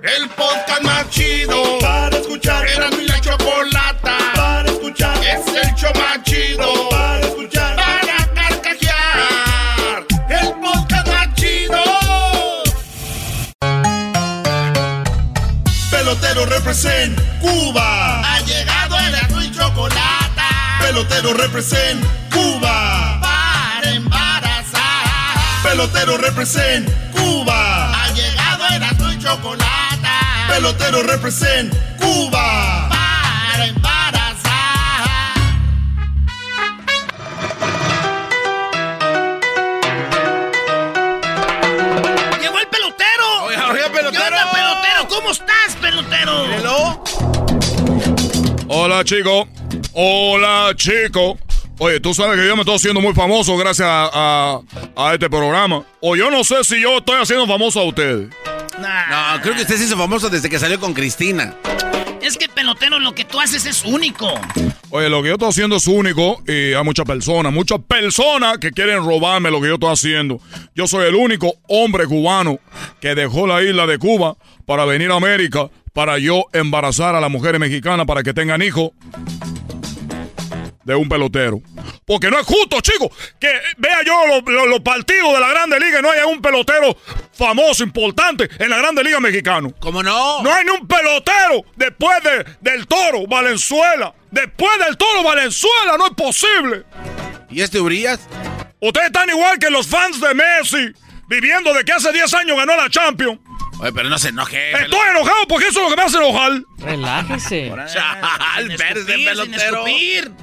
El podcast más chido para escuchar. Era mi la chocolata para escuchar. Es el show más chido para escuchar. Para carcajear. El podcast más chido. Pelotero represent Cuba. Ha llegado el y chocolata. Pelotero represent Cuba. Para embarazar. Pelotero represent Cuba. Ha llegado el y chocolata pelotero represent Cuba para embarazar. Llegó el pelotero. Oiga, pelotero. ¿Qué onda, pelotero? ¿Cómo estás, pelotero? Hello. Hola, chico. Hola, chico. Oye, tú sabes que yo me estoy haciendo muy famoso gracias a, a, a este programa. O yo no sé si yo estoy haciendo famoso a ustedes. No, creo que usted se hizo famoso desde que salió con Cristina. Es que pelotero, lo que tú haces es único. Oye, lo que yo estoy haciendo es único y hay muchas personas, muchas personas que quieren robarme lo que yo estoy haciendo. Yo soy el único hombre cubano que dejó la isla de Cuba para venir a América para yo embarazar a las mujeres mexicanas para que tengan hijos de un pelotero. Porque no es justo, chicos, que vea yo los, partidos de la Grande Liga y no haya un pelotero famoso, importante en la Grande Liga Mexicano. ¿Cómo no? No hay ni un pelotero después del Toro Valenzuela. Después del Toro Valenzuela, no es posible. ¿Y este Urias? Ustedes están igual que los fans de Messi, viviendo de que hace 10 años ganó la Champions. Oye, pero no se enoje. Estoy enojado porque eso es lo que me hace enojar. Relájese. Chal, verde pelotero.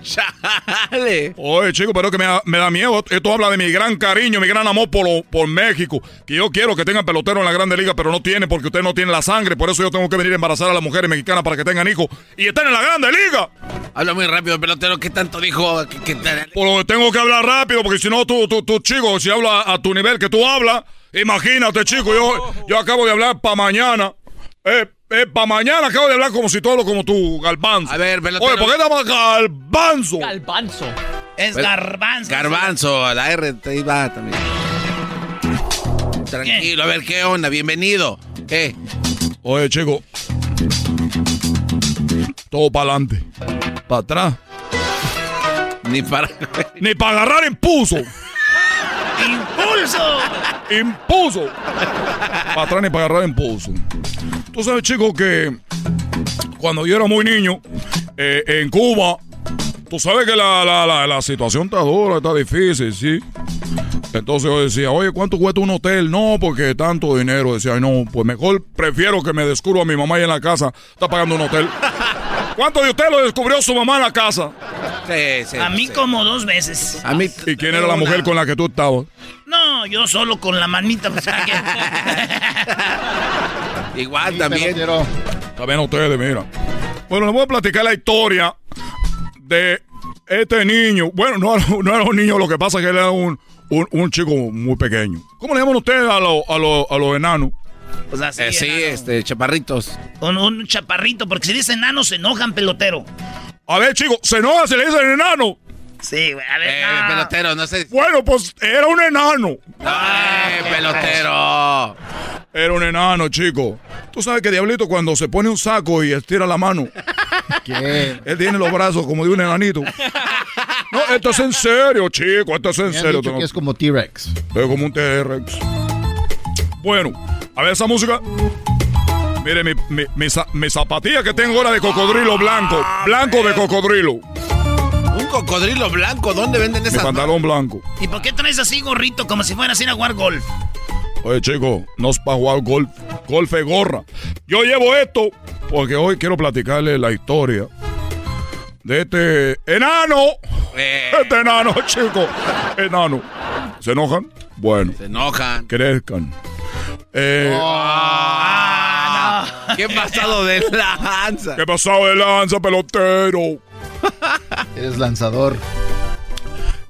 Chale. Oye, chico, pero que me da, me da, miedo. Esto habla de mi gran cariño, mi gran amor por, por México. Que yo quiero que tengan pelotero en la Grande Liga, pero no tiene porque usted no tiene la sangre. Por eso yo tengo que venir a embarazar a las mujeres mexicanas para que tengan hijos y estén en la Grande Liga. Habla muy rápido, pelotero. ¿Qué tanto dijo? Que, Por lo que tengo que hablar rápido, porque si no, tú, tú, tú, chico, si habla a tu nivel que tú hablas, imagínate, chico, yo, yo acabo de hablar para mañana. Eh, eh, para mañana acabo de hablar como si todo como tú, Galbanzo. A ver, pelotero. Oye, ¿por qué llamas Galbanzo? Galbanzo. Es garbanzo. Garbanzo, la R te iba también. Tranquilo, a ver, ¿qué onda? Bienvenido. ¿Qué? Oye, chico. Todo para adelante. Para atrás. Ni para. Ni para agarrar impulso. ¡Impulso! ¡Impulso! Para atrás ni para agarrar impulso. Tú sabes, chico, que cuando yo era muy niño, eh, en Cuba, tú sabes que la, la, la, la situación está dura, está difícil, ¿sí? Entonces yo decía, oye, ¿cuánto cuesta un hotel? No, porque tanto dinero. Decía, no, pues mejor prefiero que me descubra a mi mamá ahí en la casa. Está pagando un hotel. ¿Cuánto de usted lo descubrió su mamá en la casa? Sí, sí. A mí sí. como dos veces. A mí. ¿Y quién era la mujer con la que tú estabas? No, yo solo con la manita. pues. Igual también. También ustedes, mira. Bueno, les voy a platicar la historia de este niño. Bueno, no, era- no era un niño, lo que pasa es que él era un, un, un chico muy pequeño. ¿Cómo le llaman ustedes a, los a, los a los enanos? Pues así, Eh, sí, enano. este, chaparritos. Con un chaparrito, porque si dice enano se enojan, pelotero. A ver, chicos, se enoja, se le dice enano. Sí, güey, a ver. Eh, no. pelotero, no sé. Bueno, pues era un enano. ¡Eh, pelotero! Era un enano, chico. Tú sabes que Diablito cuando se pone un saco y estira la mano, ¿Qué? él tiene los brazos como de un enanito. No, esto es en serio, chico, esto es en Me serio. dicho que es como T-Rex. Es como un T-Rex. Bueno, a ver esa música. Mire, mi, mi, mi, mi zapatilla que tengo ahora de cocodrilo blanco. Blanco de cocodrilo. Un cocodrilo blanco, ¿dónde venden Mi esas? pantalón blanco. ¿Y por qué traes así gorrito como si fueras a ir a jugar golf? Oye, chico, no es para jugar golf. Golf es gorra. Yo llevo esto porque hoy quiero platicarle la historia de este enano. Eh, Este enano, chico. Enano. ¿Se enojan? Bueno, se enojan. crezcan. Eh, Ah, ¿Qué pasado de lanza? ¿Qué pasado de lanza, pelotero? Eres lanzador.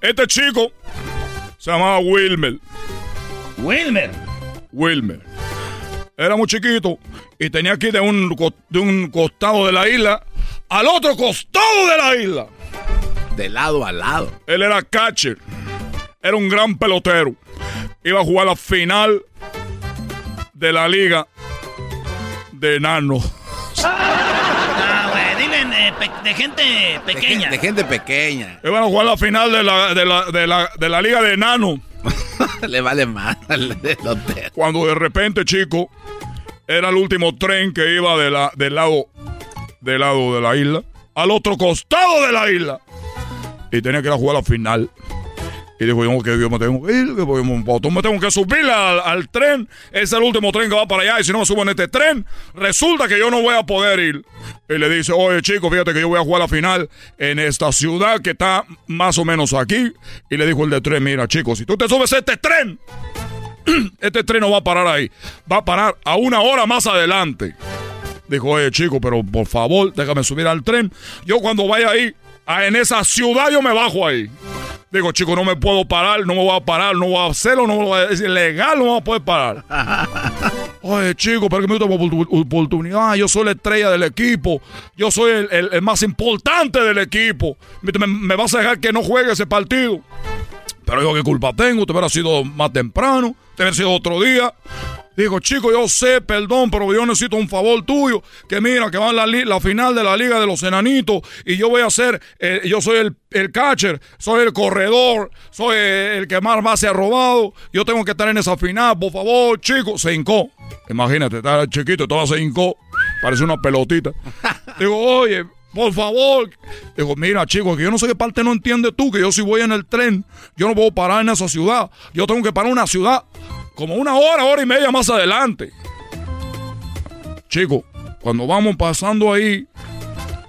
Este chico se llamaba Wilmer. Wilmer. Wilmer. Era muy chiquito y tenía que ir de un, de un costado de la isla al otro costado de la isla. De lado a lado. Él era catcher. Era un gran pelotero. Iba a jugar la final de la liga de enano. De gente pequeña. de gente pequeña. Iban a jugar la final de la, de la, de la, de la liga de enano. Le vale más al pelotero. Cuando de repente, chico, era el último tren que iba de la, del lado del lado de la isla al otro costado de la isla. Y tenía que ir a jugar la final. Y dijo, yo, que yo me tengo que ir, yo me tengo que subir al, tren. Es el último tren que va para allá. Y si no me subo en este tren, resulta que yo no voy a poder ir. Y le dice, oye, chico, fíjate que yo voy a jugar la final en esta ciudad que está más o menos aquí. Y le dijo el de tren, mira, chico, si tú te subes a este tren, este tren no va a parar ahí. Va a parar a una hora más adelante. Dijo, oye, chico, pero por favor, déjame subir al tren. Yo cuando vaya ahí, en esa ciudad, yo me bajo ahí. Digo, chico, no me puedo parar, no me voy a parar, no voy a hacerlo, no voy a decir legal, no voy a poder parar. Oye, chico, pero que me oportu- oportunidad. Yo soy la estrella del equipo. Yo soy el, el- el más importante del equipo. Me, me- me vas a dejar que no juegue ese partido. Pero yo, ¿qué culpa tengo? Te hubiera sido más temprano, te hubiera sido otro día. Digo, chico, yo sé, perdón, pero yo necesito un favor tuyo. Que mira, que va la, la final de la Liga de los Enanitos y yo voy a ser, eh, yo soy el, el catcher, soy el corredor, soy eh, el que más base ha robado. Yo tengo que estar en esa final, por favor, chico. Se hincó. Imagínate, está chiquito, todo se hincó. Parece una pelotita. Digo, oye, por favor. Digo, mira, chico, que yo no sé qué parte no entiendes tú, que yo si voy en el tren, yo no puedo parar en esa ciudad. Yo tengo que parar en una ciudad como una hora, hora y media más adelante. Chico, cuando vamos pasando ahí,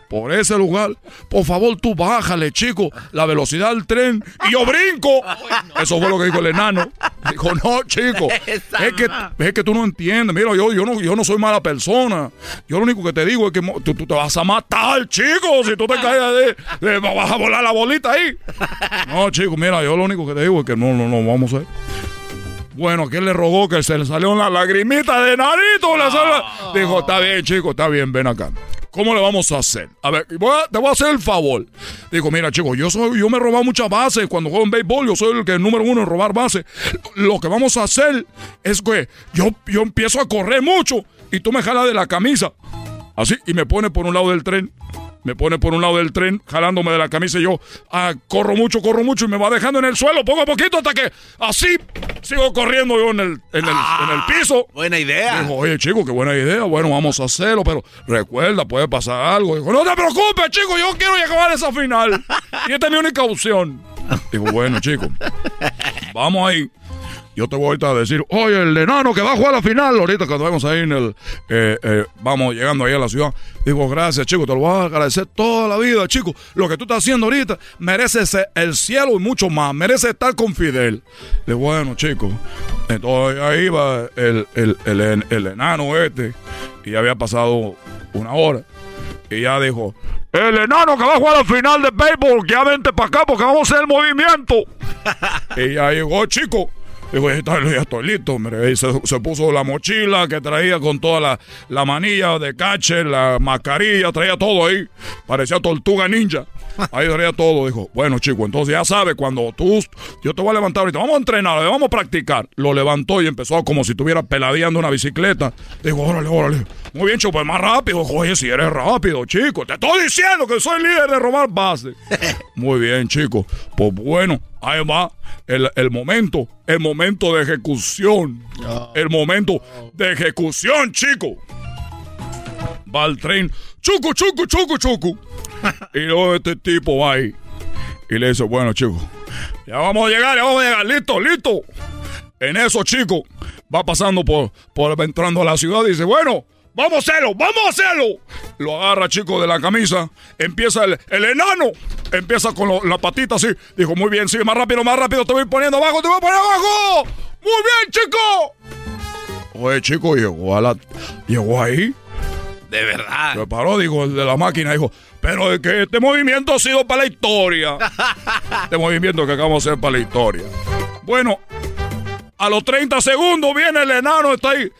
por ese lugar, por favor tú bájale, chico, la velocidad del tren y yo brinco. Eso fue lo que dijo el enano. Dijo, no, chico, es que, es que tú no entiendes. Mira, yo, yo, no, yo no soy mala persona. Yo lo único que te digo es que tú, tú te vas a matar, chico, si tú te caes de, de- vas a volar la bolita ahí. No, chico, mira, yo lo único que te digo es que no, no, no, vamos a ver. Bueno, aquel le rogó que se le salió una lagrimita de narito. le salió- Dijo, está bien, chico, está bien, ven acá. ¿Cómo le vamos a hacer? A ver, voy a- te voy a hacer el favor. Digo, mira, chico, yo soy, yo me he robado muchas bases. Cuando juego en béisbol, yo soy el que es número uno en robar bases. Lo que vamos a hacer es que yo, yo empiezo a correr mucho y tú me jalas de la camisa. Así, y me pone por un lado del tren. Me pone por un lado del tren, jalándome de la camisa y yo ah, corro mucho, corro mucho y me va dejando en el suelo poco a poquito hasta que así sigo corriendo yo en el, en el, en el piso. Buena idea. Dijo, oye, chico, qué buena idea. Bueno, vamos a hacerlo, pero recuerda, puede pasar algo. Dijo, no te preocupes, chico, yo quiero llegar a esa final. Y esta es mi única opción. Digo, bueno, chico, vamos ahí. Yo te voy ahorita a decir, oye, el enano que va a jugar la final, ahorita cuando vamos ahí en el, eh, eh, vamos llegando ahí a la ciudad. Digo, gracias, chico, te lo voy a agradecer toda la vida, chico. Lo que tú estás haciendo ahorita, mereces el cielo y mucho más, mereces estar con Fidel. Digo, bueno, chico, entonces ahí va el, el, el, el enano este, y ya había pasado una hora. Y ya dijo, el enano que va a jugar la final de béisbol, ya vente para acá porque vamos a hacer el movimiento. y ya llegó, chico. Digo, ya, ya estoy listo. Y se, puso la mochila que traía con toda la, la manilla de catcher, la mascarilla, traía todo ahí. Parecía tortuga ninja. Ahí traía todo. Dijo, bueno, chico, entonces ya sabes, cuando tú, yo te voy a levantar ahorita, vamos a entrenar, vamos a practicar. Lo levantó y empezó como si estuviera peladeando una bicicleta. Digo, órale, órale. Muy bien, chico, pues más rápido. Oye, si eres rápido, chico. Te estoy diciendo que soy líder de robar bases. Muy bien, chico. Pues bueno, ahí va el, el momento, el momento de ejecución. El momento de ejecución, chico. va al tren, chucu, chucu, chucu, chucu. Y luego este tipo va ahí y le dice, bueno, chico, ya vamos a llegar, ya vamos a llegar, listo, listo. En eso, chico, va pasando por, por entrando a la ciudad y dice, bueno, vamos a hacerlo, vamos a hacerlo. Lo agarra, chico, de la camisa, empieza el, el enano, empieza con la patita así. Dijo, muy bien, sigue más rápido, más rápido, te voy poniendo abajo, te voy a poner abajo. Muy bien, chico. Oye, chico, llegó a la, llegó ahí. De verdad. Se paró, dijo el de la máquina, dijo, pero es que este movimiento ha sido para la historia. este movimiento que acabamos de hacer para la historia. Bueno, a los 30 segundos viene el enano, está ahí.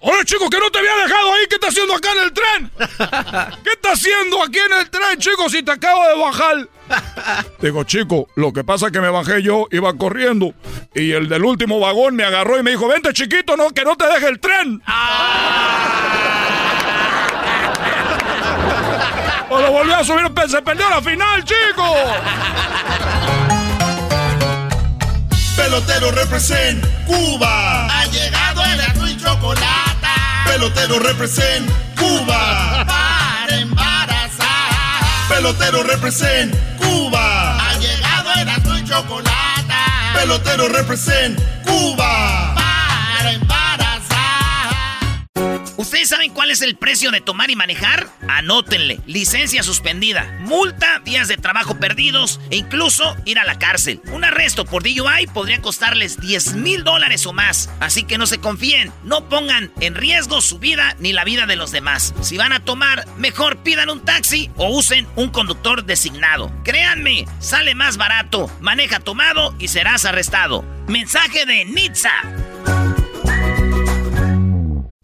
Oye, chico, que no te había dejado ahí, ¿qué está haciendo acá en el tren? ¿Qué está haciendo aquí en el tren, chico, si te acabo de bajar? Digo, chico, lo que pasa es que me bajé yo, iba corriendo, y el del último vagón me agarró y me dijo, vente chiquito, no, que no te deje el tren. O lo volvió a subir, se perdió la final, chico. Pelotero represent Cuba. Ha llegado el azul y chocolate. Pelotero represent Cuba. Para embarazar. Pelotero represent Cuba. Ha llegado el azul y chocolate. Pelotero represent Cuba. ¿Ustedes saben cuál es el precio de tomar y manejar? Anótenle. Licencia suspendida, multa, días de trabajo perdidos e incluso ir a la cárcel. Un arresto por DUI podría costarles 10 mil dólares o más. Así que no se confíen, no pongan en riesgo su vida ni la vida de los demás. Si van a tomar, mejor pidan un taxi o usen un conductor designado. Créanme, sale más barato. Maneja tomado y serás arrestado. Mensaje de Nitza.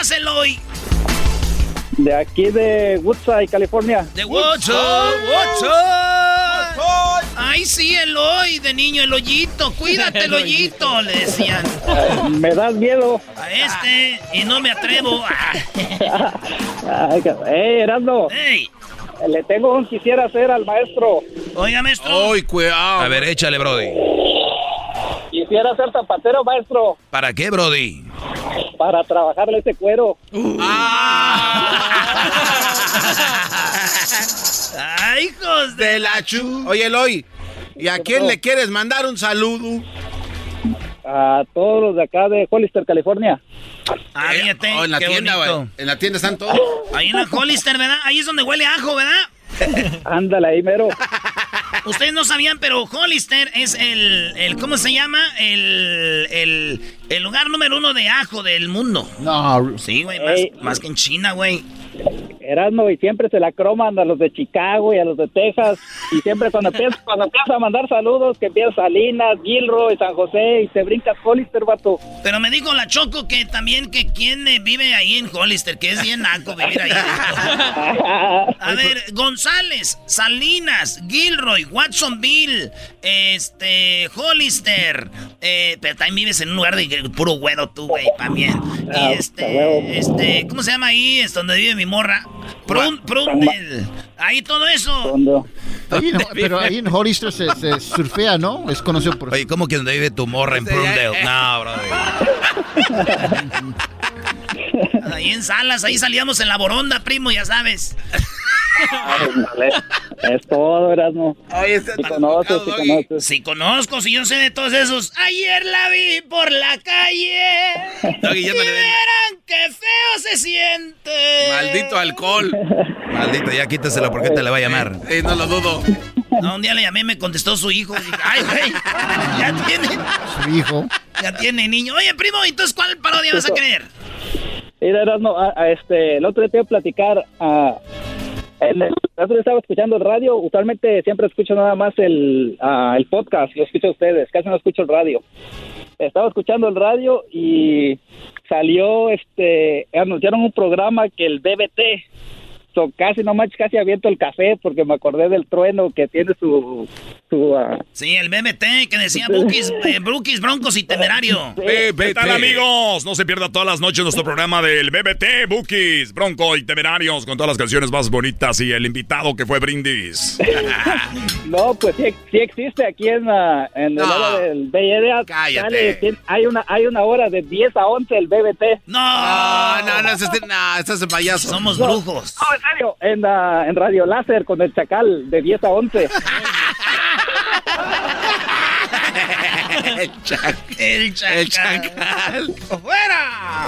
Llamas, Eloy? De aquí de Woodside, California. De Woodshop, Woodshop. Ay, sí, Eloy, de niño, el hoyito. Cuídate, el hoyito, le decían. Me das miedo. A este, y no me atrevo. Ay, eh, Erasmo. Le tengo un quisiera hacer al maestro. Oiga, maestro. Uy, cuidado. A ver, échale, Brody. Quisiera ser zapatero, maestro, ¿Para qué, Brody? para trabajarle ese cuero. Ay, hijos de la chu. Oye, Eloy, ¿y a quién le quieres mandar un saludo? A todos los de acá de Hollister, California. Ah, fíjate, Oh, en la qué tienda, güey. En la tienda están todos. Ahí en la Hollister, ¿verdad? Ahí es donde huele ajo, ¿verdad? Ándale ahí, mero. Ustedes no sabían, pero Hollister es el, el ¿cómo se llama? El, el, el lugar número uno de ajo del mundo. No. Sí, güey, más, Ey. más que en China, güey. Erasmo, y siempre se la croman a los de Chicago y a los de Texas. Y siempre cuando empieza, cuando empieza a mandar saludos, que empieza Salinas, Gilroy, San José, y te brincas Hollister, vato. Pero me dijo la Choco que también que quién eh, vive ahí en Hollister, que es bien naco vivir ahí. A ver, González, Salinas, Gilroy, Watsonville, este, Hollister, Eh, pero también vives en un lugar de puro güero tú, güey, también. Y Ah, este, este, ¿cómo se llama ahí? Es donde vive mi morra. Prun, Prundel. Ahí todo eso. Ahí pero ahí en Hollister se, se surfea, ¿no? Es conocido por... Oye, ¿cómo que donde vive tu morra en Prundale? No, bro. Ahí en Salas, ahí salíamos en la boronda, primo, ya sabes. Es todo, Erasmo. Oye, Sí conoces, sí conoces. Sí conozco, si yo sé de todos esos. Ayer la vi por la calle. Doggy, ya no y le den. verán qué feo se siente. Maldito alcohol. Maldito, ya quítaselo porque te le va a llamar. Eh, no lo dudo. No, un día le llamé, me contestó su hijo. Dije, Ay, güey, ya tiene, Su hijo. ya tiene niño. Oye, primo, entonces, ¿cuál parodia vas a querer? Mira, Erasmo, a- a este, el otro día te iba a platicar. en el, el otro día estaba escuchando el radio. Usualmente siempre escucho nada más el, el podcast. Lo escucho a ustedes. Casi no escucho el radio. Estaba escuchando el radio y salió, este, anunciaron un programa que el BBT. So, casi no manches, casi aviento el café porque me acordé del trueno que tiene su... su ah, Sí, el BBT que decía Bukis, eh, Brookies, Broncos y Temerario. ¿Qué tal amigos? No se pierda todas las noches nuestro programa del BBT, Bookies, Bronco y Temerarios con todas las canciones más bonitas y el invitado que fue Brindis. No, pues sí, sí existe aquí en, la- en el No. área del Bay Area. Cállate. Sale, hay, una, hay una hora de 10 a 11 el BBT. No, No, no, no, este- no, estás payaso. somos No. brujos. No, en en, la- en Radio Láser con el Chacal de 10 a 11. El chacal. El chacal. El chacal. ¡Fuera!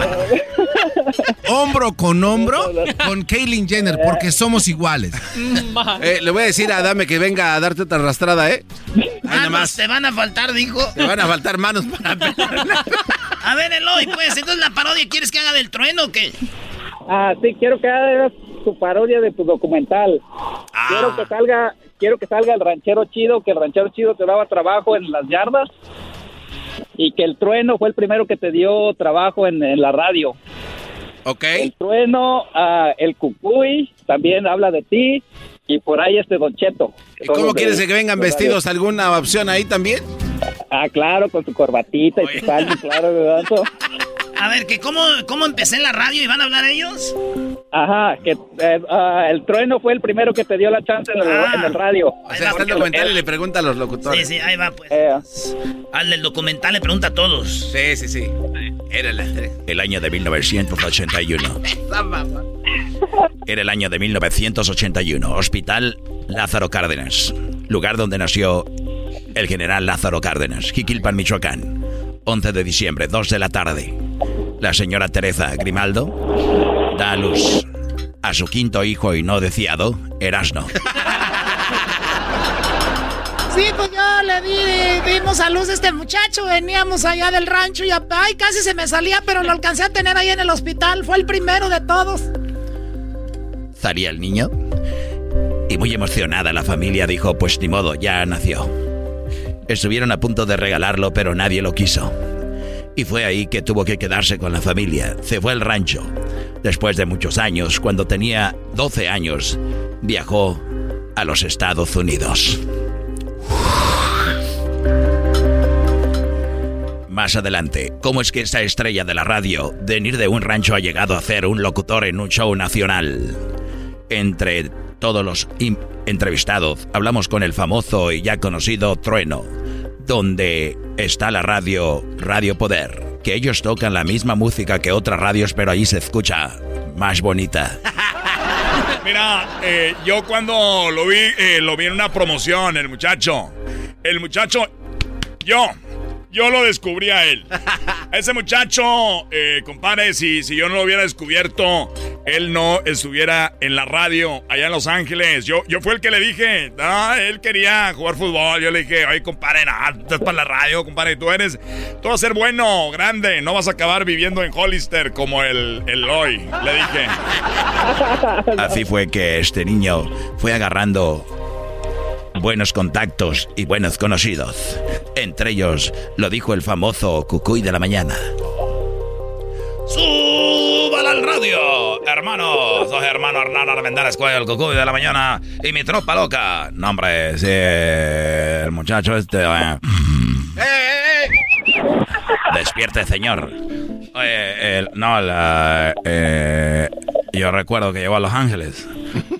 Hombro con hombro con Kaylin Jenner, porque somos iguales. Eh, le voy a decir a Dame que venga a darte otra arrastrada, ¿eh? Manos más. te van a faltar, dijo. Te van a faltar manos para pelarla. A ver, Eloy, pues, entonces la parodia, ¿quieres que haga del trueno o qué? Ah, sí, quiero que hagas tu parodia de tu documental. Ah. Quiero que salga, quiero que salga el ranchero chido, que el ranchero chido te daba trabajo en las yardas y que el trueno fue el primero que te dio trabajo en, en la radio. Ok. El trueno, ah, el cucuy también habla de ti y por ahí este Don Cheto. ¿Y cómo quieres que vengan vestidos? ¿Alguna opción ahí también? Ah, claro, con su corbatita y su claro, ¿verdad? A ver, que cómo, cómo empecé en la radio y van a hablar ellos. Ajá, que eh, ah, el trueno fue el primero que te dio la chance en el, Ah. en el radio. O sea, está el documental y le pregunta a los Sí, locutores. sí, ahí va, pues. Eh, Al del documental le pregunta a todos. Sí, sí, sí. Era la... El año de 1981. Era el año de 1981. Hospital Lázaro Cárdenas. Lugar donde nació el general Lázaro Cárdenas. Jiquilpan, Michoacán. 11 de diciembre, 2 de la tarde. La señora Teresa Grimaldo da a luz a su quinto hijo y no deseado, Erasno. Sí, pues yo le di, dimos a luz a este muchacho, veníamos allá del rancho y ay, casi se me salía, pero lo alcancé a tener ahí en el hospital, fue el primero de todos. Salía el niño y muy emocionada la familia dijo, pues ni modo, ya nació. Estuvieron a punto de regalarlo, pero nadie lo quiso. Y fue ahí que tuvo que quedarse con la familia. Se fue al rancho. Después de muchos años, cuando tenía 12 años, viajó a los Estados Unidos. Más adelante, ¿cómo es que esta estrella de la radio, de venir de un rancho, ha llegado a ser un locutor en un show nacional? Entre todos los entrevistados, hablamos con el famoso y ya conocido Trueno, donde está la radio Radio Poder, que ellos tocan la misma música que otras radios, pero ahí se escucha más bonita. Mira, eh, yo cuando lo vi, eh, lo vi en una promoción, el muchacho. El muchacho, yo, yo lo descubrí a él. Ese muchacho, eh, compadre, si, si yo no lo hubiera descubierto, él no estuviera en la radio allá en Los Ángeles. Yo, yo fue el que le dije, no, él quería jugar fútbol. Yo le dije, oye, compadre, no, estás para la radio, compadre, tú eres, tú vas a ser bueno, grande, no vas a acabar viviendo en Hollister como el, el hoy, le dije. Así fue que este niño fue agarrando buenos contactos y buenos conocidos. Entre ellos lo dijo el famoso Cucuy de la mañana. ¡Súbala al radio! Hermano, soy hermano Hernán Armendáriz Cuello, el cucuy de la mañana y mi tropa loca. No, hombre, sí, el muchacho este... eh, Despierte, señor. Oye, el- no, la, eh, yo recuerdo que llegó a Los Ángeles.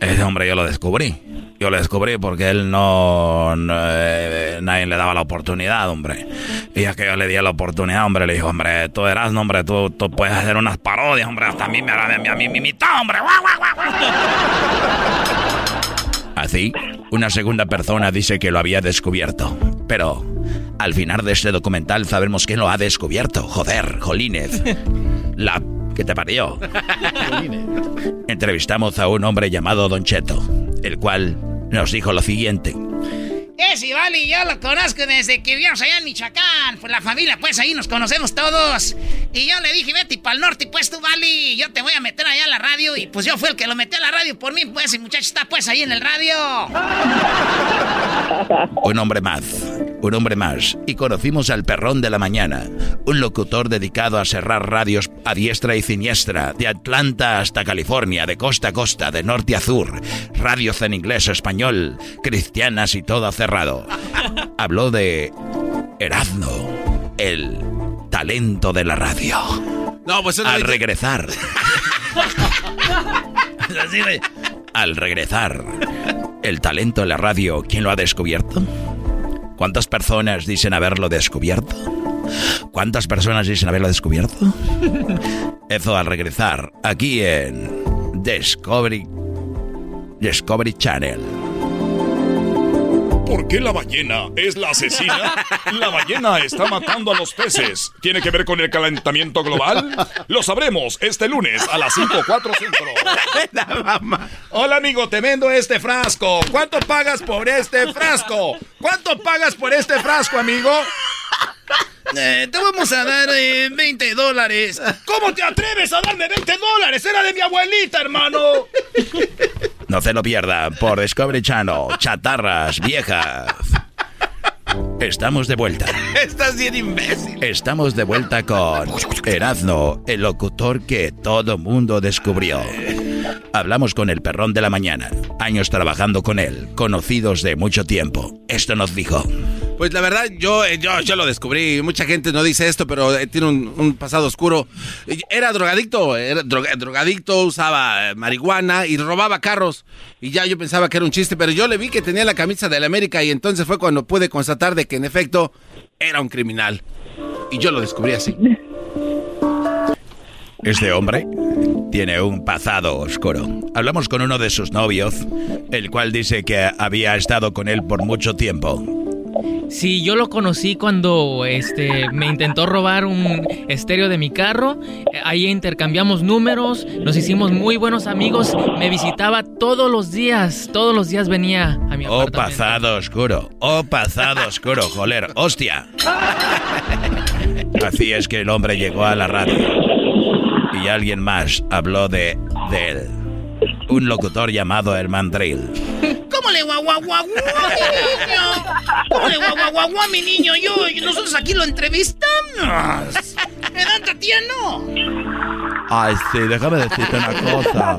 Ese hombre yo lo descubrí. Yo lo descubrí porque él no, no, eh, nadie le daba la oportunidad, hombre. Y ya que yo le di la oportunidad, hombre, le dijo, hombre, tú eras, hombre, tú, tú puedes hacer unas parodias, hombre, hasta a mí me, a mí, a mí me imitó, hombre. Así, una segunda persona dice que lo había descubierto. Pero al final de este documental sabemos quién lo ha descubierto. Joder, Jolínez. La que te parió. Entrevistamos a un hombre llamado Don Cheto, el cual nos dijo lo siguiente. Ese vale, yo lo conozco desde que vivíamos allá en Michoacán. Pues la familia, pues ahí nos conocemos todos. Y yo le dije, vete para el norte, pues tú, Vali. Yo te voy a meter allá a la radio. Y pues yo fui el que lo metió a la radio por mí, pues. Y muchacho está pues ahí en el radio. Un hombre más, un hombre más. Y conocimos al perrón de la mañana, un locutor dedicado a cerrar radios a diestra y siniestra, de Atlanta hasta California, de costa a costa, de norte a sur, radios en inglés, español, cristianas y todo cerrado. Habló de Erasmo, el talento de la radio. No, pues Al regresar. Al regresar, el talento de la radio, ¿quién lo ha descubierto? ¿Cuántas personas dicen haberlo descubierto? ¿Cuántas personas dicen haberlo descubierto? Eso al regresar, aquí en Discovery, Discovery Channel. ¿Por qué la ballena es la asesina? La ballena está matando a los peces. ¿Tiene que ver con el calentamiento global? Lo sabremos este lunes a las 5.4 centro. Hola amigo, te vendo este frasco. ¿Cuánto pagas por este frasco? ¿Cuánto pagas por este frasco, amigo? Eh, te vamos a dar eh, 20 dólares. ¿Cómo te atreves a darme 20 dólares? Era de mi abuelita, hermano. No se lo pierda por Discovery Channel, chatarras viejas. Estamos de vuelta. Estás bien imbécil. Estamos de vuelta con Erazno, el locutor que todo mundo descubrió. Hablamos con el perrón de la mañana, años trabajando con él, conocidos de mucho tiempo. Esto nos dijo. Pues la verdad, yo, eh, yo, yo lo descubrí. Mucha gente no dice esto, pero eh, tiene un, un pasado oscuro. Era drogadicto, era droga- drogadicto, usaba eh, marihuana y robaba carros. Y ya yo pensaba que era un chiste, pero yo le vi que tenía la camisa de la América y entonces fue cuando pude constatar de que en efecto era un criminal. Y yo lo descubrí así. Este hombre tiene un pasado oscuro. Hablamos con uno de sus novios, el cual dice que había estado con él por mucho tiempo. Sí, yo lo conocí cuando este me intentó robar un estéreo de mi carro. Ahí intercambiamos números, nos hicimos muy buenos amigos. Me visitaba todos los días, todos los días venía a mi Oh, apartamento. pasado oscuro. Oh, pasado oscuro, joder. Hostia. Así es que el hombre llegó a la radio. Y alguien más habló de, de él. Un locutor llamado el Mandril. ¿Cómo le guau guau guau mi niño? ¿Cómo le guau guau guau mi niño? Yo, y nosotros aquí lo entrevistamos. ¿Verdad, Tatiano? Ay, sí, déjame decirte una cosa.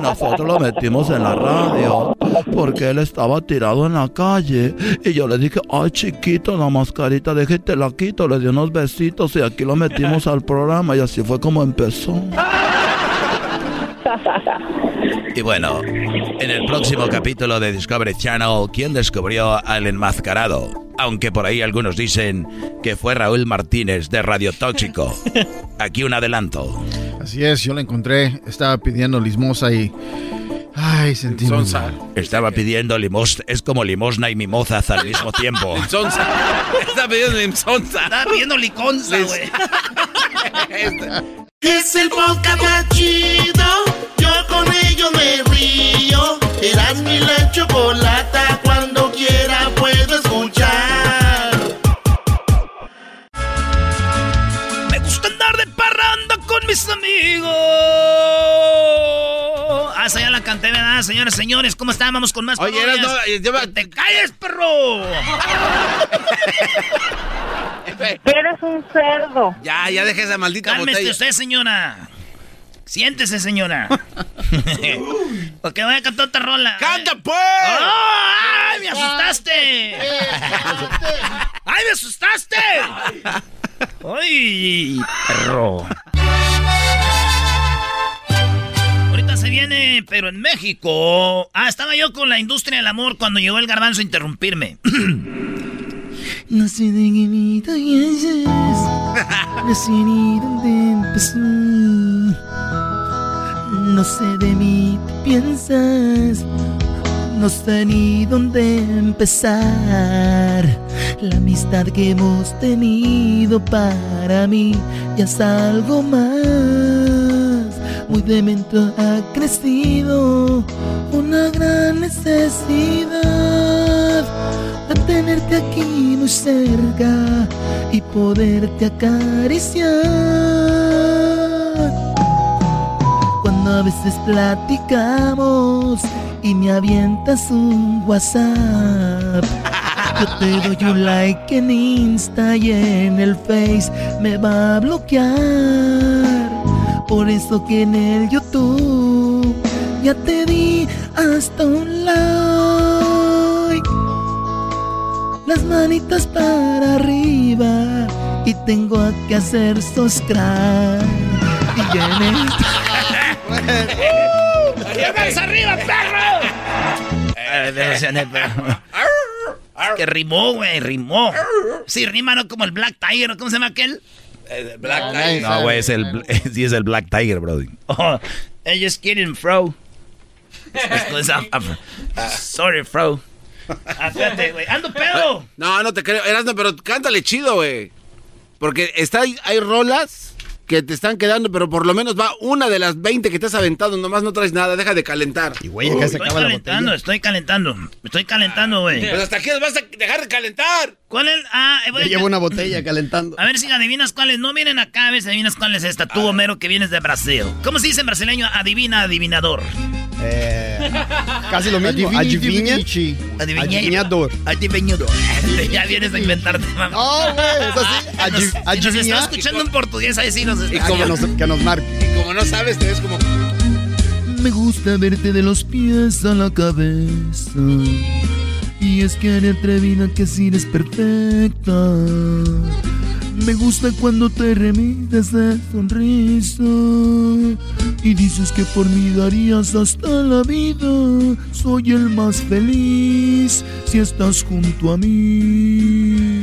Nosotros lo metimos en la radio porque él estaba tirado en la calle. Y yo le dije, ay, chiquito, la mascarita, déjate la quito. Le di unos besitos y aquí lo metimos al programa. Y así fue como empezó. Y bueno, en el próximo capítulo de Discovery Channel, ¿quién descubrió al enmascarado? Aunque por ahí algunos dicen que fue Raúl Martínez de Radio Tóxico. Aquí un adelanto. Así es, yo la encontré. Estaba pidiendo limosna y. Ay, sentí. Estaba pidiendo limosna. Es como limosna y mimosas al mismo tiempo. Sonsa. Está pidiendo limsonza. Está pidiendo liconza, güey. Es el podcast más chido. Con ello me río. Eras mi la chocolata. Cuando quiera puedo escuchar. Me gusta andar de parranda con mis amigos. Ah, esa ya la canté, ¿verdad? Señores, señores, ¿cómo están? Vamos con más Oye, eras, no, eh, lleva- ¡Que te calles, perro! Eres un cerdo. Ya, ya deje esa maldita Cálmese botella. usted, señora. Siéntese, señora. Porque voy a cantar otra rola. ¡Canta, pues! ¡Ay, me asustaste! ¡Ay, me asustaste! ¡Ay, perro! Ahorita se viene, pero en México. Ah, estaba yo con la industria del amor cuando llegó el garbanzo a interrumpirme. No sé de qué me No sé ni dónde empezó. No sé de mí piensas. No sé ni dónde empezar. La amistad que hemos tenido para mí ya es algo más. Muy demente ha crecido una gran necesidad de tenerte aquí muy cerca y poderte acariciar. Cuando a veces platicamos y me avientas un WhatsApp. Yo te doy un like en Insta y en el Face me va a bloquear. Por eso que en el YouTube ya te di hasta un like. Las manitas para arriba y tengo que hacer subscribe. Y ya en esta... arriba, perro! Que rimó, güey, rimó. Sí, rima no como el Black Tiger, ¿no? ¿cómo se llama aquel? Black Tiger. No, güey, es el, sí es el Black Tiger, brody. Oh, I'm just kidding, bro. Sorry, bro. Ah, espérate, güey. ¡Ando pedo! No, no te creo. Erasno, pero cántale chido, güey. Porque está, hay rolas que te están quedando, pero por lo menos va una de las 20 que te has aventado. Nomás no traes nada, deja de calentar. Y güey, acá se acaba la calentando, estoy calentando. Estoy calentando, güey. Pues hasta aquí vas a dejar de calentar. ¿Cuál es? Ah, eh, llevo una botella calentando. A ver si adivinas cuál es. No vienen acá, a ver si adivinas cuál es esta. Tú, Homero, que vienes de Brasil. ¿Cómo se dice en brasileño? Adivina, adivinador. Eh, casi lo mismo. Adivinha. Adivinador. Adivinador. ya vienes a inventarte, mamá. No, güey, es así. Adivinador. Nos está escuchando en portugués, ahí sí nos está. Y como nos, que nos marque. Y como no sabes, te ves como... Me gusta verte de los pies a la cabeza. Y es que eres atrevida que si eres perfecta. Me gusta cuando te remites de sonrisa y dices que por mí darías hasta la vida. Soy el más feliz si estás junto a mí.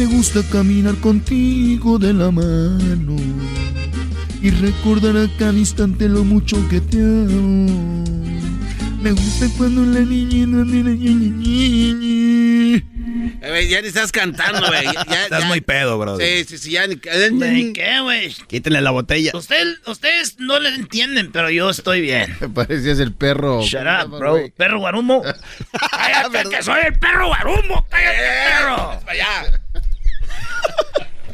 Me gusta caminar contigo de la mano y recordar a cada instante lo mucho que te amo. Me gusta cuando la niña eh, ya ni estás cantando, güey. estás muy pedo, bro. Sí, sí, sí, ya ni... ¿Qué, güey? Quítenle la botella. ustedes no le entienden, pero yo estoy bien. Me parecías el perro. Shut up, bro. ¿Perro guarumo? ¡Cállate que soy el perro guarumo! ¡Cállate, perro! allá!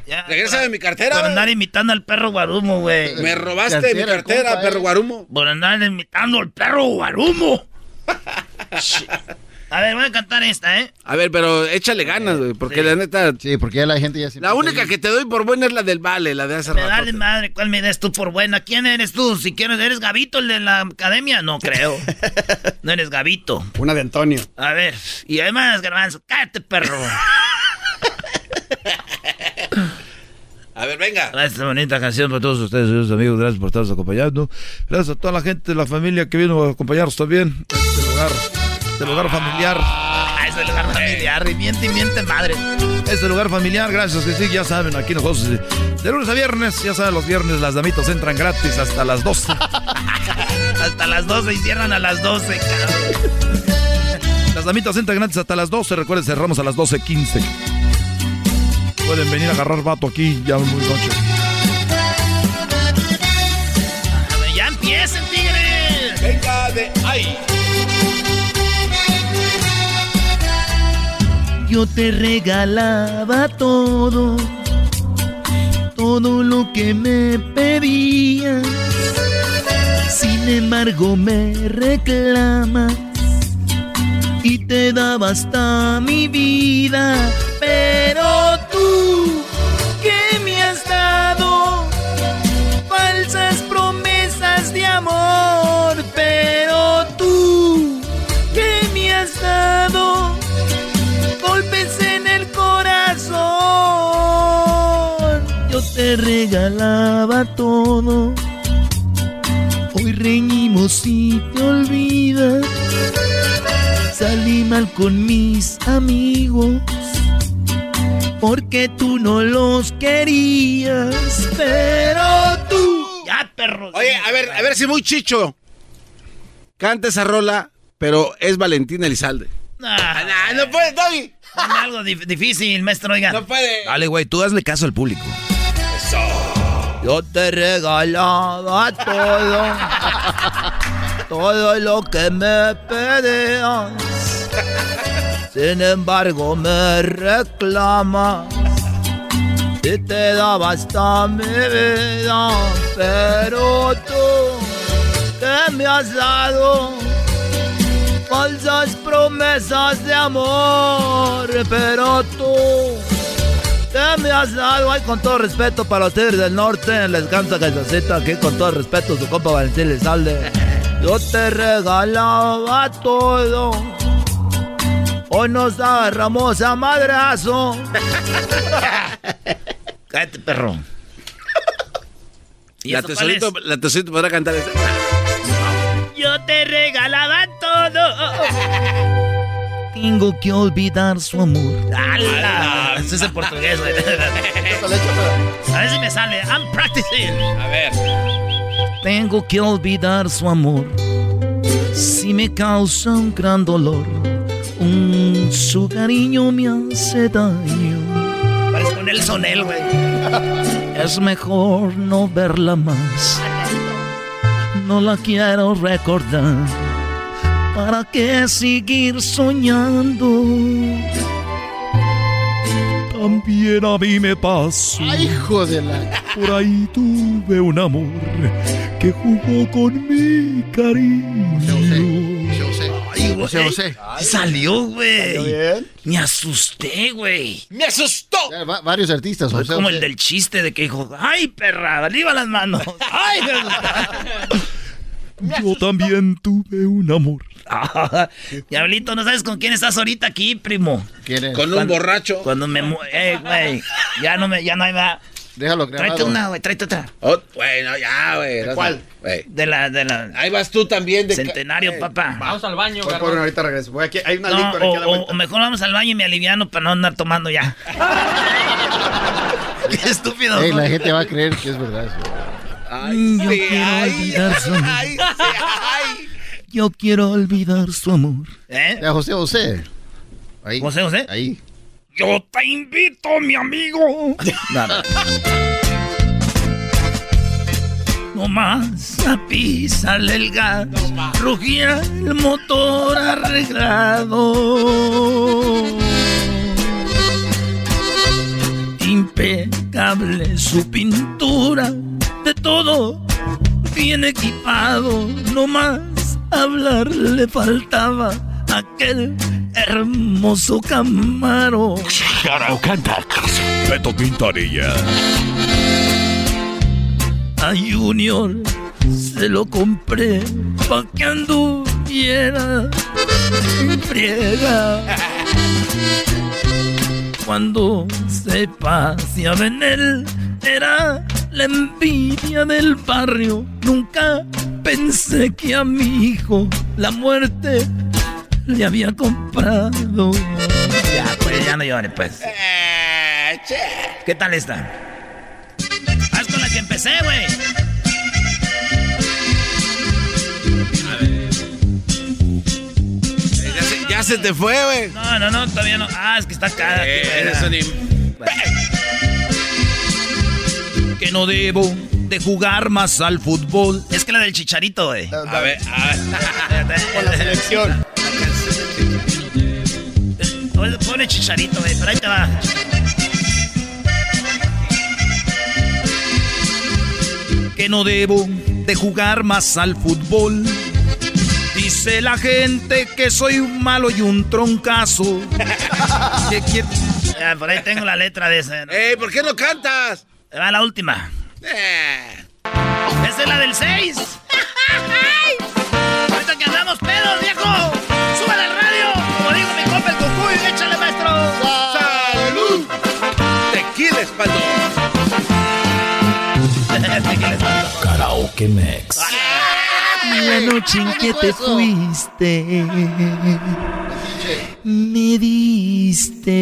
Ya, Regresa de mi cartera. Por andar imitando al perro guarumo, güey. Me robaste mi cartera, perro guarumo. Por andar imitando al perro guarumo. A ver, voy a cantar esta, ¿eh? A ver, pero échale ganas, güey, porque la neta... Sí, porque ya la gente ya se... La única que te doy por buena es la del Vale, la de hace rato. Dale madre, ¿cuál me das tú por buena? ¿Quién eres tú? Si quieres, ¿eres Gavito, el de la academia? No creo. no eres Gavito. Una de Antonio. A ver, y además, Garbanzo, cállate, perro. A ver, venga. Esta bonita canción para todos ustedes, sus amigos. Gracias por estarnos acompañando. Gracias a toda la gente de la familia que vino a acompañarnos también. Este lugar este lugar familiar. Ah, es el lugar familiar, y miente y miente madre. Este lugar familiar, gracias que sí, ya saben, aquí nosotros de lunes a viernes, ya saben, los viernes las damitas entran gratis hasta las 12. hasta las 12 y cierran a las 12, Las damitas entran gratis hasta las 12, recuerden, cerramos a las 12.15. Pueden venir a agarrar vato aquí ya muy noche. Ya empiecen, tigres. Venga de ahí. yo te regalaba todo, todo lo que me pedías. Sin embargo me reclamas y te daba hasta mi vida, pero tú, ¿qué me has dado? Falsas promesas de amor, pero tú, ¿qué me has dado? golpes en el corazón. regalaba todo. Hoy reñimos y te olvidas. Salí mal con mis amigos. Porque tú no los querías, pero tú. Ya, perro. Oye, a ver, a ver si muy chicho. Canta esa rola, pero es Valentina Elizalde. Ah, no puede, Doggy. Algo dif- difícil, maestro, oiga. No puede. Dale, güey, tú hazle caso al público. Yo te regalaba todo, todo lo que me pedías. Sin embargo, me reclamas y te daba hasta mi vida. Pero tú, ¿qué me has dado? Falsas promesas de amor, pero tú con todo respeto para ustedes del norte, les canta cancioncita aquí con todo respeto su compa Valentín Lizalde. Yo te regalaba todo, hoy nos agarramos a madrazo. Cállate, perro. ¿Y La tesorito, la tesorito podrá cantar esa. Yo te regalaba Tengo que olvidar su amor. ¡Hala! Ese es el portugués, güey. A ver si me sale. I'm practicing. A ver. Tengo que olvidar su amor. Si me causa un gran dolor, un, su cariño me hace daño. Parezco Nelson él, güey. Es mejor no verla más. No la quiero recordar. ¿Para qué seguir soñando? También a mí me pasó. Ay, hijo de la. Por ahí tuve un amor que jugó con mi cariño. Ay, güey. José, José. Salió, güey. ¿Salió bien? Me asusté, güey. ¡Me asustó! Ya, va- varios artistas, Fue José. como José. el del chiste de que dijo, ¡ay, perra! ¡Arriba las manos! ¡Ay, Yo también tuve un amor. Ah, Diablito, ¿no sabes con quién estás ahorita aquí, primo? ¿Quién es? Con un Cuando- borracho. Cuando me... mu- Eh, güey. Ya no me... Ya no hay más. Déjalo grabado. Tráete una, güey. Tráete otra. Oh, bueno, ya, güey. ¿De cuál? Güey. De la... De la... Ahí vas tú también. De Centenario, Eh, papá. Vamos al baño, Voy por ahorita regreso. Voy aquí, hay una No, licor o, aquí a la o- vuelta. o mejor vamos al baño y me aliviano para no andar tomando ya. Qué estúpido. Ey, ¿no? la gente va a creer que es verdad eso. Ay, Yo sí, quiero ay, olvidar su amor. ay, sí, ay. Yo quiero olvidar su amor. ¿Eh? Ya, José, José. Ahí. José, José. Ahí. Yo te invito, mi amigo. Nada. No más a pisarle el gas. Rugía el motor arreglado. Impecable su pintura. De todo bien equipado. No más hablar le faltaba aquel hermoso camaro. Beto Quintanilla. A Junior se lo compré pa' que anduviera en friega. Cuando se paseaba en él, era la envidia del barrio. Nunca pensé que a mi hijo la muerte le había comprado. Ya, pues, ya no llores, pues. Eh, che. ¿Qué tal está? Haz con la que empecé, güey. Ya se, ya se te fue, güey. No, no, no, todavía no. Ah, es que está acá. Eh, eres un im- Que no debo de jugar más al fútbol. Es que la del chicharito, güey. A ver, a ver. Con la selección. Pone chicharito, güey, pero ahí te va. Que no debo de jugar más al fútbol. Dice la gente que soy un malo y un troncazo. que quiere... Ah, por ahí tengo la letra de ese. ¿no? Ey, ¿por qué no cantas? Va la última. Eh. Esa es la del 6. Ahorita que andamos pedos, viejo. Súbale al radio. Como dijo mi compa el cucuy, échale, maestro. ¡Salud! Tequila, espalda. Karaoke Mex. La noche en que te fuiste, me diste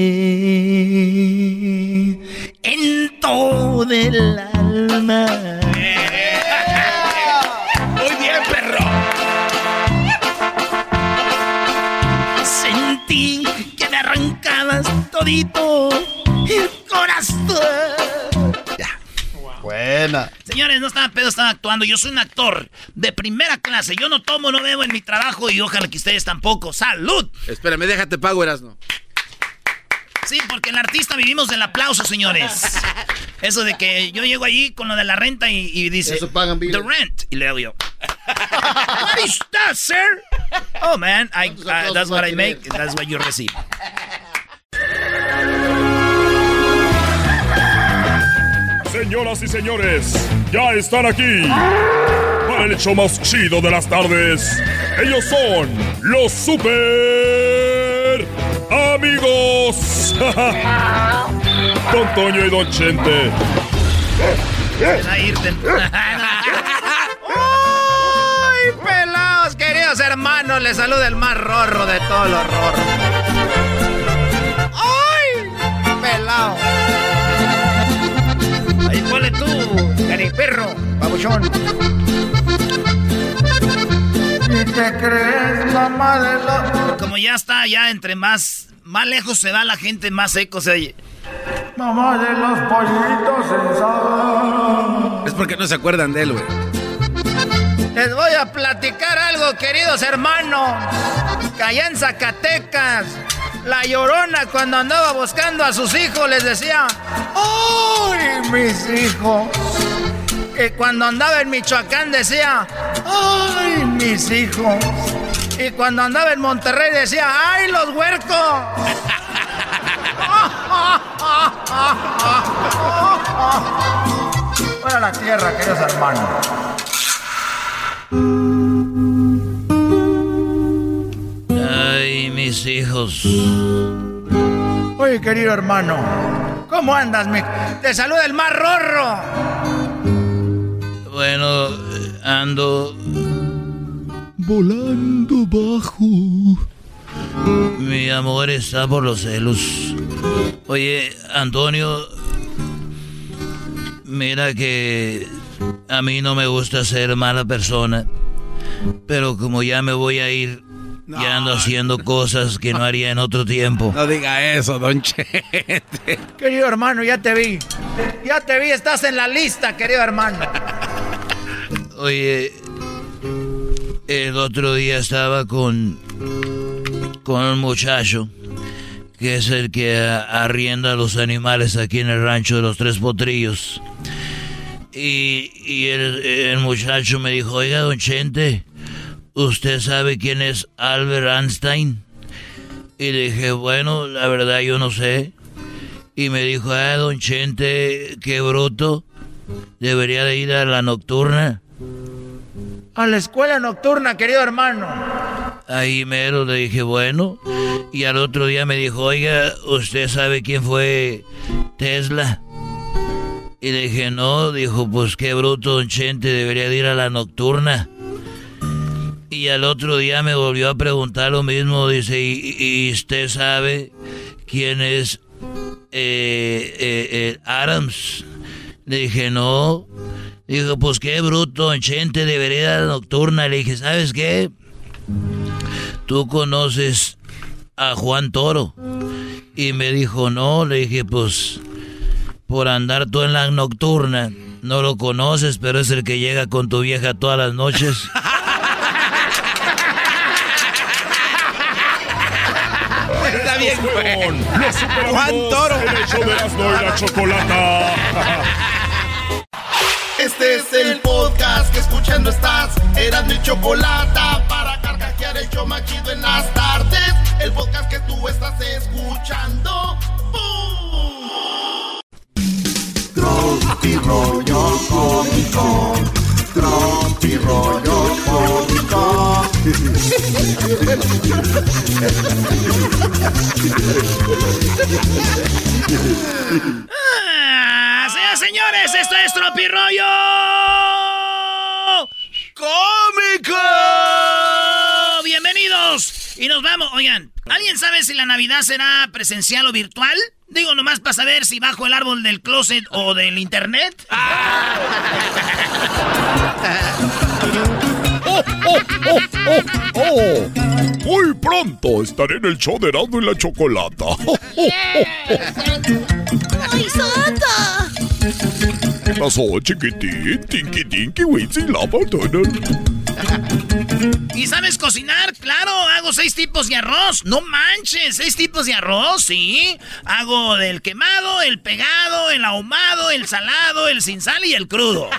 en todo el alma. Muy bien, perro. Sentí que me arrancabas todito el corazón. Buena. Señores, no estaba pedo, estaba actuando. Yo soy un actor de primera clase. Yo no tomo, no bebo en mi trabajo y ojalá que ustedes tampoco. ¡Salud! Espérame, déjate pago, Erasno. Sí, porque el artista vivimos del aplauso, señores. Eso de que yo llego allí con lo de la renta y, y dice... Eso pagan The rent. Y le hago yo... What is that, sir? Oh, man, I, uh, that's what I make, that's what you receive. Señoras y señores, ya están aquí para el hecho más chido de las tardes. Ellos son los super amigos. Don Toño y Don Chente. A irte. ¡Ay, pelados, queridos hermanos! Les saluda el más rorro de todos los rorros. ¡Ay, pelado! Ahí ponle tú, perro, babuchón. ¿Y te crees mamá de los... Como ya está, ya entre más, más lejos se va la gente, más seco se oye. Mamá de los pollitos sensados. Es porque no se acuerdan de él, güey. Les voy a platicar algo, queridos hermanos. Que allá en Zacatecas, la llorona cuando andaba buscando a sus hijos les decía, ¡Ay, mis hijos! Y cuando andaba en Michoacán decía, ¡Ay, mis hijos! Y cuando andaba en Monterrey decía, ¡Ay, los huercos! Fuera la tierra, queridos hermanos. ¡Ay, mis hijos! Oye, querido hermano, ¿cómo andas, mi? Te saluda el más rorro. Bueno, ando Volando bajo. Mi amor está por los celos. Oye, Antonio, mira que a mí no me gusta ser mala persona, pero como ya me voy a ir, ya ando haciendo cosas que no haría en otro tiempo. No diga eso, don Chete. Querido hermano, ya te vi. Ya te vi, estás en la lista, querido hermano. Oye, el otro día estaba con con un muchacho que es el que arrienda los animales aquí en el rancho de los Tres Potrillos. Y, y el, el muchacho me dijo, oiga, don Chente, ¿usted sabe quién es Albert Einstein? Y le dije, bueno, la verdad yo no sé. Y me dijo, ah, don Chente, qué bruto. Debería de ir a la nocturna. A la escuela nocturna, querido hermano. Ahí mero le dije, bueno. Y al otro día me dijo, oiga, ¿usted sabe quién fue Tesla? Y le dije, no. Dijo, pues qué bruto, don Chente, debería de ir a la nocturna. Y al otro día me volvió a preguntar lo mismo. Dice, ¿y, y usted sabe quién es eh, eh, eh, Adams? Le dije, no. Dijo, pues qué bruto, don Chente, debería ir a la nocturna. Le dije, ¿sabes qué? ¿Tú conoces a Juan Toro? Y me dijo, no, le dije, pues, por andar tú en la nocturna, no lo conoces, pero es el que llega con tu vieja todas las noches. Está bien, Juan Toro. El hecho de Erasmo y la chocolata. Este es el podcast que escuchando estás. Eran mi chocolate para carcajear el show más chido en las tardes. El podcast que tú estás escuchando. Tropi rollo cómico. Tropi rollo cómico. Ah, señores, esto es Tropirollo Cómico. Bienvenidos. Y nos vamos. Oigan, ¿alguien sabe si la Navidad será presencial o virtual? Digo nomás para saber si bajo el árbol del closet o del internet. ¡Oh, oh, oh, oh, oh! Muy pronto estaré en el show de Erasmo y la Chocolata. ¡Oh, oh, ¡Ay, Santa! ¿Qué pasó, chiquitín? Tinky Tinky Wincy Lava ¿Y sabes cocinar? Claro, hago seis tipos de arroz. No manches, seis tipos de arroz, sí. Hago del quemado, el pegado, el ahumado, el salado, el sin sal y el crudo.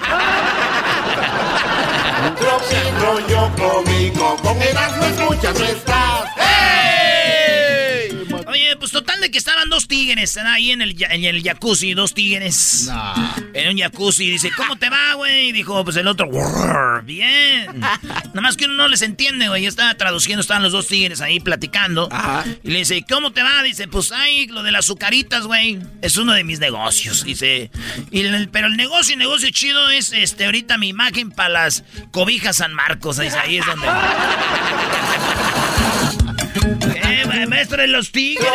Un rollo cómico, con Erasmo escuchas no estás. Pues total de que estaban dos tigres ahí en el, en el jacuzzi, dos tigres. En un jacuzzi. Dice, ¿cómo te va, güey? Y dijo, pues el otro, "Grrr, bien. Nada más que uno no les entiende, güey. Yo estaba traduciendo, estaban los dos tigres ahí platicando. Y le dice, ¿cómo te va? Dice, pues ay, lo de las azucaritas, güey. Es uno de mis negocios. Dice, y el- pero el negocio, el negocio chido es este ahorita mi imagen para las cobijas San Marcos. Dice, ahí es donde. ¿Qué, ma- maestro de los tigres?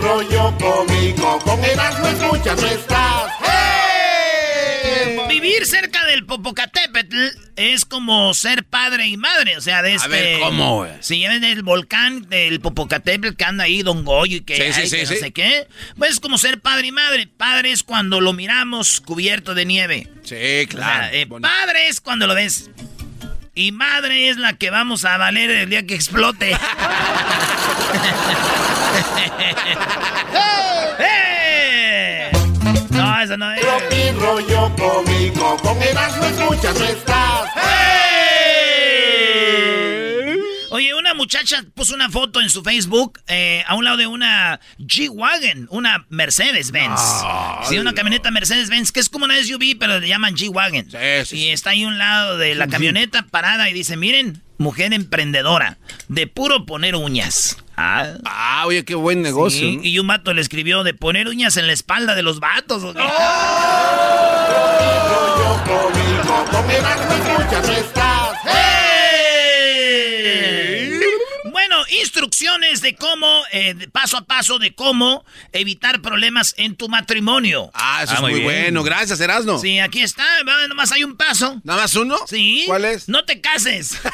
rollo cómico, con Erasmo escuchas no estás. Vivir cerca del Popocatépetl es como ser padre y madre, o sea, de este... ver, ¿cómo, güey? Si ven el volcán del Popocatépetl que anda ahí Don Goyo y que, Sí, sí, ay, sí, que no sí. sé qué, pues es como ser padre y madre. Padre es cuando lo miramos cubierto de nieve. Sí, claro. O sea, eh, padre es cuando lo ves. Y madre es la que vamos a valer el día que explote. ¡Eh! No, eso no es. Tropi rollo cómico, con escuchas no estás. Oye, una muchacha puso una foto en su Facebook eh, a un lado de una G-Wagon, una Mercedes-Benz. sí, una camioneta Mercedes-Benz, que es como una SUV, pero le llaman G-Wagon. Y está ahí a un lado de la camioneta parada y dice, miren, mujer emprendedora, de puro poner uñas. Ah, Ah, oye, qué buen negocio. Sí. Y un vato le escribió de poner uñas en la espalda de los vatos. ¿o instrucciones de cómo, eh, de paso a paso, de cómo evitar problemas en tu matrimonio. Ah, eso es muy, bueno. Gracias, Erasno. Sí, aquí está. Nomás hay un paso. ¿Nada más uno? Sí. ¿Cuál es? No te cases.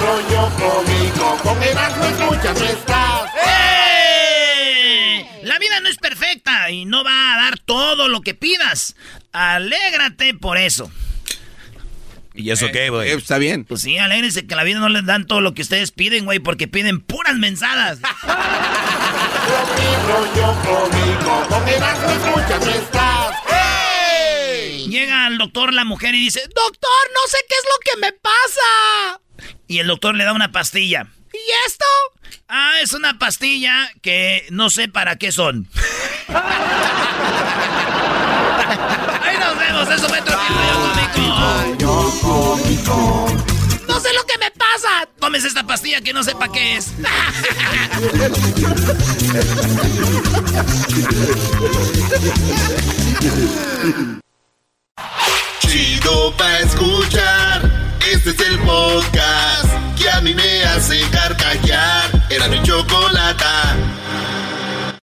Rollo cómico, con Erasmo escuchas estás. ¡Eh! La vida no es perfecta y no va a dar todo lo que pidas. Alégrate por eso. ¿Y eso qué, güey? Eh, está bien. Pues sí, alégrense que a la vida no les dan todo lo que ustedes piden, güey, porque piden puras mensadas. Llega al doctor la mujer y dice, doctor, no sé qué es lo que me pasa. Y el doctor le da una pastilla. ¿Y esto? Ah, es una pastilla que no sé para qué son. Ahí nos vemos, eso fue No sé lo que me pasa. Tómese esta pastilla que no sé para qué es. Chido pa' escuchar. Este es el podcast que a mí me hace carcajear. Era mi chocolata.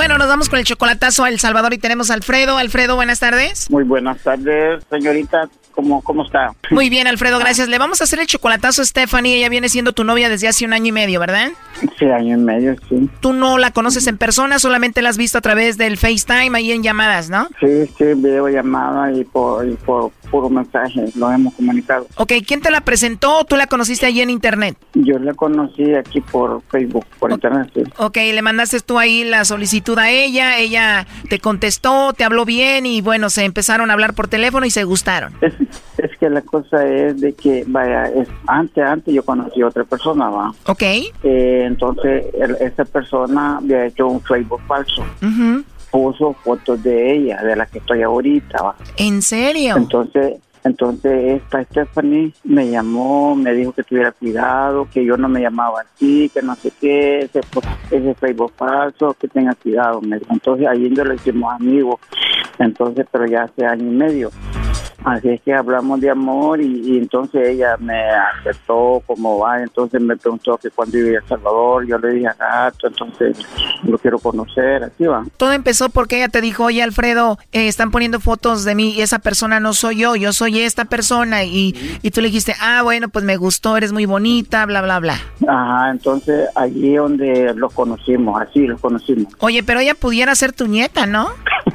Bueno, nos vamos con el chocolatazo a El Salvador y tenemos a Alfredo. Alfredo, buenas tardes. Muy buenas tardes, señorita. ¿cómo, cómo está? Muy bien, Alfredo, gracias. Le vamos a hacer el chocolatazo a Stephanie. Ella viene siendo tu novia desde hace un año y medio, ¿verdad? Sí, año y medio, sí. Tú no la conoces en persona, solamente la has visto a través del FaceTime ahí en llamadas, ¿no? Sí, sí, videollamada y por, y por puro mensaje lo hemos comunicado. Ok, ¿quién te la presentó o tú la conociste allí en internet? Yo la conocí aquí por Facebook, por internet, sí. Ok, le mandaste tú ahí la solicitud a ella, ella te contestó, te habló bien y bueno, se empezaron a hablar por teléfono y se gustaron. Es, es que la cosa es de que, vaya, es, antes, antes yo conocí a otra persona, va. Ok. Eh, entonces, el- esa persona había hecho un Facebook falso. Ujú. Puso fotos de ella, de la que estoy ahorita, va. ¿En serio? Entonces, entonces esta Stephanie me llamó, me dijo que tuviera cuidado, que yo no me llamaba así, que no sé qué, ese, ese Facebook falso, que tenga cuidado. Me dijo. Entonces ahí yo le hicimos amigos, entonces, pero ya hace año y medio. Así es que hablamos de amor y, y entonces ella me aceptó como va, entonces me preguntó que cuando iba a El Salvador, yo le dije a gato, entonces lo quiero conocer, así va. Todo empezó porque ella te dijo, oye Alfredo, eh, están poniendo fotos de mí y esa persona no soy yo, yo soy esta persona. Y, y tú le dijiste, ah, bueno, pues me gustó, eres muy bonita, bla, bla, bla. Ajá, entonces allí donde los conocimos, así los conocimos. Oye, pero ella pudiera ser tu nieta, ¿no?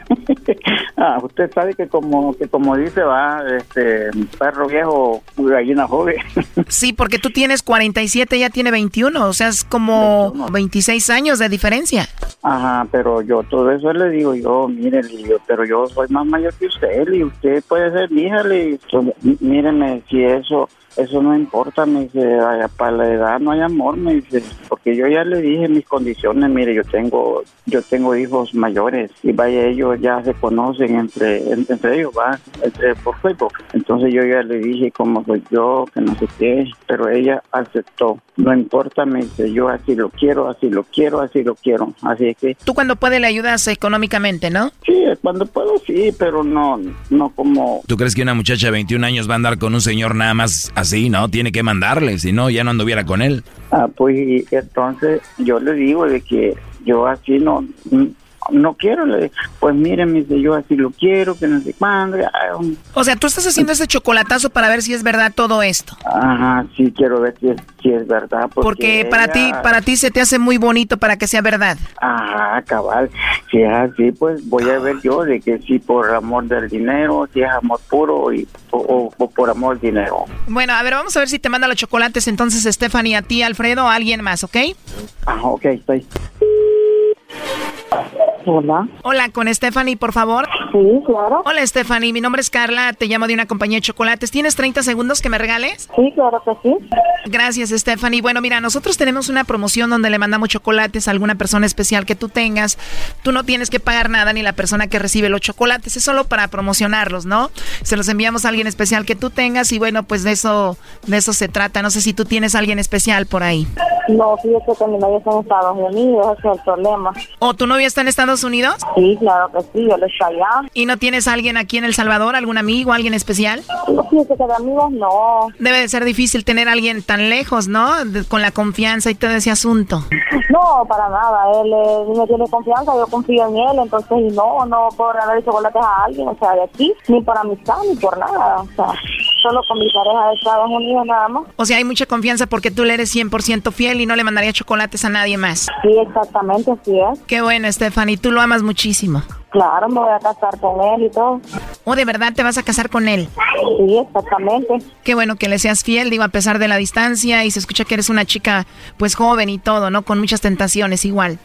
Ah, usted sabe que como que como dice va, este perro viejo, gallina joven. Sí, porque tú tienes 47, ella tiene 21, o sea, es como 26 años de diferencia. Ajá, pero yo todo eso le digo yo, mire, pero yo soy más mayor que usted, y usted puede ser mi hija, mí- míreme, si eso eso no importa, me dice, "Ay, para la edad no hay amor, me dice, porque yo ya le dije mis condiciones, mire, yo tengo yo tengo hijos mayores y vaya, ellos ya se conocen entre en- entre ellos, va, entre por Facebook. Entonces yo ya le dije cómo soy yo, que no sé qué, pero ella aceptó. No importa, me dice, yo así lo quiero, así lo quiero, así lo quiero. Así es que Tú cuando puedes le ayudas económicamente, ¿no? Sí, cuando puedo sí, pero no, no como... ¿Tú crees que una muchacha de 21 años va a andar con un señor nada más así, no? Tiene que mandarle, si no, ya no anduviera con él. Ah, pues entonces yo le digo de que yo así no no quiero, le pues miren, me dice, yo así lo quiero, que no sé cuándo. ah, O sea, tú estás haciendo este chocolatazo para ver si es verdad todo esto. Ajá, sí quiero ver si es, si es verdad. Porque, Porque para ti, para ti se te hace muy bonito para que sea verdad. Ajá, cabal. Si es así, pues voy a ver yo de que si por amor del dinero, si es amor puro y, o, por amor del dinero. Bueno, a ver, vamos a ver si te manda los chocolates entonces Stephanie a ti, Alfredo, a alguien más, ¿ok? Ajá, ok, estoy. Hola. Hola, con Stephanie, por favor. Sí, claro. Hola, Stephanie, mi nombre es Carla, te llamo de una compañía de chocolates. ¿Tienes 30 segundos que me regales? Sí, claro que sí. Gracias, Stephanie. Bueno, mira, nosotros tenemos una promoción donde le mandamos chocolates a alguna persona especial que tú tengas. Tú no tienes que pagar nada ni la persona que recibe los chocolates, es solo para promocionarlos, ¿no? Se los enviamos a alguien especial que tú tengas y bueno, pues de eso de eso se trata. No sé si tú tienes a alguien especial por ahí. No, fíjate que mi novio está en Estados Unidos, ese es el problema. ¿O tu novia está en Estados Unidos? Sí, claro que sí, él está allá. ¿Y no tienes a alguien aquí en El Salvador, algún amigo, alguien especial? No, fíjate que de amigos no. Debe de ser difícil tener a alguien tan lejos, ¿no? De- con la confianza y todo ese asunto. No, para nada. Él eh, me tiene confianza, yo confío en él, entonces y no, no puedo regalar chocolates a alguien, o sea, de aquí, ni por amistad, ni por nada. O sea, solo con mi pareja de Estados Unidos nada más. O sea, hay mucha confianza porque tú le eres 100% fiel y no le mandaría chocolates a nadie más. Sí, exactamente, así es. Qué bueno, Stephanie, tú lo amas muchísimo. Claro, me voy a casar con él y todo. ¿O de verdad te vas a casar con él? Sí, exactamente. Qué bueno que le seas fiel, digo, a pesar de la distancia y se escucha que eres una chica pues joven y todo, ¿no? Con muchas tentaciones igual.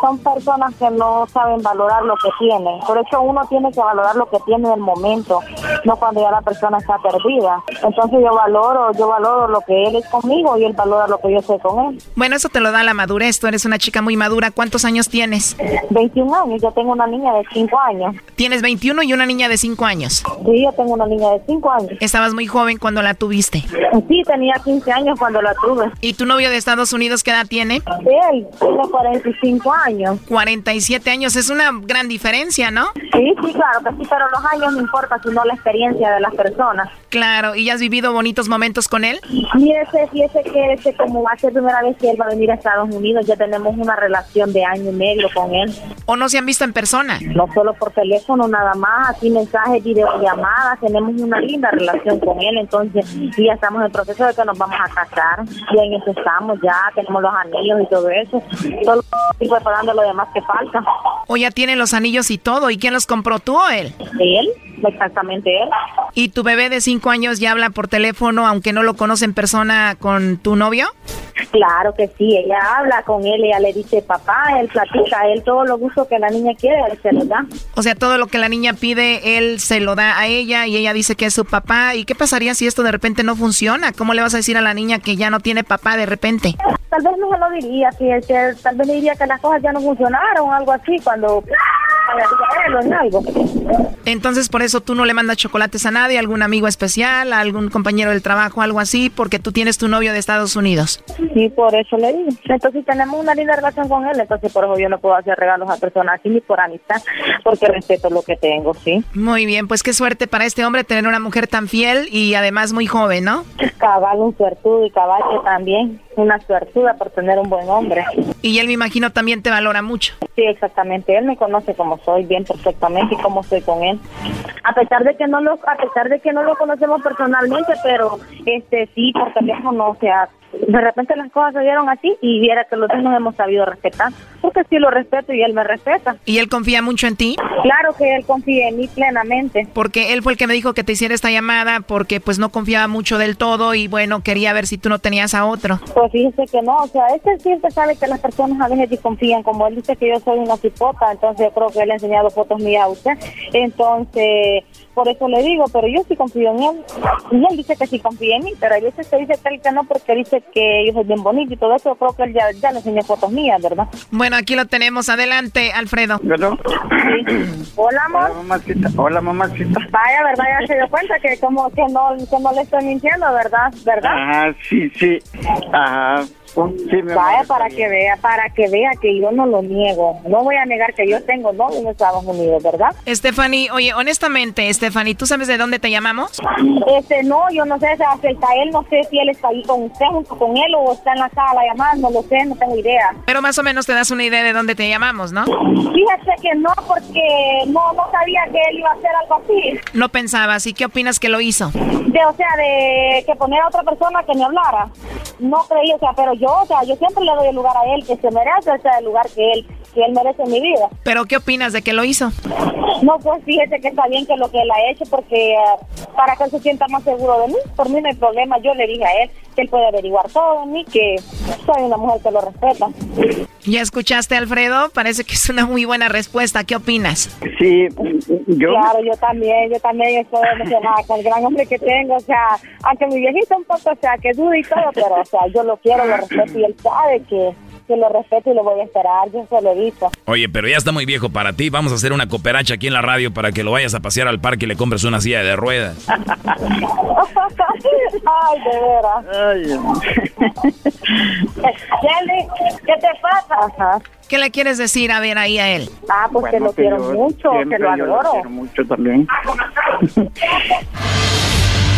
Son personas que no saben valorar lo que tienen. Por eso uno tiene que valorar lo que tiene en el momento, no cuando ya la persona está perdida. Entonces yo valoro, yo valoro lo que él es conmigo y él valora lo que yo soy con él. Bueno, eso te lo da la madurez, tú eres una chica muy madura. ¿Cuántos años tienes? 21 años, yo tengo una niña de 5 años. Tienes 21 y una niña de 5 años. Sí, yo tengo una niña de 5 años. Estabas muy joven cuando la tuviste. Sí, tenía 15 años cuando la tuve. ¿Y tu novio de Estados Unidos qué edad tiene? Él tiene 45 años. 47 años, es una gran diferencia, ¿no? Sí, sí, claro que sí, pero los años no importa, sino la experiencia de las personas. Claro, ¿y has vivido bonitos momentos con él? Fíjese, fíjese que este, como va a ser primera vez que él va a venir a Estados Unidos, ya tenemos una relación de año y medio con él. ¿O no se han visto en persona? No solo por teléfono, nada más, así mensajes, videollamadas, tenemos una linda relación con él, entonces ya estamos en el proceso de que nos vamos a casar, y en eso estamos ya, tenemos los anillos y todo eso, solo estoy preparando lo demás que falta. ¿O ya tienen los anillos y todo? ¿Y quién los compró, tú o él? Él, exactamente él. ¿Y tu bebé de cinco años ya habla por teléfono, aunque no lo conoce en persona, con tu novio? Claro que sí, ella habla con él, ella le dice papá, él platica, él todo lo gusto que la niña quiere, él se lo da. O sea, todo lo que la niña pide, él se lo da a ella y ella dice que es su papá. ¿Y qué pasaría si esto de repente no funciona? ¿Cómo le vas a decir a la niña que ya no tiene papá de repente? Tal vez no se lo diría, si que tal vez le diría que las cosas ya no funcionaron o algo así cuando. Entonces, por eso tú no le mandas chocolates a nadie, algún amigo especial, a algún compañero del trabajo, algo así, porque tú tienes tu novio de Estados Unidos. Sí, por eso le digo. Entonces, tenemos una linda relación con él, entonces por eso yo no puedo hacer regalos a personas así ni por amistad, porque respeto lo que tengo, sí. Muy bien, pues qué suerte para este hombre tener una mujer tan fiel y además muy joven, ¿no? Cabal, un suertudo y caballo también, una suertuda por tener un buen hombre. Y él me imagino también te valora mucho. Sí, exactamente. Él me conoce como soy bien perfectamente y cómo estoy con él. A pesar de que no lo, a pesar de que no lo conocemos personalmente, pero este sí por teléfono, o sea, de repente las cosas se dieron así y viera que los dos nos hemos sabido respetar. Porque sí lo respeto y él me respeta. ¿Y él confía mucho en ti? Claro que él confía en mí plenamente. Porque él fue el que me dijo que te hiciera esta llamada porque pues no confiaba mucho del todo y bueno, quería ver si tú no tenías a otro. Pues fíjese que no, o sea, este siempre sabe que las personas a veces desconfían, como él dice que yo soy una cipota, entonces yo creo que él ha enseñado fotos mías a usted. Entonces, por eso le digo, pero yo sí confío en él. Y él dice que sí confía en mí, pero a veces se dice que él que no porque dice que yo soy bien bonito y todo eso. Yo creo que él ya, ya le enseñó fotos mías, ¿verdad? Bueno, aquí lo tenemos. Adelante, Alfredo. ¿Perdón? Hola, amor. Hola, mamacita. Hola, mamacita. Vaya, ¿verdad? Ya se dio cuenta que como que no, que no le estoy mintiendo, ¿verdad? ¿Verdad? Ajá, sí, sí. Ajá. Sí, Vaya para que vea, para que vea que yo no lo niego. No voy a negar que yo tengo novio en Estados Unidos, ¿verdad? Stephanie, oye, honestamente, Stephanie, ¿tú sabes de dónde te llamamos? Este, no, yo no sé, si está él, no sé si él está ahí con usted, junto con él, o está en la sala llamando, no lo sé, no tengo idea. Pero más o menos te das una idea de dónde te llamamos, ¿no? Fíjate que no, porque no, no sabía que él iba a hacer algo así. No pensabas. ¿Y qué opinas que lo hizo? De, o sea, de que poner a otra persona que me hablara. No creí, o sea, pero yo, o sea, yo siempre le doy el lugar a él que se merece, o sea, el lugar que él, que él merece en mi vida. ¿Pero qué opinas de que lo hizo? No, pues fíjese que está bien que lo que él ha hecho, porque eh, para que él se sienta más seguro de mí, por mí no hay problema. Yo le dije a él que él puede averiguar todo de mí, que soy una mujer que lo respeta. ¿Ya escuchaste, Alfredo? Parece que es una muy buena respuesta. ¿Qué opinas? Sí, yo. Claro, yo también, yo también estoy emocionada con el gran hombre que tengo, o sea, aunque mi viejito un poco, o sea, que duda y todo, pero, o sea, yo lo quiero, lo respeto y él sabe que, que lo respeto y lo voy a esperar, yo se lo he dicho. Oye, pero ya está muy viejo para ti. Vamos a hacer una cooperacha aquí en la radio para que lo vayas a pasear al parque y le compres una silla de ruedas. Ay, de veras. Kelly, ¿qué te pasa? ¿Qué le quieres decir a ver ahí a él? Ah, pues que lo quiero mucho, que lo yo adoro. quiero mucho también.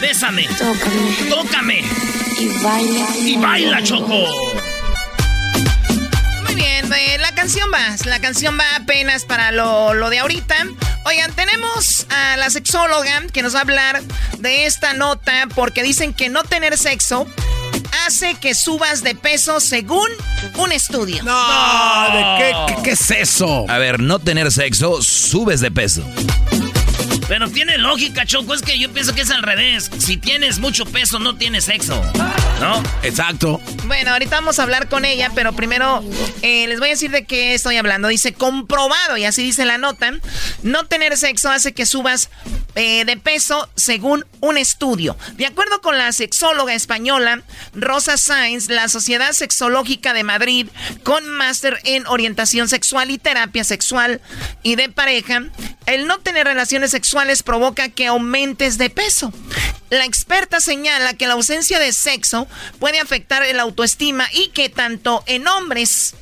Bésame. tócame Tócame. y baila. Y baila, Choco. Muy bien, eh, la canción va. La canción va apenas para lo, lo de ahorita. Oigan, tenemos a la sexóloga que nos va a hablar de esta nota porque dicen que no tener sexo hace que subas de peso según un estudio. No, ¿de qué, qué, qué es eso? A ver, no tener sexo, subes de peso. Pero tiene lógica, Choco. Es que yo pienso que es al revés. Si tienes mucho peso, no tienes sexo. ¿No? Exacto. Bueno, ahorita vamos a hablar con ella, pero primero eh, les voy a decir de qué estoy hablando. Dice comprobado, y así dice la nota. No tener sexo hace que subas eh, de peso según un estudio. De acuerdo con la sexóloga española Rosa Sainz, la Sociedad Sexológica de Madrid, con máster en orientación sexual y terapia sexual y de pareja, el no tener relaciones sexuales provoca que aumentes de peso. La experta señala que la ausencia de sexo puede afectar el autoestima y que tanto en hombres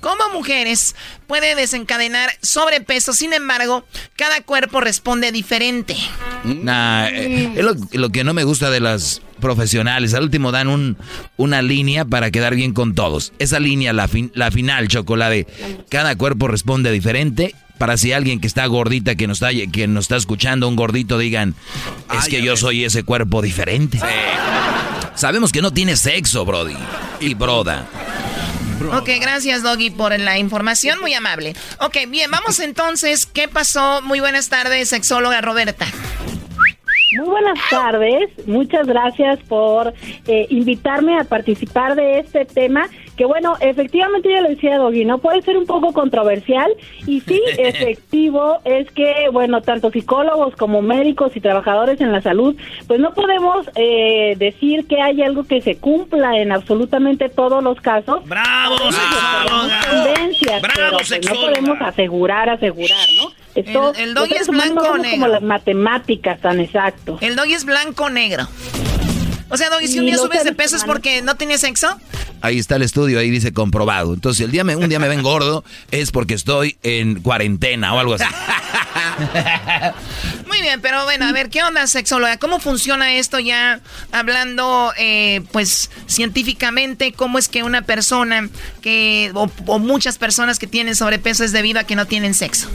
como mujeres puede desencadenar sobrepeso. Sin embargo, cada cuerpo responde diferente. Eh, es lo, que no me gusta de las profesionales. Al último dan un, una línea para quedar bien con todos. Esa línea, la, la final, chocolate. Cada cuerpo responde diferente para si alguien que está gordita, que nos está, que nos está escuchando, un gordito, digan, es que yo soy ese cuerpo diferente. Sabemos que no tiene sexo, Brody. Y broda. Ok, gracias Doggy por la información, muy amable. Ok, bien, vamos entonces. ¿Qué pasó? Muy buenas tardes, sexóloga Roberta. Muy buenas tardes, muchas gracias por eh, invitarme a participar de este tema que bueno, efectivamente yo le decía Doggy, ¿no? Puede ser un poco controversial y sí, efectivo es que, bueno, tanto psicólogos como médicos y trabajadores en la salud, pues no podemos eh, decir que hay algo que se cumpla en absolutamente todos los casos. ¡Bravo, tendencias, pero pues, no podemos asegurar, asegurar, ¿no? Esto, el, el es blanco o negro. Como las matemáticas, tan exacto. El doggy es blanco o negro. O sea, Doggy, si un día subes de peso es porque no tienes sexo. Ahí está el estudio, ahí dice comprobado. Entonces, el día me, un día me ven gordo es porque estoy en cuarentena o algo así. Muy bien, pero bueno, a ver, ¿qué onda, sexóloga? ¿Cómo funciona esto ya hablando, eh, pues, científicamente? ¿Cómo es que una persona que, o muchas personas que tienen sobrepeso es debido a que no tienen sexo?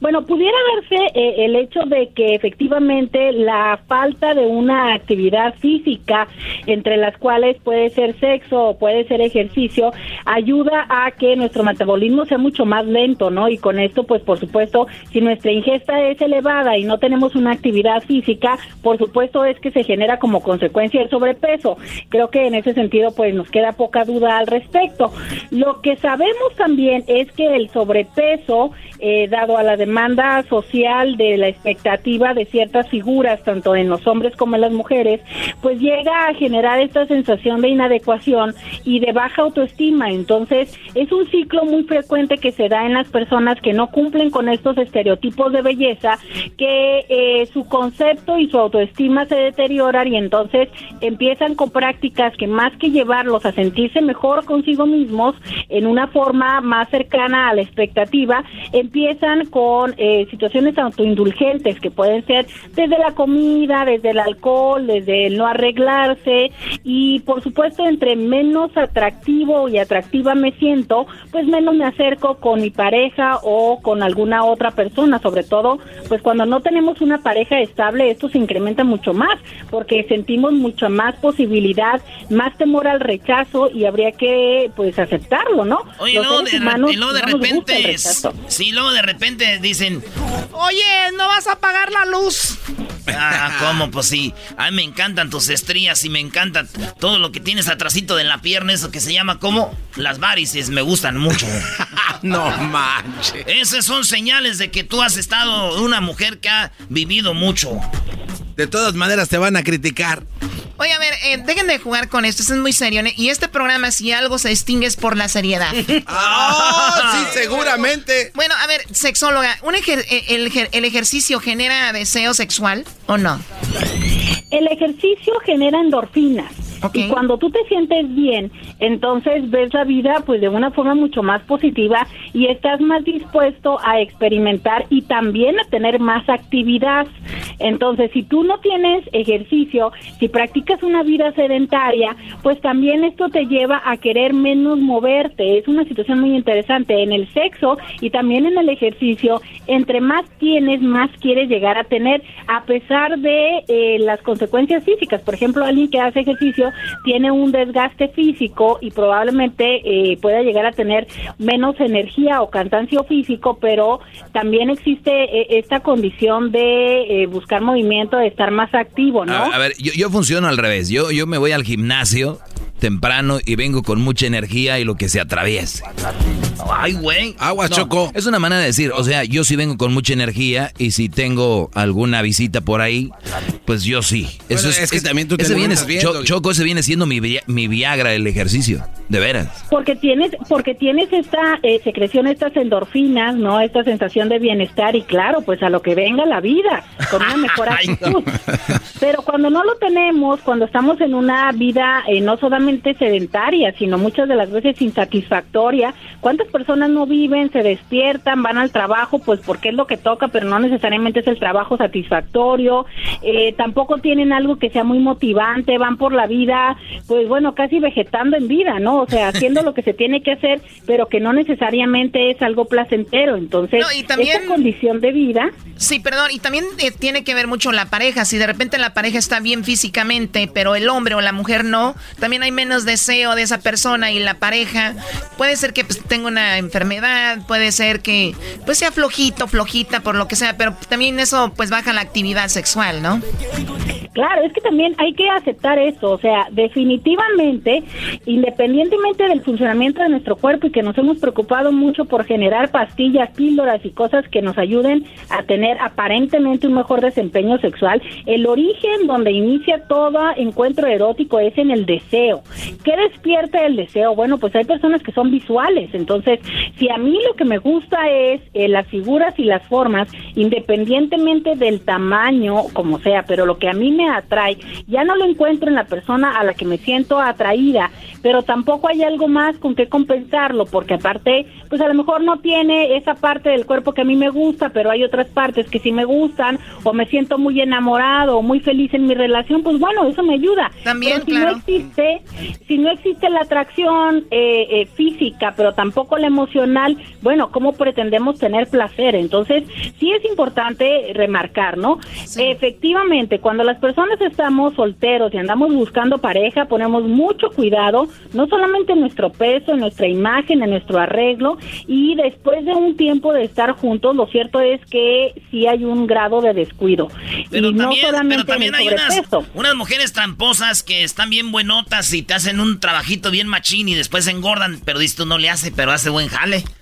Bueno, pudiera verse eh, el hecho de que efectivamente la falta de una actividad física, entre las cuales puede ser sexo o puede ser ejercicio, ayuda a que nuestro metabolismo sea mucho más lento, ¿no? Y con esto, pues por supuesto, si nuestra ingesta es elevada y no tenemos una actividad física, por supuesto es que se genera como consecuencia el sobrepeso. Creo que en ese sentido, pues nos queda poca duda al respecto. Lo que sabemos también es que el sobrepeso, eh, dado a la demanda social de la expectativa de ciertas figuras, tanto en los hombres como en las mujeres, pues llega a generar esta sensación de inadecuación y de baja autoestima. Entonces, es un ciclo muy frecuente que se da en las personas que no cumplen con estos estereotipos de belleza, que eh, su concepto y su autoestima se deterioran y entonces empiezan con prácticas que más que llevarlos a sentirse mejor consigo mismos en una forma más cercana a la expectativa, empiezan con eh, situaciones autoindulgentes que pueden ser desde la comida, desde el alcohol, desde el no arreglarse. Y por supuesto entre menos atractivo y atractiva me siento, pues menos me acerco con mi pareja o con alguna otra persona, sobre todo pues cuando no tenemos una pareja estable esto se incrementa mucho más porque sentimos mucha más posibilidad, más temor al rechazo y habría que pues aceptarlo, ¿no? Oye, luego de, de repente, sí, luego de repente dicen, oye, no vas a apagar la luz. Ah, ¿cómo? Pues sí. A mí me encantan tus estrías y me encanta todo lo que tienes atrásito de la pierna, eso que se llama como las varices, me gustan mucho. no manches. Esas son señales de que tú has estado una mujer que ha vivido mucho. De todas maneras te van a criticar. Oye, a ver, eh, dejen de jugar con esto, esto es muy serio. Y este programa, si algo se distingue, es por la seriedad. ¡Ah! sí, seguramente. Bueno, a ver, sexóloga, ¿un eh, el, ejercicio genera deseo sexual o no? El ejercicio genera endorfinas. Y cuando tú te sientes bien, entonces ves la vida pues de una forma mucho más positiva y estás más dispuesto a experimentar y también a tener más actividad. Entonces, si tú no tienes ejercicio, si practicas una vida sedentaria, pues también esto te lleva a querer menos moverte. Es una situación muy interesante en el sexo y también en el ejercicio. Entre más tienes, más quieres llegar a tener, a pesar de eh, las consecuencias físicas. Por ejemplo, alguien que hace ejercicio tiene un desgaste físico y probablemente eh, pueda llegar a tener menos energía o cansancio físico, pero también existe eh, esta condición de eh, buscar movimiento, de estar más activo, ¿no? A, ver, yo, yo, funciono al revés. Yo, yo me voy al gimnasio temprano y vengo con mucha energía y lo que se atraviese. Ay, güey. Agua, Choco. Es una manera de decir, o sea, yo sí vengo con mucha energía y si tengo alguna visita por ahí, pues yo sí. Eso Bueno, es que también tú te ese lo viene, estás viendo. Cho- Choco, ese viene siendo mi, mi Viagra el ejercicio, de veras. Porque tienes, porque tienes esta eh, secreción, estas endorfinas, ¿no? Esta sensación de bienestar y claro, pues a lo que venga la vida, con una mejor actitud. Pero cuando no lo tenemos, cuando estamos en una vida eh, no solamente sedentaria, sino muchas de las veces insatisfactoria, ¿cuántas personas no viven, se despiertan, van al trabajo, pues porque es lo que toca, pero no necesariamente es el trabajo satisfactorio, eh, tampoco tienen algo que sea muy motivante, van por la vida, pues bueno, casi vegetando en vida, ¿no? O sea, haciendo lo que se tiene que hacer, pero que no necesariamente es algo placentero. Entonces, No, y también- esta condición de vida Sí, perdón, y también eh, tiene que ver mucho la pareja. Si de repente la pareja está bien físicamente, pero el hombre o la mujer no, también hay menos deseo de esa persona y la pareja. Puede ser que pues, tenga una enfermedad, puede ser que pues sea flojito, flojita, por lo que sea, pero también eso pues baja la actividad sexual, ¿no? Claro, es que también hay que aceptar eso, o sea, definitivamente, independientemente del funcionamiento de nuestro cuerpo y que nos hemos preocupado mucho por generar pastillas, píldoras y cosas que nos ayuden a tener aparentemente un mejor desempeño sexual, el origen donde inicia todo encuentro erótico es en el deseo. ¿Qué despierta el deseo? Bueno, pues hay personas que son visuales, entonces, si a mí lo que me gusta es eh, las figuras y las formas, independientemente del tamaño, como sea, pero lo que a mí me atrae, ya no lo encuentro en la persona a la que me siento atraída, pero tampoco hay algo más con que compensarlo, porque aparte, pues a lo mejor no tiene esa parte del cuerpo que a mí me gusta, pero hay otras partes que sí me gustan, o me siento muy enamorado, o muy feliz en mi relación, pues bueno, eso me ayuda. También, Pero si claro. no existe, si no existe la atracción eh, eh, física, pero tampoco la emocional, bueno, ¿cómo pretendemos tener placer? Entonces, sí es importante remarcar, ¿no? Efectivamente, cuando las personas estamos solteros y andamos buscando pareja, ponemos mucho cuidado, no solamente en nuestro peso, en nuestra imagen, en nuestro arreglo, y después de un tiempo de estar juntos, lo cierto es que sí hay un grado de descuido. Pero y no solamente pero también en el hay unas mujeres tramposas que están bien buenotas y te hacen un trabajito bien machín y después engordan, pero dices tú no le hace, pero hace buen jale.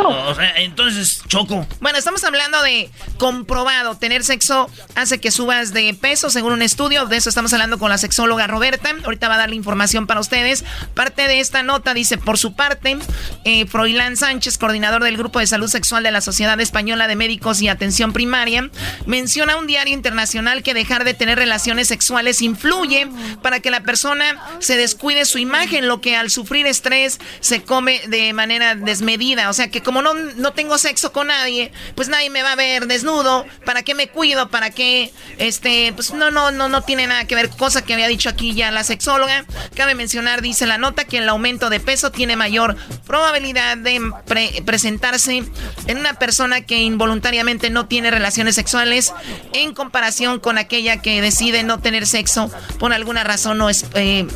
O sea, entonces, Choco. Bueno, estamos hablando de comprobado. Tener sexo hace que subas de peso, según un estudio. De eso estamos hablando con la sexóloga Roberta. Ahorita va a dar la información para ustedes. Parte de esta nota dice, por su parte, eh, Froilán Sánchez, coordinador del Grupo de Salud Sexual de la Sociedad Española de Médicos y Atención Primaria, menciona un diario internacional que dejar de tener relaciones sexuales influye para que la persona se descuide su imagen, lo que al sufrir estrés se come de manera desmedida. O sea que como no, no tengo sexo con nadie, pues nadie me va a ver desnudo. ¿Para qué me cuido? ¿Para qué? Este, pues no, no, no, no tiene nada que ver. Cosa que había dicho aquí ya la sexóloga. Cabe mencionar, dice la nota, que el aumento de peso tiene mayor probabilidad de pre- presentarse en una persona que involuntariamente no tiene relaciones sexuales en comparación con aquella que decide no tener sexo por alguna razón no es eh,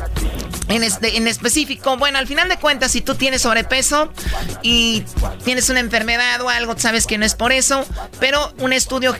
en, este- en específico. Bueno, al final de cuentas, si tú tienes sobrepeso y tienes una enfermedad o algo, sabes que no es por eso, pero un estudio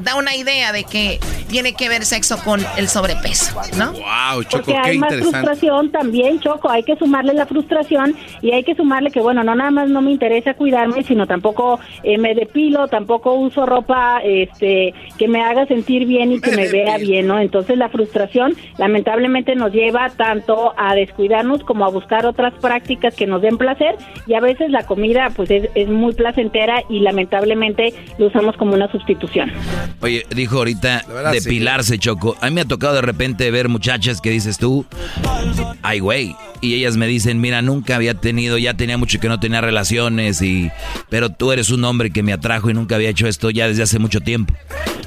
da una idea de que tiene que ver sexo con el sobrepeso, ¿no? Wow, Choco, Porque qué hay más interesante. frustración también, Choco. Hay que sumarle la frustración y hay que sumarle que, bueno, no nada más no me interesa cuidarme, sino tampoco eh, me depilo, tampoco uso ropa este, que me haga sentir bien y que me vea bien, ¿no? Entonces la frustración lamentablemente nos lleva tanto a descuidarnos como a buscar otras prácticas que nos den placer y a veces la comida pues es, es muy placentera y lamentablemente lo usamos como una sustitución. Oye, dijo ahorita verdad, sí. depilarse, Choco. A mí me ha tocado de repente ver muchachas que dices tú, ay, güey. Y ellas me dicen, mira, nunca había tenido, ya tenía mucho que no tenía relaciones, y pero tú eres un hombre que me atrajo y nunca había hecho esto ya desde hace mucho tiempo.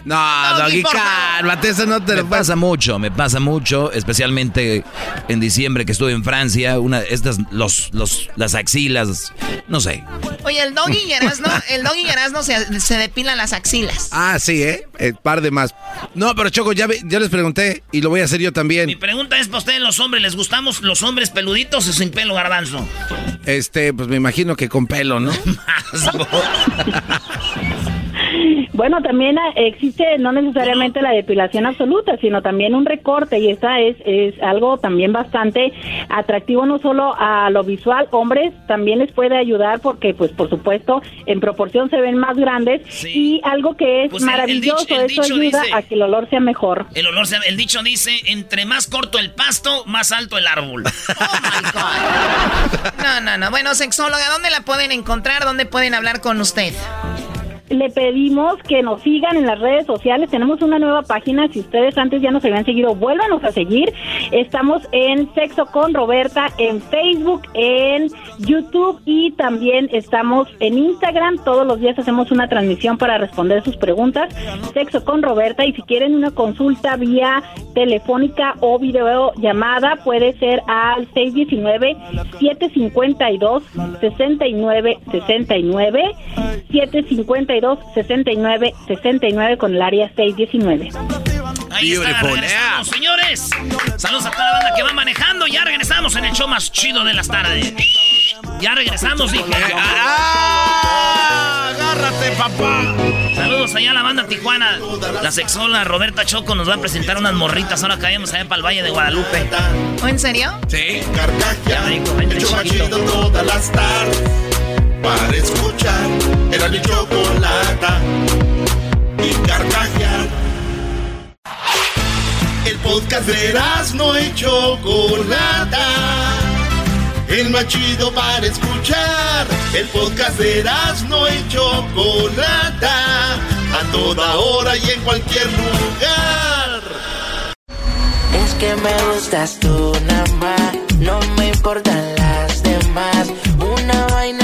No, Doggy, cálmate, eso no te Me lo pasa mucho, me pasa mucho, especialmente en diciembre que estuve en Francia, una, estas, los, los, las axilas, no sé. Oye, el doggy y Erasno, el doggy y Erasno se, se depilan las axilas. Ah, sí, ¿eh? El par de más. No, pero Choco, ya, ya les pregunté y lo voy a hacer yo también. Mi pregunta es para ustedes los hombres, ¿les gustamos los hombres peluditos o sin pelo garbanzo? Este, pues me imagino que con pelo, ¿no? Bueno, también ah, existe no necesariamente la depilación absoluta, sino también un recorte y esta es, es algo también bastante atractivo no solo a lo visual, hombres también les puede ayudar porque pues por supuesto en proporción se ven más grandes y algo que es Pues el- el maravilloso, dicho- el eso dicho ayuda dice- a que el olor sea mejor. El olor, se- el dicho dice, entre más corto el pasto, más alto el árbol. No, no, no. Bueno, sexóloga, ¿dónde la pueden encontrar? ¿Dónde pueden hablar con usted? Le pedimos que nos sigan en las redes sociales. Tenemos una nueva página. Si ustedes antes ya nos habían seguido, vuélvanos a seguir. Estamos en Sexo con Roberta en Facebook, en YouTube y también estamos en Instagram. Todos los días hacemos una transmisión para responder sus preguntas. Sexo con Roberta. Y si quieren una consulta vía telefónica o videollamada, puede ser al 619-752-6969. 752-6969 con el área 619. Ahí está, regresamos, señores. Saludos a toda la banda que va manejando. Ya regresamos en el show más chido de las tardes. Ya regresamos, dije. ¡Ah! ¡Agárrate, papá! Saludos allá a la banda Tijuana. La sexola Roberta Choco nos va a presentar unas morritas. Ahora caemos allá para el Valle de Guadalupe. ¿O en serio? Sí. El show más chido todas las tardes. Para escuchar, era mi chocolata. Y carcajear. El podcast de no y Chocolata. El más chido para escuchar. El podcast de no y Chocolata. A toda hora y en cualquier lugar. Es que me gustas tú nada más, no me importan las demás. Una vaina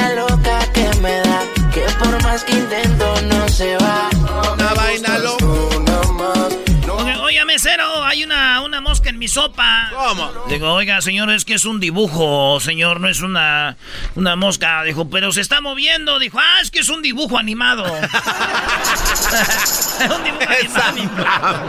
en mi sopa. ¿Cómo? Digo, oiga, señor, es que es un dibujo, señor, no es una, una mosca. Dijo, pero se está moviendo. Dijo, ah, es que es un dibujo animado. un dibujo animado.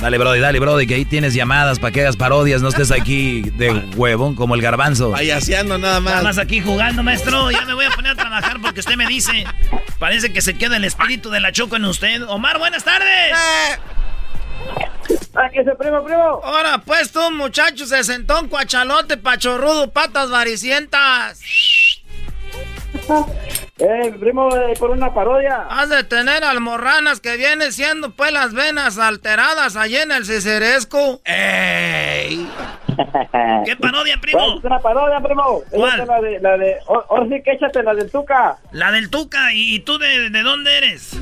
Dale, Brody, dale, Brody, que ahí tienes llamadas para que hagas parodias, no estés aquí de huevón como el garbanzo. Payaseando nada más. Nada más aquí jugando, maestro. Ya me voy a poner a trabajar porque usted me dice. Parece que se queda el espíritu de la choco en usted. Omar, buenas tardes. Aquí ese primo, primo. Ahora, pues tú, muchacho, se sentó un cuachalote, pachorrudo, patas varicientas. Eh, primo, eh, por una parodia. Has de tener almorranas que vienen siendo pues las venas alteradas allí en el ciceresco. ¡Ey! ¿Qué parodia, ¿Cuál primo? es una parodia, primo? ¿Cuál? Esa es la de, la de, ahora sí que échate la del Tuca. La del Tuca. ¿Y, y tú de, de dónde eres?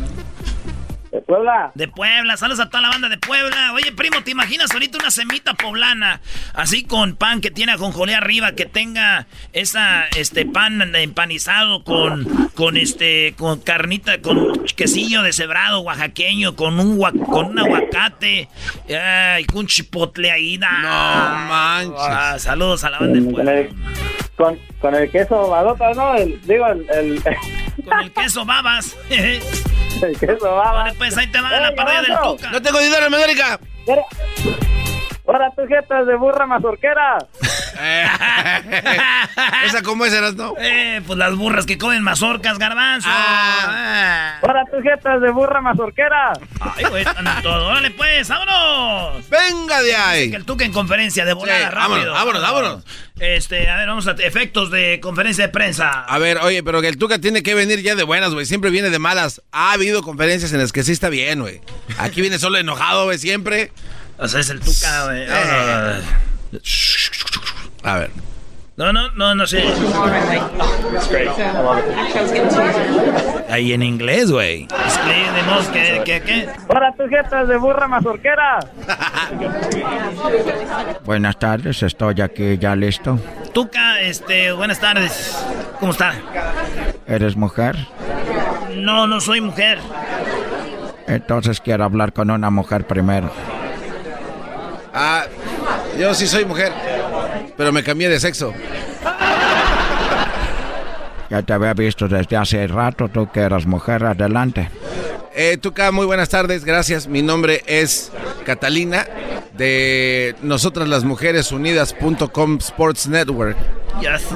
De Puebla. De Puebla. Saludos a toda la banda de Puebla. Oye, primo, ¿te imaginas ahorita una semita poblana? Así con pan que tiene ajonjolé arriba, que tenga esa, este, pan empanizado con, con este, con carnita, con quesillo deshebrado oaxaqueño, con un, con un aguacate, ay, con chipotle ahí. No manches. saludos a la banda de Puebla. Con, con el queso badota, ¿no? El, digo, el, el, Con el queso babas. el queso baba. Vale, pues ahí te va la parodia del. Tuca. No tengo dinero en América. Ahora tú jetas de burra mazorquera. ¿Esa cómo es, eras, no? Eh, pues las burras que comen mazorcas, garbanzo. Ah. Ahora tú jetas de burra mazorquera. Ay, güey, están en todo. Órale, pues, vámonos. Venga de ahí. Que el Tuca en conferencia de volada, Sí, rápido. vámonos, vámonos, vámonos. Este, a ver, vamos a efectos de conferencia de prensa. A ver, oye, pero que el Tuca tiene que venir ya de buenas, güey. Siempre viene de malas. Ha habido conferencias en las que sí está bien, güey. Aquí viene solo enojado, güey, siempre. O sea, es el Tuca, güey. Eh. A ver. No, no, no, no sé. Ahí en inglés, güey. Escríbemos que, que, que. Ahora tú jetas de burra mazorquera. Buenas tardes, estoy aquí ya listo. Tuca, este, buenas tardes. ¿Cómo está? ¿Eres mujer? No, no soy mujer. Entonces quiero hablar con una mujer primero. Ah, yo sí soy mujer. Pero me cambié de sexo. Ya te había visto desde hace rato, tú que eras mujer, adelante. Eh, Tuca, muy buenas tardes, gracias. Mi nombre es Catalina de Nosotras las Mujeres Unidas.com Sports Network. Ya sé.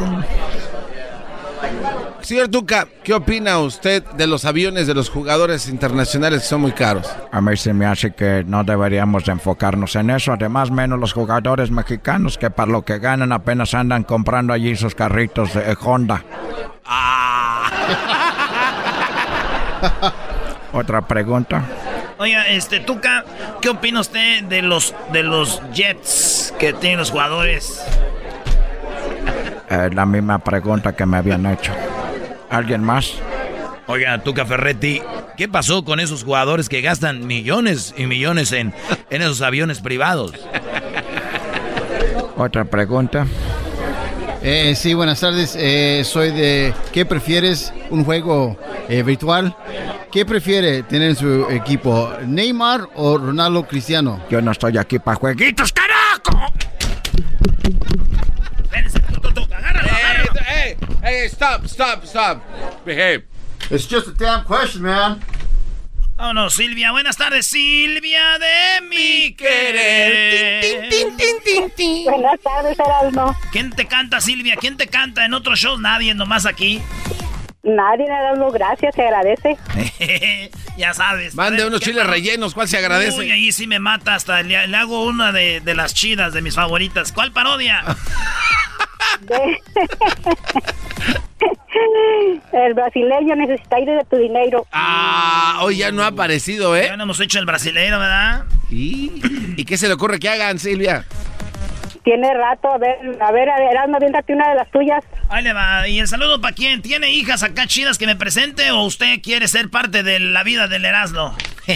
Señor Tuca, ¿qué opina usted de los aviones de los jugadores internacionales que son muy caros? A mí se me hace que no deberíamos enfocarnos en eso. Además, menos los jugadores mexicanos que para lo que ganan apenas andan comprando allí sus carritos de Honda. Otra pregunta. Oiga, este, Tuca, ¿qué opina usted de los, de los Jets que tienen los jugadores? Eh, la misma pregunta que me habían hecho. ¿Alguien más? Oiga, Tuca Ferretti, ¿qué pasó con esos jugadores que gastan millones y millones en, en esos aviones privados? Otra pregunta. Eh, sí, buenas tardes. Eh, soy de. ¿Qué prefieres? ¿Un juego eh, virtual? ¿Qué prefiere tener en su equipo? ¿Neymar o Ronaldo Cristiano? Yo no estoy aquí para jueguitos, carajo. Hey, stop, stop, stop. Behave. It's just a damn question, man. Oh, no, Silvia. Buenas tardes, Silvia de mi querer. Tin, tin, tin, tin, tin. Buenas tardes, Erasmo. ¿Quién te canta, Silvia? ¿Quién te canta en otro show? Nadie, nomás aquí. Nadie, Erasmo, gracias, se agradece. ya sabes. Mande unos chiles rellenos, ¿cuál se agradece? Uy, ahí sí me mata hasta. Le, le hago una de, de las chidas, de mis favoritas. ¿Cuál parodia? El brasileño necesita ir de tu dinero. Ah, hoy ya no ha aparecido, ¿eh? Ya no hemos hecho el brasileño, ¿verdad? ¿Y? ¿Y qué se le ocurre que hagan, Silvia? Tiene rato, a ver, a ver, Erasmo, aviéntate una de las tuyas. Ahí le va. ¿Y el saludo para quién? ¿Tiene hijas acá chidas que me presente o usted quiere ser parte de la vida del Erasmo?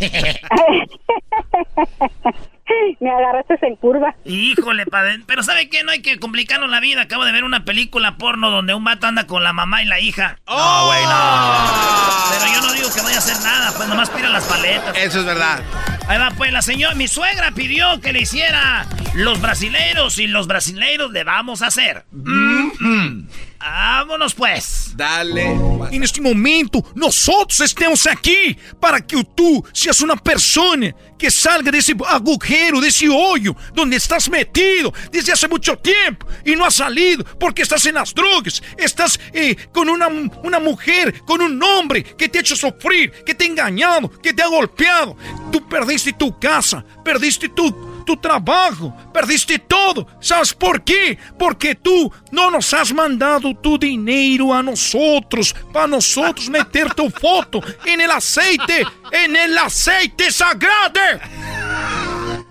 Me agarraste en curva. Híjole, padre. Pero ¿sabe qué? No hay que complicarnos la vida. Acabo de ver una película porno donde un vato anda con la mamá y la hija. ¡Oh! güey, no. Pero yo no digo que vaya a hacer nada. Pues nomás pira las paletas. Eso es verdad. Ahí va, pues la señora, mi suegra pidió que le hiciera los brasileiros y los brasileiros le vamos a hacer. Mm-hmm. Vámonos pues. Dale. En este momento, nosotros estamos aquí para que tú seas una persona que salga de ese agujero, de ese hoyo donde estás metido desde hace mucho tiempo y no has salido porque estás en las drogas, estás eh, con una, una mujer, con un hombre que te ha hecho sufrir, que te ha engañado, que te ha golpeado. Tú perdiste tu casa, perdiste tu tu trabajo, perdiste todo. ¿Sabes por qué? Porque tú no nos has mandado tu dinero a nosotros, para nosotros meter tu foto en el aceite, en el aceite sagrado.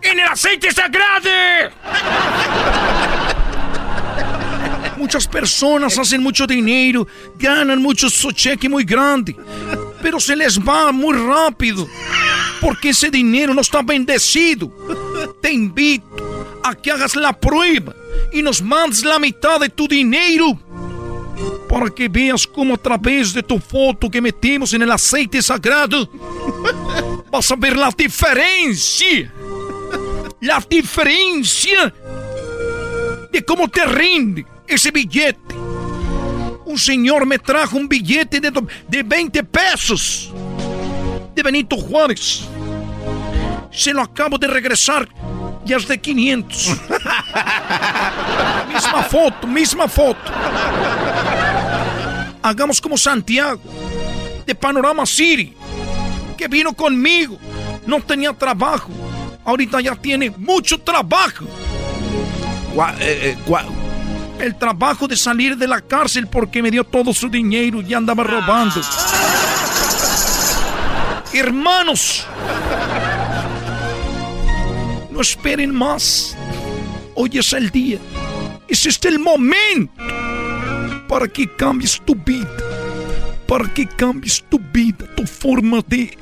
En el aceite sagrado. Muchas personas hacen mucho dinero, ganan mucho su cheque muy grande, pero se les va muy rápido porque ese dinero no está bendecido. Te invito a que hagas la prueba y nos mandes la mitad de tu dinero para que veas cómo a través de tu foto que metemos en el aceite sagrado vas a ver la diferencia. La diferencia de cómo te rinde ese billete. Un señor me trajo un billete de, de 20 pesos de Benito Juárez. Se lo acabo de regresar. Ya es de 500. misma foto, misma foto. Hagamos como Santiago, de Panorama City, que vino conmigo. No tenía trabajo. Ahorita ya tiene mucho trabajo. eh, eh, El trabajo de salir de la cárcel porque me dio todo su dinero y andaba robando. Hermanos, no esperen más. Hoy es el día. Es este el momento para que cambies tu vida. Para que cambies tu vida, tu forma de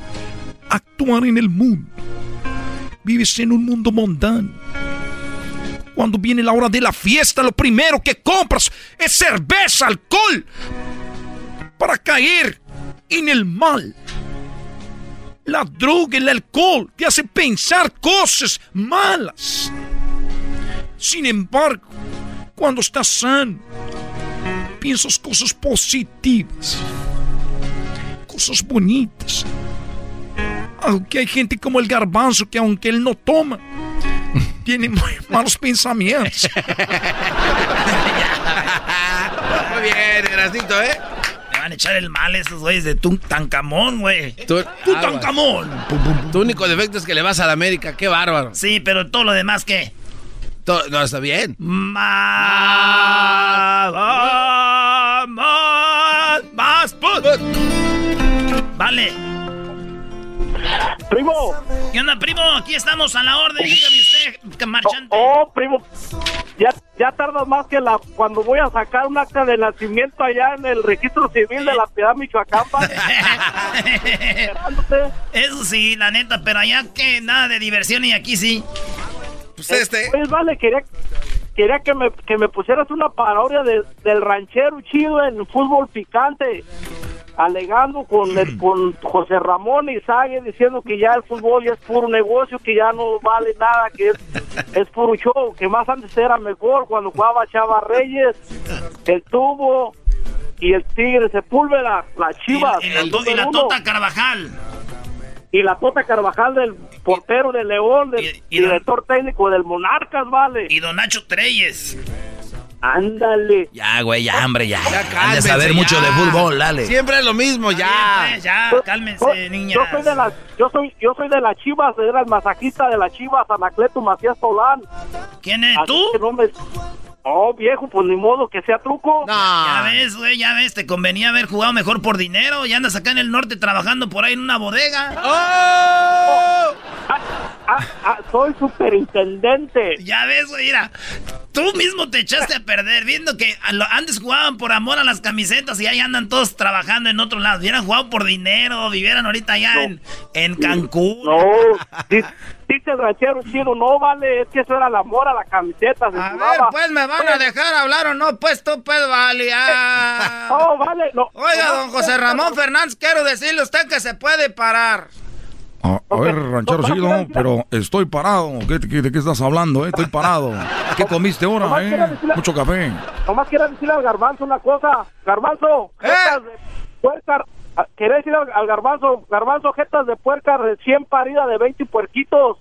actuar en el mundo. Vives en un mundo mundano. Cuando viene la hora de la fiesta, lo primero que compras es cerveza, alcohol, para caer en el mal. La droga, el alcohol te hace pensar cosas malas. Sin embargo, cuando estás sano, piensas cosas positivas, cosas bonitas. Aunque hay gente como el garbanzo que aunque él no toma, tiene muy malos pensamientos. Muy bien, Erasnito, ¿eh? Me van a echar el mal esos güeyes de Tutankamón, güey. Tú, Tutankamón. Tu único defecto es que le vas a la América. Qué bárbaro. Sí, pero todo lo demás, ¿qué? Todo, no, está bien. Más. Más. Más. Vale. Primo. ¿Qué onda, primo? Aquí estamos a la orden. Dígame usted, marchante. Oh, primo. Ya, ya tardas más que la cuando voy a sacar un acta de nacimiento allá en el registro civil de la Piedad Michoacán. Eso sí, la neta, pero allá que nada de diversión y aquí sí. Pues este. Pues vale, quería, quería que, me, que me pusieras una parodia de- del ranchero chido en fútbol picante. Alegando con, el- con José Ramón Izague diciendo que ya el fútbol ya es puro negocio, que ya no vale nada, que es, es puro show, que más antes era mejor cuando jugaba Chava Reyes, el Tubo y el Tigre Sepúlveda, las Chivas. Y la, el y Tota Carvajal. y la Tota Carvajal del portero de León, del director técnico del Monarcas, vale. Y don Nacho Treyes. Ándale. Ya, güey, ya, hombre, ya. De cálmense, saber ya. mucho de fútbol, dale. Siempre es lo mismo, ya. pues, ya, cálmense, Yo- niñas. Yo soy de las, yo soy, yo soy de las Chivas, era el masajista de las Chivas, Anacleto Macías Solán. ¿Quién es Así tú? que no me- Oh, viejo, pues ni modo que sea truco. Ya ves, güey, ya ves, te convenía haber jugado mejor por dinero. Ya andas acá en el norte trabajando por ahí en una bodega. Ah, ah, soy superintendente. Ya ves, mira. Tú mismo te echaste a perder viendo que antes jugaban por amor a las camisetas y ahí andan todos trabajando en otro lado. Hubieran jugado por dinero, vivieran ahorita allá en, en Cancún. No, di- dice el ranchero chido, no vale, es que eso era el amor a la camiseta. se A ver, pues, ¿me van a dejar hablar o no? Pues tú, pues, vale. ah. Oh, vale, no. Oiga, no, don José Ramón Fernández, quiero decirle a usted que se puede parar. A, a ver, ranchero chido, pero estoy parado. ¿Qué- qué- ¿De qué estás hablando, eh? Estoy parado. ¿Qué comiste ahora, Nomás eh? decirle- Mucho café. Nomás quiero decirle al garbanzo una cosa. Garbanzo, jetas de puerca. ah, Quería decirle al, al garbanzo, garbanzo, jetas de puerca recién parida de 20 puerquitos.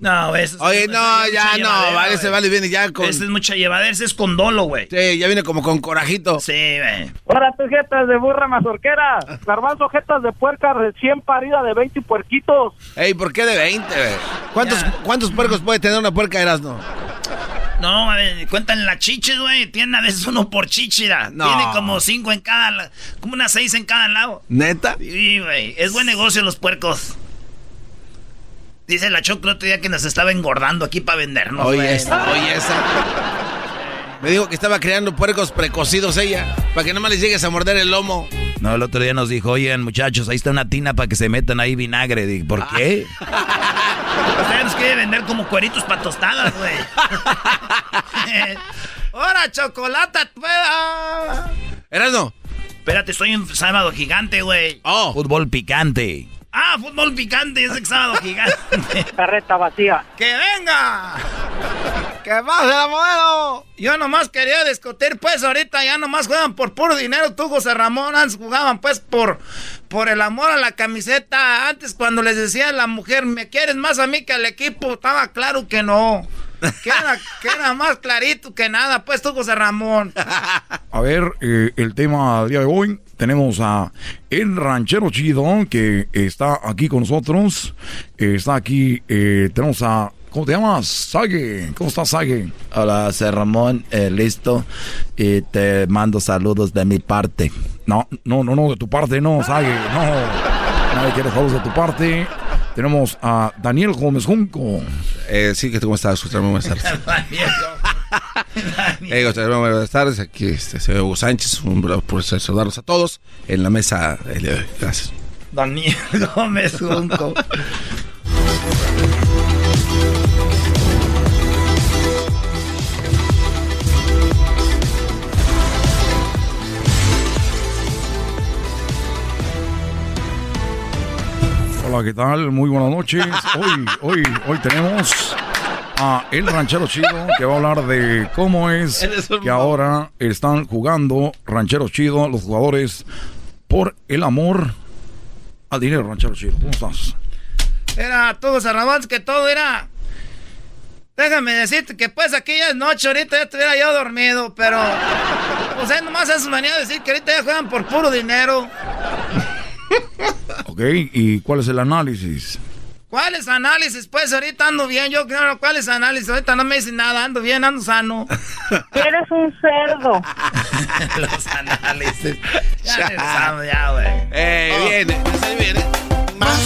No, eso es- Oye, no, es ya no, vale, se vale, viene ya con... Ese es mucha llevadera, ese es con dolo, güey. Sí, ya viene como con corajito. Sí, güey. Ahora tú, jetas de burra mazorquera. Garbanzo, jetas de puerca recién parida de 20 puerquitos. Ey, ¿por qué de 20, güey? ¿Cuántos, ¿Cuántos puercos puede tener una puerca Erasno? No, a ver, cuentan las chiches, güey. Tienen a veces uno por chichira. No. Tiene como cinco en cada, como unas seis en cada lado. ¿Neta? Sí, güey. Es buen negocio los puercos. Dice la Choco el otro día que nos estaba engordando aquí para vendernos. Oye, esa, oye, esa. Me dijo que estaba creando puercos precocidos ella, para que no más les llegues a morder el lomo. No, el otro día nos dijo, oigan, muchachos, ahí está una tina para que se metan ahí vinagre. Dije, ¿por qué? Usted nos quiere vender como cueritos para tostadas, güey. ¡Ahora, chocolate! pueda! Erasno. Espérate, estoy en sábado gigante, güey. Oh. Fútbol picante. Ah, fútbol picante, es el sábado gigante. Carreta vacía. ¡Que venga! ¡Que más la modelo! Yo nomás quería discutir, pues ahorita ya nomás juegan por puro dinero. Tú, José Ramón, antes jugaban pues por, por el amor a la camiseta. Antes cuando les decía a la mujer, ¿me quieres más a mí que al equipo? Estaba claro que no. Que era, que era más clarito que nada, pues tú, José Ramón. A ver, eh, el tema del día de hoy. Tenemos a el ranchero chido que está aquí con nosotros. Eh, está aquí, eh, tenemos a... ¿Cómo te llamas? Sague. ¿Cómo estás, Sague? Hola, José Ramón, eh, listo. Y te mando saludos de mi parte. No, no, no, no, de tu parte no, Sague. No, nadie quiere saludos de tu parte. Tenemos a Daniel Gómez Junco. Eh, sí, ¿cómo estás? José Ramón? Buenas tardes. Eh, José Ramón, buenas tardes. Aquí este, soy Hugo Sánchez. Un por saludarlos a todos en la mesa el día de hoy. Gracias. Daniel Gómez Junco. Hola, ¿qué tal? Muy buenas noches. Hoy, hoy, hoy tenemos a El Ranchero Chido que va a hablar de cómo es que ahora están jugando Ranchero Chido los jugadores por el amor al dinero, Ranchero Chido. ¿Cómo estás? Era José Ramón, que todo era... Déjame decirte que pues aquí ya es noche, ahorita ya estuviera yo dormido, pero O sea, nomás eso venía a decir que ahorita ya juegan por puro dinero. ok, ¿y cuál es el análisis? ¿Cuáles análisis? Pues ahorita ando bien, yo creo, ¿cuáles análisis? Ahorita no me dicen nada, ando bien, ando sano. Eres un cerdo. Los análisis. Ya regresamos, ya, güey. Eh, Oh. viene, viene. Más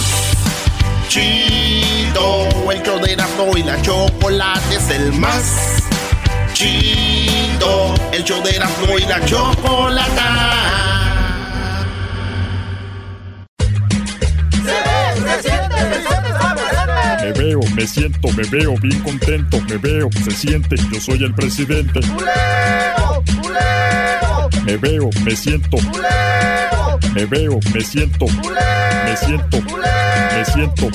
chido, el show de Erasmo y la chocolate es el más chido, el show de Erasmo y la chocolata. Me veo, me siento, me veo bien contento, me veo, se siente, yo soy el presidente. Me veo, me siento. Me veo, me siento. Me siento. Me siento.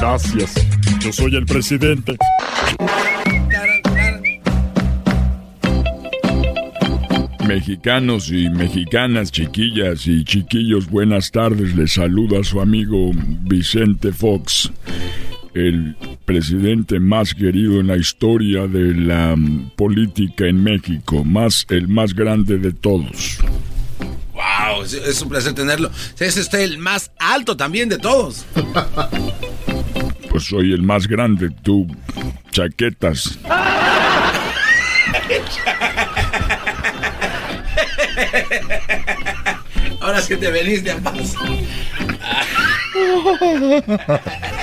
Gracias. Yo soy el presidente. Mexicanos y mexicanas, chiquillas y chiquillos, buenas tardes. Les saluda su amigo Vicente Fox, el presidente más querido en la historia de la mm, política en México, más el más grande de todos. Wow, es, es un placer tenerlo. Es usted el más alto también de todos. Pues soy el más grande, tú, chaquetas. Ahora sí te veniste a paz.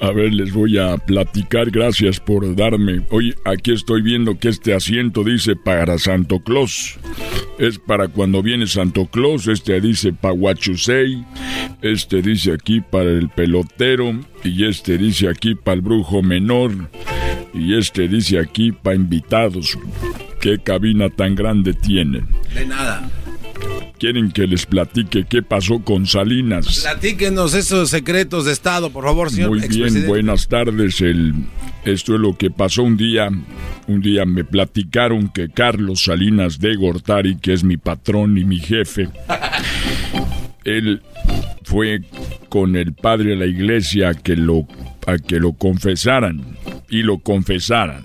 A ver, les voy a platicar, gracias por darme. Oye, aquí estoy viendo que este asiento dice para Santo Claus. Es para cuando viene Santo Claus, este dice para Huachusei, este dice aquí para el pelotero, y este dice aquí para el brujo menor, y este dice aquí para invitados. ¿Qué cabina tan grande tienen? De nada. ¿Quieren que les platique qué pasó con Salinas? Platíquenos esos secretos de Estado, por favor, señor Muy bien, buenas tardes. El, esto es lo que pasó un día. Un día me platicaron que Carlos Salinas de Gortari, que es mi patrón y mi jefe, él fue con el padre de la iglesia a que lo, a que lo confesaran y lo confesaran.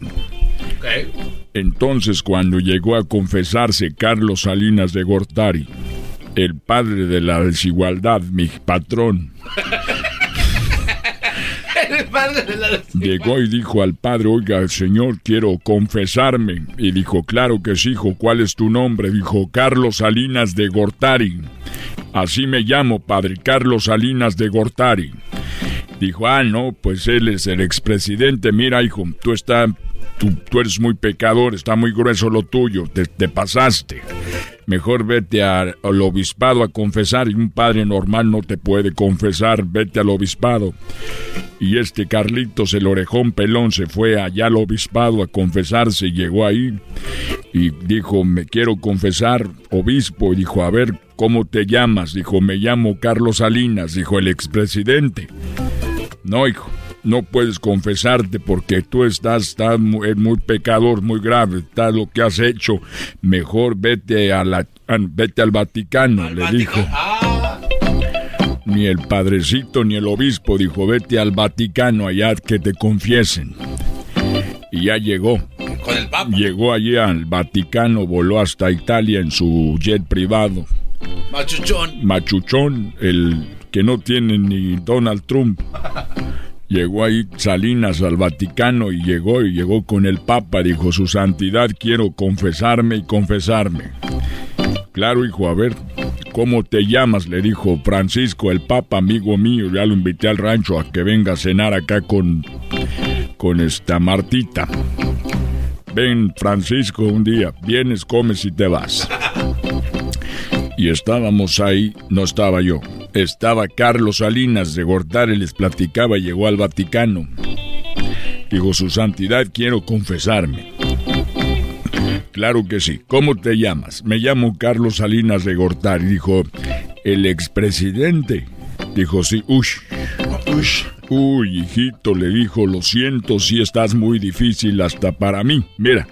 Entonces, cuando llegó a confesarse Carlos Salinas de Gortari, el padre de la desigualdad, mi patrón, El padre de la- Llegó y dijo al padre, oiga, señor, quiero confesarme. Y dijo, claro que sí, hijo, ¿cuál es tu nombre? Dijo, Carlos Salinas de Gortari. Así me llamo, padre, Carlos Salinas de Gortari. Dijo, ah, no, pues él es el expresidente. Mira, hijo, tú estás, tú, tú eres muy pecador, está muy grueso lo tuyo, te, te pasaste. Mejor vete al obispado a confesar y un padre normal no te puede confesar, vete al obispado. Y este Carlitos, el orejón pelón, se fue allá al obispado a confesarse llegó ahí y dijo, me quiero confesar, obispo. Dijo, a ver, ¿cómo te llamas? Dijo, me llamo Carlos Salinas, dijo el expresidente. No, hijo, no puedes confesarte porque tú estás, estás muy, muy pecador, muy grave, está lo que has hecho. Mejor vete, a la, a- vete al Vaticano, le dijo. Ni el padrecito ni el obispo dijo, vete al Vaticano allá que te confiesen. Y ya llegó. Con el Papa. Llegó allí al Vaticano, voló hasta Italia en su jet privado. Machuchón. Machuchón, el que no tiene ni Donald Trump. Llegó ahí Salinas al Vaticano y llegó y llegó con el Papa. Dijo, su santidad, quiero confesarme y confesarme. Claro, hijo, a ver, ¿cómo te llamas? Le dijo Francisco, el Papa, amigo mío. Ya lo invité al rancho a que venga a cenar acá con, con esta Martita. Ven, Francisco, un día. Vienes, comes y te vas. Y estábamos ahí, no estaba yo. Estaba Carlos Salinas de Gortari, les platicaba, llegó al Vaticano. Dijo, su santidad, quiero confesarme. Claro que sí. ¿Cómo te llamas? Me llamo Carlos Salinas de Gortari. Dijo, el expresidente. Dijo, sí, ush. Ush. Uy, hijito, le dijo, lo siento si estás muy difícil hasta para mí. Mira,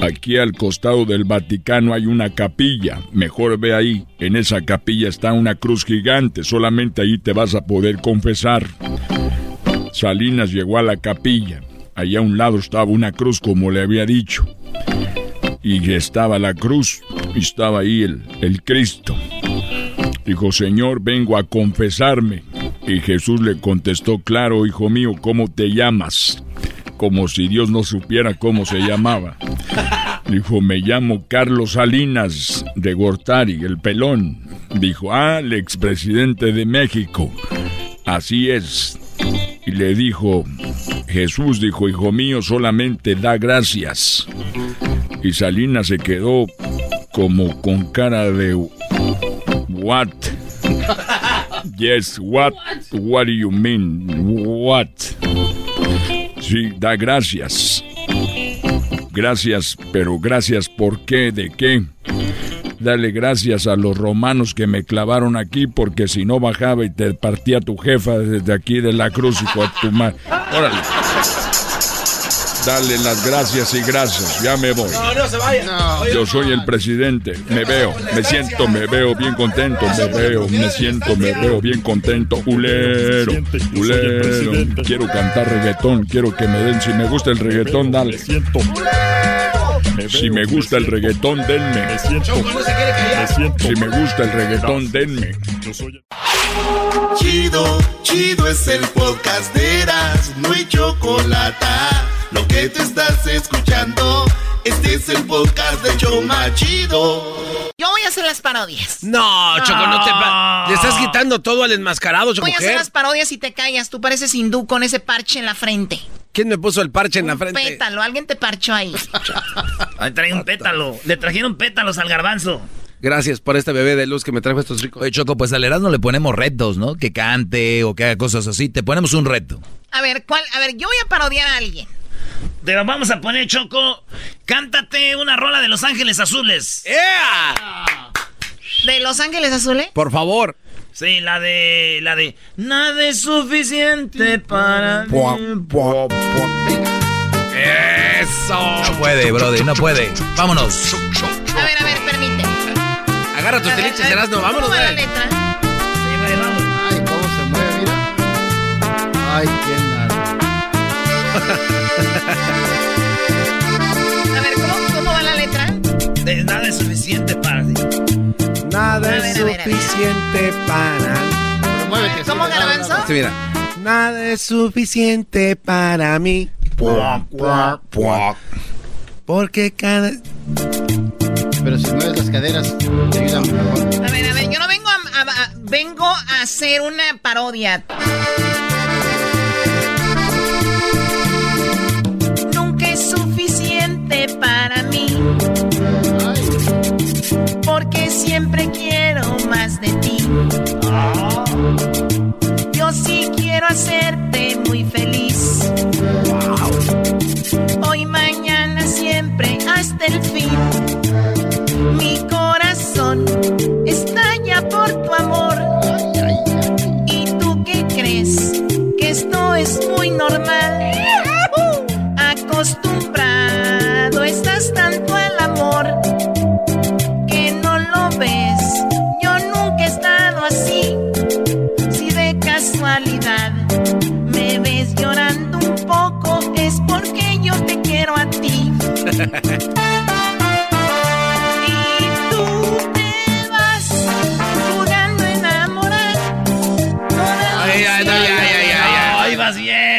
Aquí al costado del Vaticano hay una capilla. Mejor ve ahí. En esa capilla está una cruz gigante. Solamente ahí te vas a poder confesar. Salinas llegó a la capilla. allá a un lado estaba una cruz como le había dicho. Y estaba la cruz y estaba ahí el, el Cristo. Dijo, Señor, vengo a confesarme. Y Jesús le contestó, claro, hijo mío, ¿cómo te llamas? Como si Dios no supiera cómo se llamaba. Dijo, me llamo Carlos Salinas de Gortari, el pelón. Dijo, ah, el expresidente de México. Así es. Y le dijo, Jesús dijo, hijo mío, solamente da gracias. Y Salinas se quedó como con cara de... What? Yes, what? What do you mean? What? Sí, da gracias. Gracias, pero gracias ¿por qué? ¿De qué? Dale gracias a los romanos que me clavaron aquí porque si no bajaba y te partía tu jefa desde aquí de la cruz y con tu madre. Órale. Dale las gracias y gracias. Ya me voy. No, no se vaya. Yo soy el presidente. Me veo, me siento, me veo bien contento. Me veo, me siento, me veo bien contento. Ulero, ulero. Quiero cantar reggaetón. Quiero que me den. Si me gusta el reggaetón, dale. Si me gusta el reggaetón, denme. Si me gusta el reggaetón, denme. Chido, chido es el podcast de Eras, no hay chocolate. Lo que te estás escuchando, este es el podcast de Choma Chido. Yo voy a hacer las parodias. No, Choco, no te... pa- Le estás quitando todo al enmascarado, Choco. Voy a hacer las parodias y te callas. Tú pareces hindú con ese parche en la frente. ¿Quién me puso el parche en la frente? Pétalo, alguien te parchó ahí. Ahí trae un pétalo. Le trajeron pétalos al garbanzo. Gracias por este bebé de luz que me trajo estos ricos. Oye, Choco, pues al Erasmo le ponemos retos, ¿no? Que cante o que haga cosas así. Te ponemos un reto. A ver, ¿cuál? A ver, yo voy a parodiar a alguien. Te lo vamos a poner, Choco. Cántate una rola de Los Ángeles Azules. ¿De Los Ángeles Azules? Por favor. Sí, la de. La de. Nada es suficiente para. mí. Eso. No puede, brother, no puede. Vámonos. A ver, a ver, permite. Agarra tus teliches, ver, Erasmo, vámonos, ¿Cómo va la güey. letra? Ay, cómo se mueve, mira. Ay, quién A ver, ¿cómo, cómo va la letra? De nada es suficiente para ti. Nada es ver, suficiente para... ¿Cómo, Garbanzo? Sí, mira. Nada es suficiente para mí. Porque cada... Pero si mueves las caderas, te ayuda mejor. A ver, a ver, yo no vengo a, a- a- vengo a hacer una parodia. Para mí. Porque siempre quiero más de ti. Yo sí quiero hacerte muy feliz. Hoy, mañana, siempre, hasta el fin. Mi corazón estalla por tu amor. ¿Y tú qué crees? Que esto es muy normal.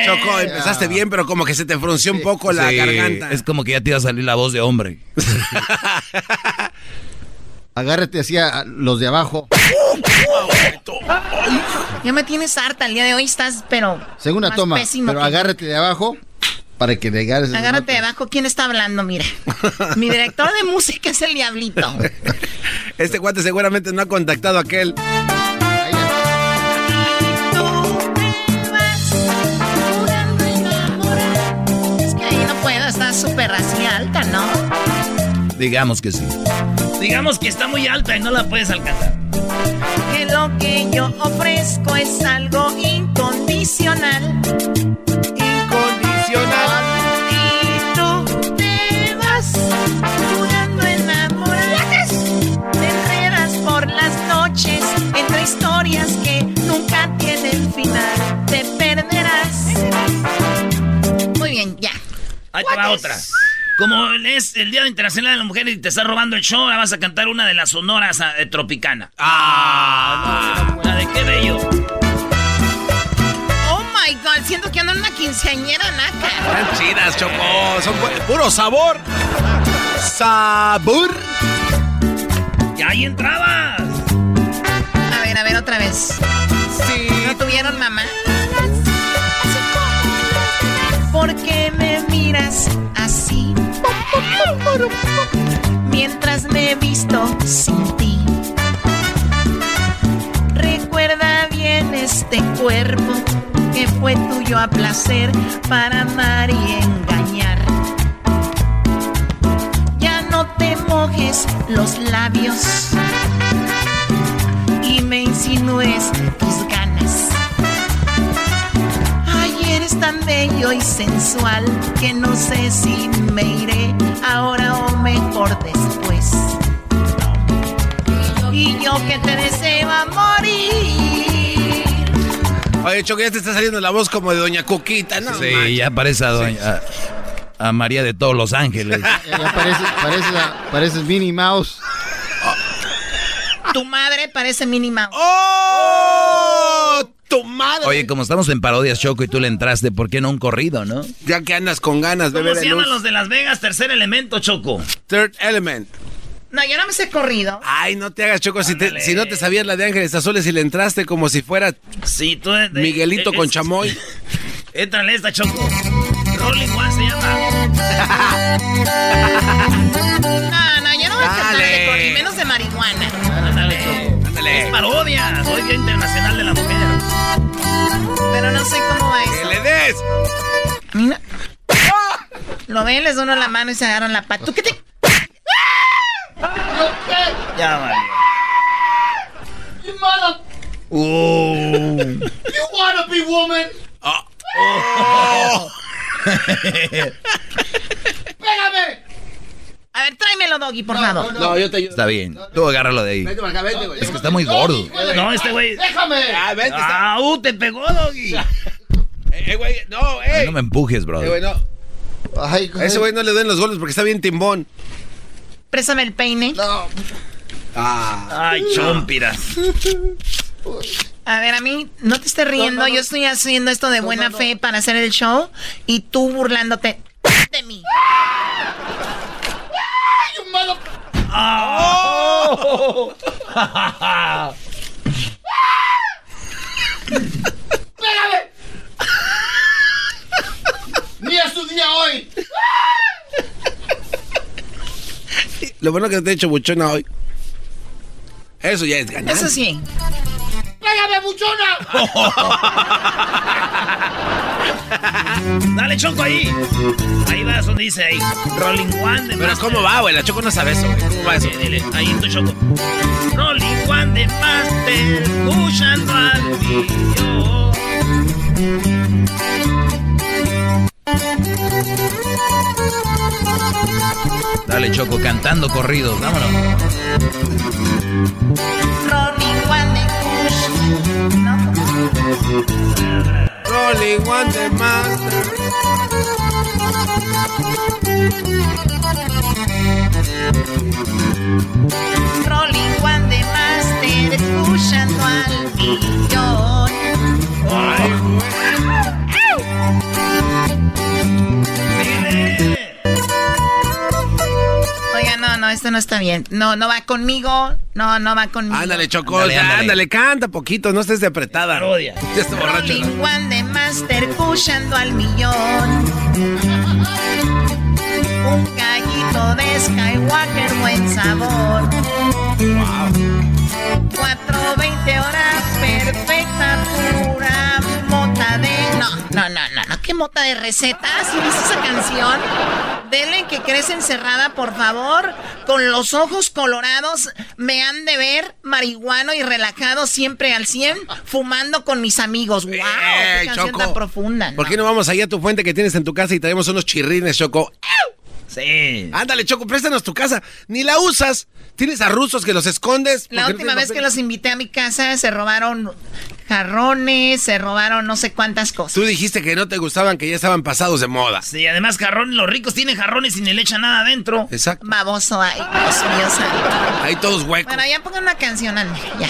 Choco, empezaste bien, pero como que se te frunció un poco la Sí, garganta. Es como que ya te iba a salir la voz de hombre. Agárrate así a los de abajo. Ya me tienes harta el día de hoy, estás, pero. Segunda más toma. pésimo Pero que- agárrate de abajo para que le agarres. Agárrate de notas. abajo. ¿Quién está hablando? Mira. Mi director de música es el diablito. Este cuate seguramente no ha contactado a aquel. Es que ahí no puedo, está súper así alta, ¿no? Digamos que sí. Digamos que está muy alta y no la puedes alcanzar. Que lo que yo ofrezco es algo. Incondicional. Ahí te va otra. Como es el Día Internacional de la Mujer y te estás robando el show, ahora vas a cantar una de las sonoras eh, tropicana. Ah, la de qué bello. Oh my god, siento que ando en una quinceañera naca. Están chidas, Choco. Son bu- puro sabor. Sabor. Y ahí entrabas. A ver, a ver, otra vez. Sí. ¿No tuvieron mamá? ¿Por qué me así? Mientras me he visto sin ti. Recuerda bien este cuerpo que fue tuyo a placer para amar y engañar. Ya no te mojes los labios y me insinúes tus tan bello y sensual que no sé si me iré ahora o mejor después. Y yo que te deseo a morir. Oye, Choco, ya te está saliendo la voz como de Doña Coquita, ¿no? Sí, ya parece a, doña- a- a María de todos los ángeles. Ya parece, parece, Minnie Mouse. Tu madre parece Minnie Mouse. ¡Oh! ¡Tu madre! Oye, como estamos en parodias, Choco, y tú le entraste, ¿por qué no un corrido, no? Ya que andas con ganas, ¿Cómo bebé se de llaman los de Las Vegas? Tercer elemento, Choco. Third Element. No, yo no me sé corrido. Ay, no te hagas, Choco. Si, te- si no te sabías la de Ángeles Azules y le entraste como si fuera Sí, tú de- de- Miguelito de- con es- chamoy. Éntrale esta, Choco. Rolling One se llama. No, no, yo no voy a cantar de corrido, menos de marihuana. Ándale, Choco. Es parodia. Soy Día Internacional de la Mujer. Pero no sé cómo va ¡Que eso. le des! A mí no- Lo ven, les uno la mano y se agarran la pata. ¿Tú qué te...? Ya, vale. You mother... Uh. You wanna be woman? Oh. ¡Pégame! A ver, tráemelo, Doggy, por favor. No, yo te ayudo. Está bien. Tú agárralo de ahí. Vete para acá, vete, güey. Es que está muy gordo. No, este güey. ¡Déjame! Ah, vete, está. Ah, uh, te pegó, Doggy. Eh, eh, güey, no, eh. No me empujes, Eh, güey, bro. no. Ay, A ese güey no le den los goles porque está bien timbón. Préstame el peine. Ah. Ay, chompiras. A ver, a mí, no te estés riendo. Yo estoy haciendo esto de buena fe para hacer el show y tú burlándote de mí. Mother... Oh. ¡Pégame! Ni es su día hoy. Lo bueno que te he hecho buchona hoy. Eso ya es ganar. Eso sí. ¡Pégame, buchona! Dale, Choco, ahí. Ahí vas donde dice ahí. Rolling One de Pero Master. ¿cómo va, güey? La Choco no sabe eso, güey. ¿Cómo va eso? Dile, dile, ahí tu Choco. Rolling One de Master. Escuchando al mío. Dale, Choco, cantando corridos. Vámonos. Rolling one the master. No, no, esto no está bien. No, no va conmigo. No, no va conmigo. Ándale, Choco. Ándale, ándale. ándale, canta poquito. No estés de apretada. Parodia. Ya está borracho. Rolling One de Master escuchando al millón. Un gallito de Skywalker, buen sabor. 420 horas perfecta, pura mota de. No, no, no, no, no. ¿Qué mota de recetas? ¿Sí ¿Viste esa canción? Dele que crece encerrada, por favor. Con los ojos colorados, me han de ver marihuano y relajado siempre al 100, fumando con mis amigos. ¡Wow! ¡Qué Eh, canción Choco. tan profunda! ¿Por qué no vamos allá a tu fuente que tienes en tu casa y traemos unos chirrines, Choco? Sí. Ándale, Choco, préstanos tu casa. Ni la usas. Tienes a rusos que los escondes. La última vez que los invité a mi casa se robaron jarrones, se robaron no sé cuántas cosas. Tú dijiste que no te gustaban, que ya estaban pasados de moda. Sí, además jarrones, los ricos tienen jarrones y ni le echan nada adentro. Exacto. Baboso, ay, Dios mío, santo. Ahí todos huecos. Bueno, ya pongan una canción, ándale, ya.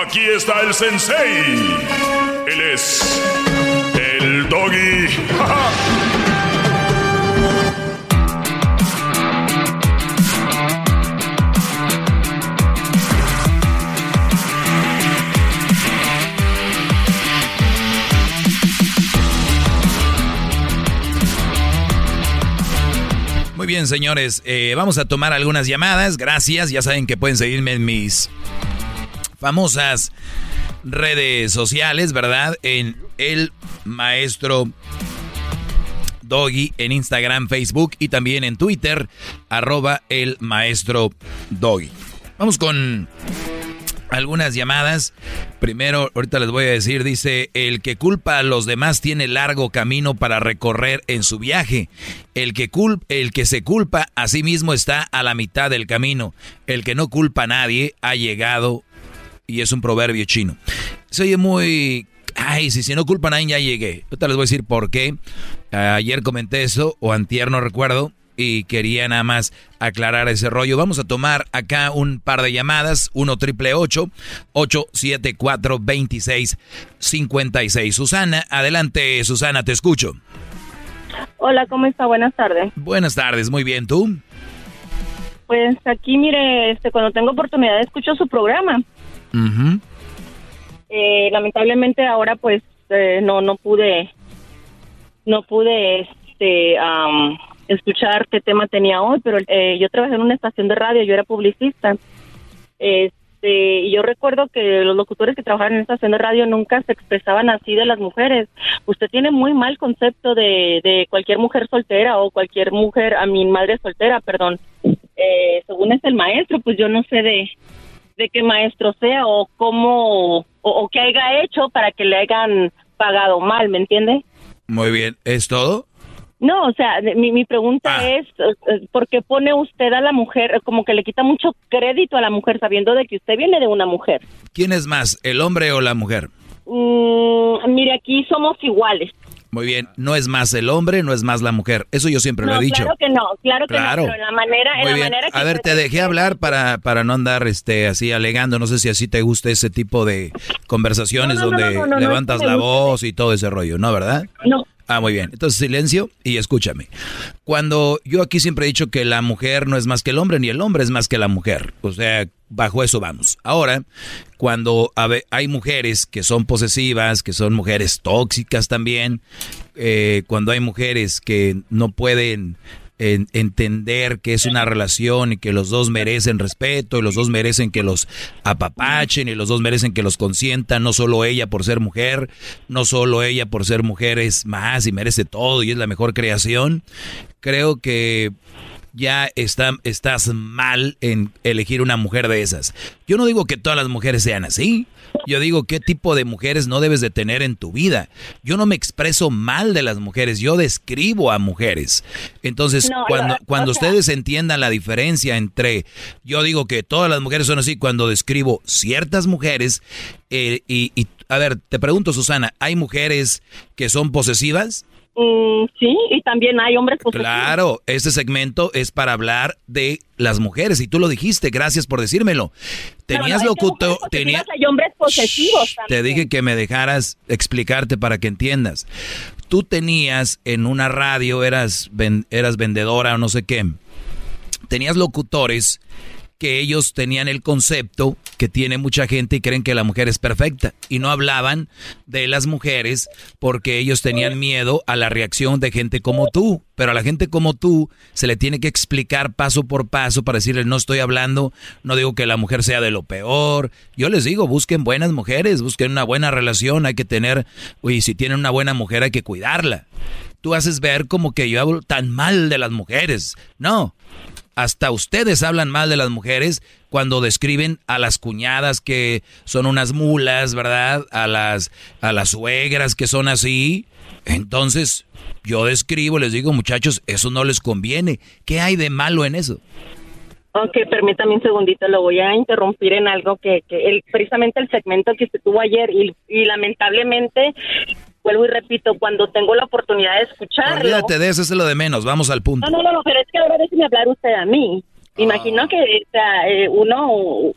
Aquí está el sensei. Él es el doggy. Muy bien, señores, eh, vamos a tomar algunas llamadas. Gracias, ya saben que pueden seguirme en mis famosas redes sociales, ¿verdad? En el maestro Doggy en Instagram, Facebook y también en Twitter, arroba el maestro Doggy. Vamos con algunas llamadas. Primero, ahorita les voy a decir, dice, el que culpa a los demás tiene largo camino para recorrer en su viaje. El que, cul el que se culpa a sí mismo está a la mitad del camino. El que no culpa a nadie ha llegado y es un proverbio chino. Se oye muy... Ay, si, si no culpan a nadie ya llegué. Ahorita les voy a decir por qué. Ayer comenté eso, o antier, no recuerdo, y quería nada más aclarar ese rollo. Vamos a tomar acá un par de llamadas. 1 triple 874 2656 Susana, adelante, Susana, te escucho. Hola, ¿cómo está? Buenas tardes. Buenas tardes, muy bien, ¿tú? Pues aquí, mire, este, cuando tengo oportunidad escucho su programa. Eh, lamentablemente ahora pues eh, no no pude no pude este escuchar qué tema tenía hoy, pero eh, yo trabajé en una estación de radio, yo era publicista. Este, y yo recuerdo que los locutores que trabajaban en esta estación de radio nunca se expresaban así de las mujeres. Usted tiene muy mal concepto de, de cualquier mujer soltera o cualquier mujer, a mi madre soltera, perdón. Eh, según es el maestro, pues yo no sé de, de qué maestro sea o cómo o, o qué haya hecho para que le hayan pagado mal, ¿me entiende? Muy bien, ¿es todo? No, o sea, mi, mi pregunta es, eh, eh, ¿por qué pone usted a la mujer, como que le quita mucho crédito a la mujer sabiendo de que usted viene de una mujer? ¿Quién es más, el hombre o la mujer? Mm, mire, aquí somos iguales. Muy bien, no es más el hombre, no es más la mujer. Eso yo siempre no, lo he dicho. claro que no, claro que Claro. no, pero en la manera, en Muy la bien. manera que A ver, te dejé hablar para, para no andar este así alegando. No sé si así te gusta ese tipo de conversaciones No, no, no, donde levantas la voz y todo ese rollo, ¿no, verdad? No. Ah, muy bien. Entonces silencio y escúchame. Cuando yo aquí siempre he dicho que la mujer no es más que el hombre, ni el hombre es más que la mujer. O sea, bajo eso vamos. Ahora, cuando hay mujeres que son posesivas, que son mujeres tóxicas también, eh, cuando hay mujeres que no pueden en- entender que es una relación y que los dos merecen respeto y los dos merecen que los apapachen y los dos merecen que los consientan, no solo ella por ser mujer, no solo ella por ser mujer es más y merece todo y es la mejor creación. Creo que ya está, estás mal en elegir una mujer de esas. Yo no digo que todas las mujeres sean así. Yo digo qué tipo de mujeres no debes de tener en tu vida. Yo no me expreso mal de las mujeres, yo describo a mujeres. Entonces, No, cuando, cuando sea- ustedes entiendan la diferencia entre, yo digo que todas las mujeres son así, cuando describo ciertas mujeres, eh, y, y, a ver, te pregunto, Susana, ¿hay mujeres que son posesivas? Mm, sí, y también hay hombres posesivos. Claro, este segmento es para hablar de las mujeres y tú lo dijiste, gracias por decírmelo. Tenías no, locutor, tenía, Hay hombres posesivos te dije que me dejaras explicarte para que entiendas. Tú tenías en una radio, eras, ven- eras vendedora o no sé qué, tenías locutores que ellos tenían el concepto que tiene mucha gente y creen que la mujer es perfecta. Y no hablaban de las mujeres porque ellos tenían miedo a la reacción de gente como tú. Pero a la gente como tú se le tiene que explicar paso por paso para decirles, no estoy hablando, no digo que la mujer sea de lo peor. Yo les digo, busquen buenas mujeres, busquen una buena relación, hay que tener, y si tienen una buena mujer hay que cuidarla. Tú haces ver como que yo hablo tan mal de las mujeres. No, hasta ustedes hablan mal de las mujeres cuando describen a las cuñadas que son unas mulas, ¿verdad? A las, a las suegras que son así. Entonces, yo describo, les digo, muchachos, eso no les conviene. ¿Qué hay de malo en eso? Ok, permítame un segundito, lo voy a interrumpir en algo que, que el, precisamente el segmento que se tuvo ayer y, y lamentablemente vuelvo y repito, cuando tengo la oportunidad de escucharlo. Olvídate de eso, es lo de menos, vamos al punto. No, no, no, pero es que ahora déjeme hablar usted a mí. Ah. Imagino que o sea, eh, uno uh,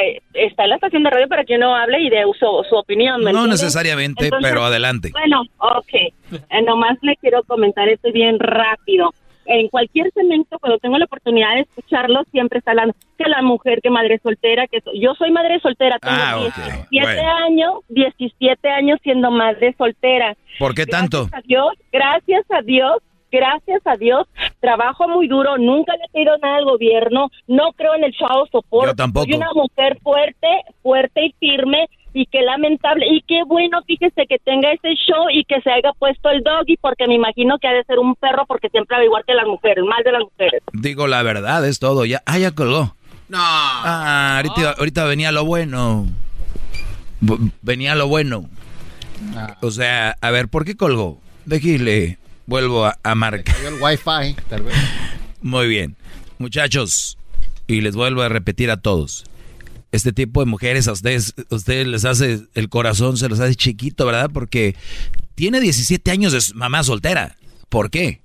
eh, está en la estación de radio para que uno hable y dé su, su opinión. ¿me No entiende? necesariamente, Entonces, pero adelante. Bueno, ok. Eh, nomás le quiero comentar esto bien rápido. En cualquier segmento, cuando tengo la oportunidad de escucharlo, siempre está hablando que la mujer, que madre soltera, que so- yo soy madre soltera, tengo Ah, ok. 17 Bueno. años, 17 años siendo madre soltera. ¿Por qué tanto? Gracias a Dios, gracias a Dios, gracias a Dios, trabajo muy duro, nunca le he pedido nada al gobierno, no creo en el chavo soporte. Yo tampoco. Soy una mujer fuerte, fuerte y firme y qué lamentable y qué bueno, fíjese que tenga ese show y que se haya puesto el doggy porque me imagino que ha de ser un perro porque siempre va igual que las mujeres, más de las mujeres. Digo la verdad, es todo. Ya, ah, ya colgó. No. Ah, ahorita, ahorita venía lo bueno. Venía lo bueno. O sea, a ver, ¿por qué colgó? Déjale, vuelvo a, a marcar. el wifi, tal vez. Muy bien. Muchachos, y les vuelvo a repetir a todos. Este tipo de mujeres a ustedes, a ustedes les hace el corazón, se los hace chiquito, ¿verdad? Porque tiene 17 años de mamá soltera. ¿Por qué?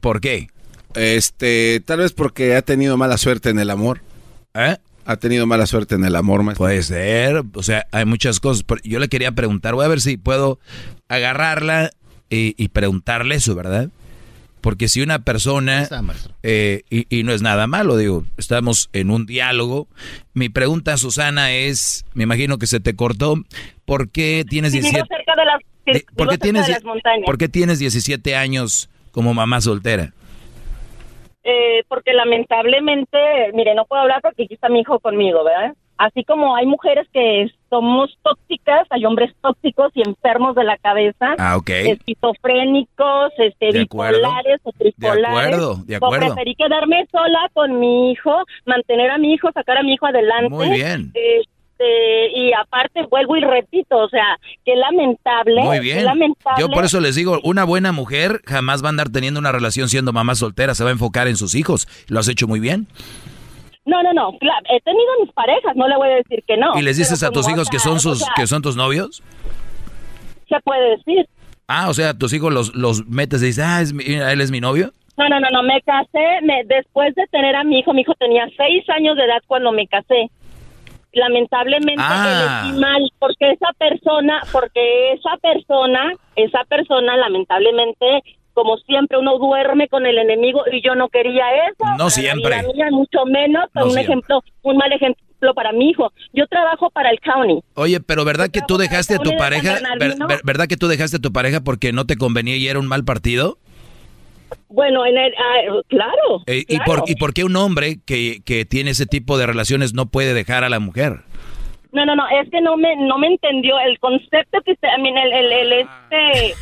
¿Por qué? Este, tal vez porque ha tenido mala suerte en el amor. ¿Eh? Ha tenido mala suerte en el amor, maestro. Puede ser, o sea, hay muchas cosas. Yo le quería preguntar, voy a ver si puedo agarrarla y, y preguntarle eso, ¿verdad? Porque si una persona, eh, y, y no es nada malo, digo, estamos en un diálogo. Mi pregunta, Susana, es, me imagino que se te cortó, ¿por qué tienes Sí, vivo 17, cerca de las, de- vivo ¿por qué tienes. ¿por qué tienes 17 años como mamá soltera? Eh, porque lamentablemente, mire, no puedo hablar porque aquí está mi hijo conmigo, ¿verdad? Así como hay mujeres que somos tóxicas, hay hombres tóxicos y enfermos de la cabeza, Ah, ok. esquizofrénicos, este, De bipolares o tripolares. acuerdo, de acuerdo. preferí quedarme sola con mi hijo, mantener a mi hijo, sacar a mi hijo adelante. Muy bien. Este, y aparte vuelvo y repito, o sea, qué lamentable. Muy qué bien. lamentable. Yo por eso les digo, una buena mujer jamás va a andar teniendo una relación siendo mamá soltera, se va a enfocar en sus hijos. Lo has hecho muy bien. No, no, no, he tenido mis parejas, no le voy a decir que no. ¿Y les dices a tus hijos que son o sus sea, que son tus novios? Se puede decir. Ah, o sea, tus hijos los, los metes y dices, ah, es mi- él es mi novio. No, no, no, no, me casé, me, después de tener a mi hijo, mi hijo tenía seis años de edad cuando me casé. Lamentablemente Ah. elegí mal, porque esa persona, porque esa persona, esa persona lamentablemente, como siempre, uno duerme con el enemigo y yo no quería eso. No para la siempre. vida mía, mucho menos, No un siempre. ejemplo, un mal ejemplo para mi hijo. Yo trabajo para el county. Oye, pero ¿verdad que tú dejaste a tu pareja? ver- Bernardino. ver- ¿Verdad que tú dejaste a tu pareja porque no te convenía y era un mal partido? Bueno, en el, ah, claro. Eh, ¿y, por, ¿Y por qué un hombre que, que tiene ese tipo de relaciones no puede dejar a la mujer? No, no, no, es que no me no me entendió el concepto que usted, I mean, el, el, el, este,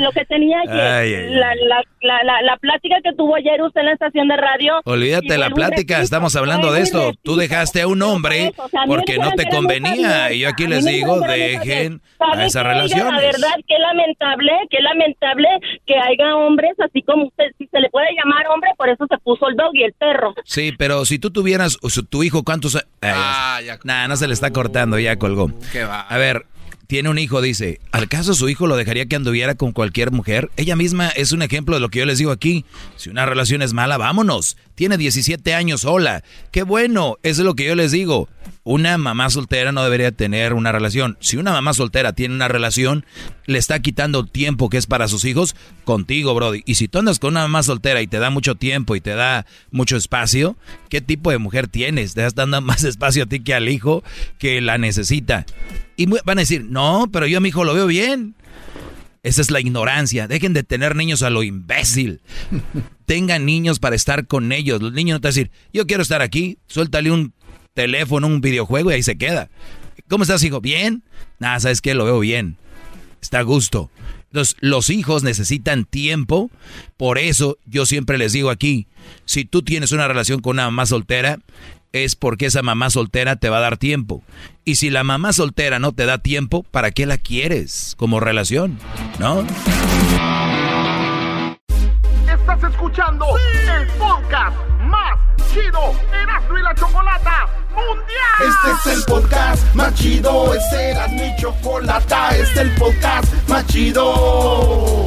lo que tenía ayer, Ay, ay, la, la, la, la, la plática que tuvo ayer usted en la estación de radio. Olvídate la plática, estamos hablando de esto. Tú dejaste a un hombre O sea, a mí me porque no te convenía y yo aquí les digo, dejen ¿Sabe a esas relaciones. La verdad, qué lamentable, qué lamentable que haya hombres así como usted, si se le puede llamar hombre, por eso se puso el dog y el perro. Sí, pero si tú tuvieras tu hijo, ¿cuántos? Ah, Nah, no se le está cortando, ya colgó. Qué va. A ver, tiene un hijo, dice, ¿al caso su hijo lo dejaría que anduviera con cualquier mujer? Ella misma es un ejemplo de lo que yo les digo aquí. Si una relación es mala, vámonos. Tiene 17 años sola. Qué bueno, eso es lo que yo les digo. Una mamá soltera no debería tener una relación. Si una mamá soltera tiene una relación, le está quitando tiempo que es para sus hijos contigo, Brody. Y si tú andas con una mamá soltera y te da mucho tiempo y te da mucho espacio, ¿qué tipo de mujer tienes? Te estás dando más espacio a ti que al hijo que la necesita. Y van a decir, no, pero yo a mi hijo lo veo bien. Esa es la ignorancia. Dejen de tener niños a lo imbécil. Tengan niños para estar con ellos. Los niños no te van a decir, yo quiero estar aquí, suéltale un teléfono, un videojuego y ahí se queda. ¿Cómo estás, hijo? ¿Bien? Nada, ¿sabes qué? Lo veo bien. Está a gusto. Entonces, los hijos necesitan tiempo. Por eso yo siempre les digo aquí, si tú tienes una relación con una mamá soltera, es porque esa mamá soltera te va a dar tiempo. Y si la mamá soltera no te da tiempo, ¿para qué la quieres como relación? ¿No? Estás escuchando el podcast más chido Erasmo y la Chocolata Mundial. Este es el podcast más chido, este era mi chocolata, este es el podcast más chido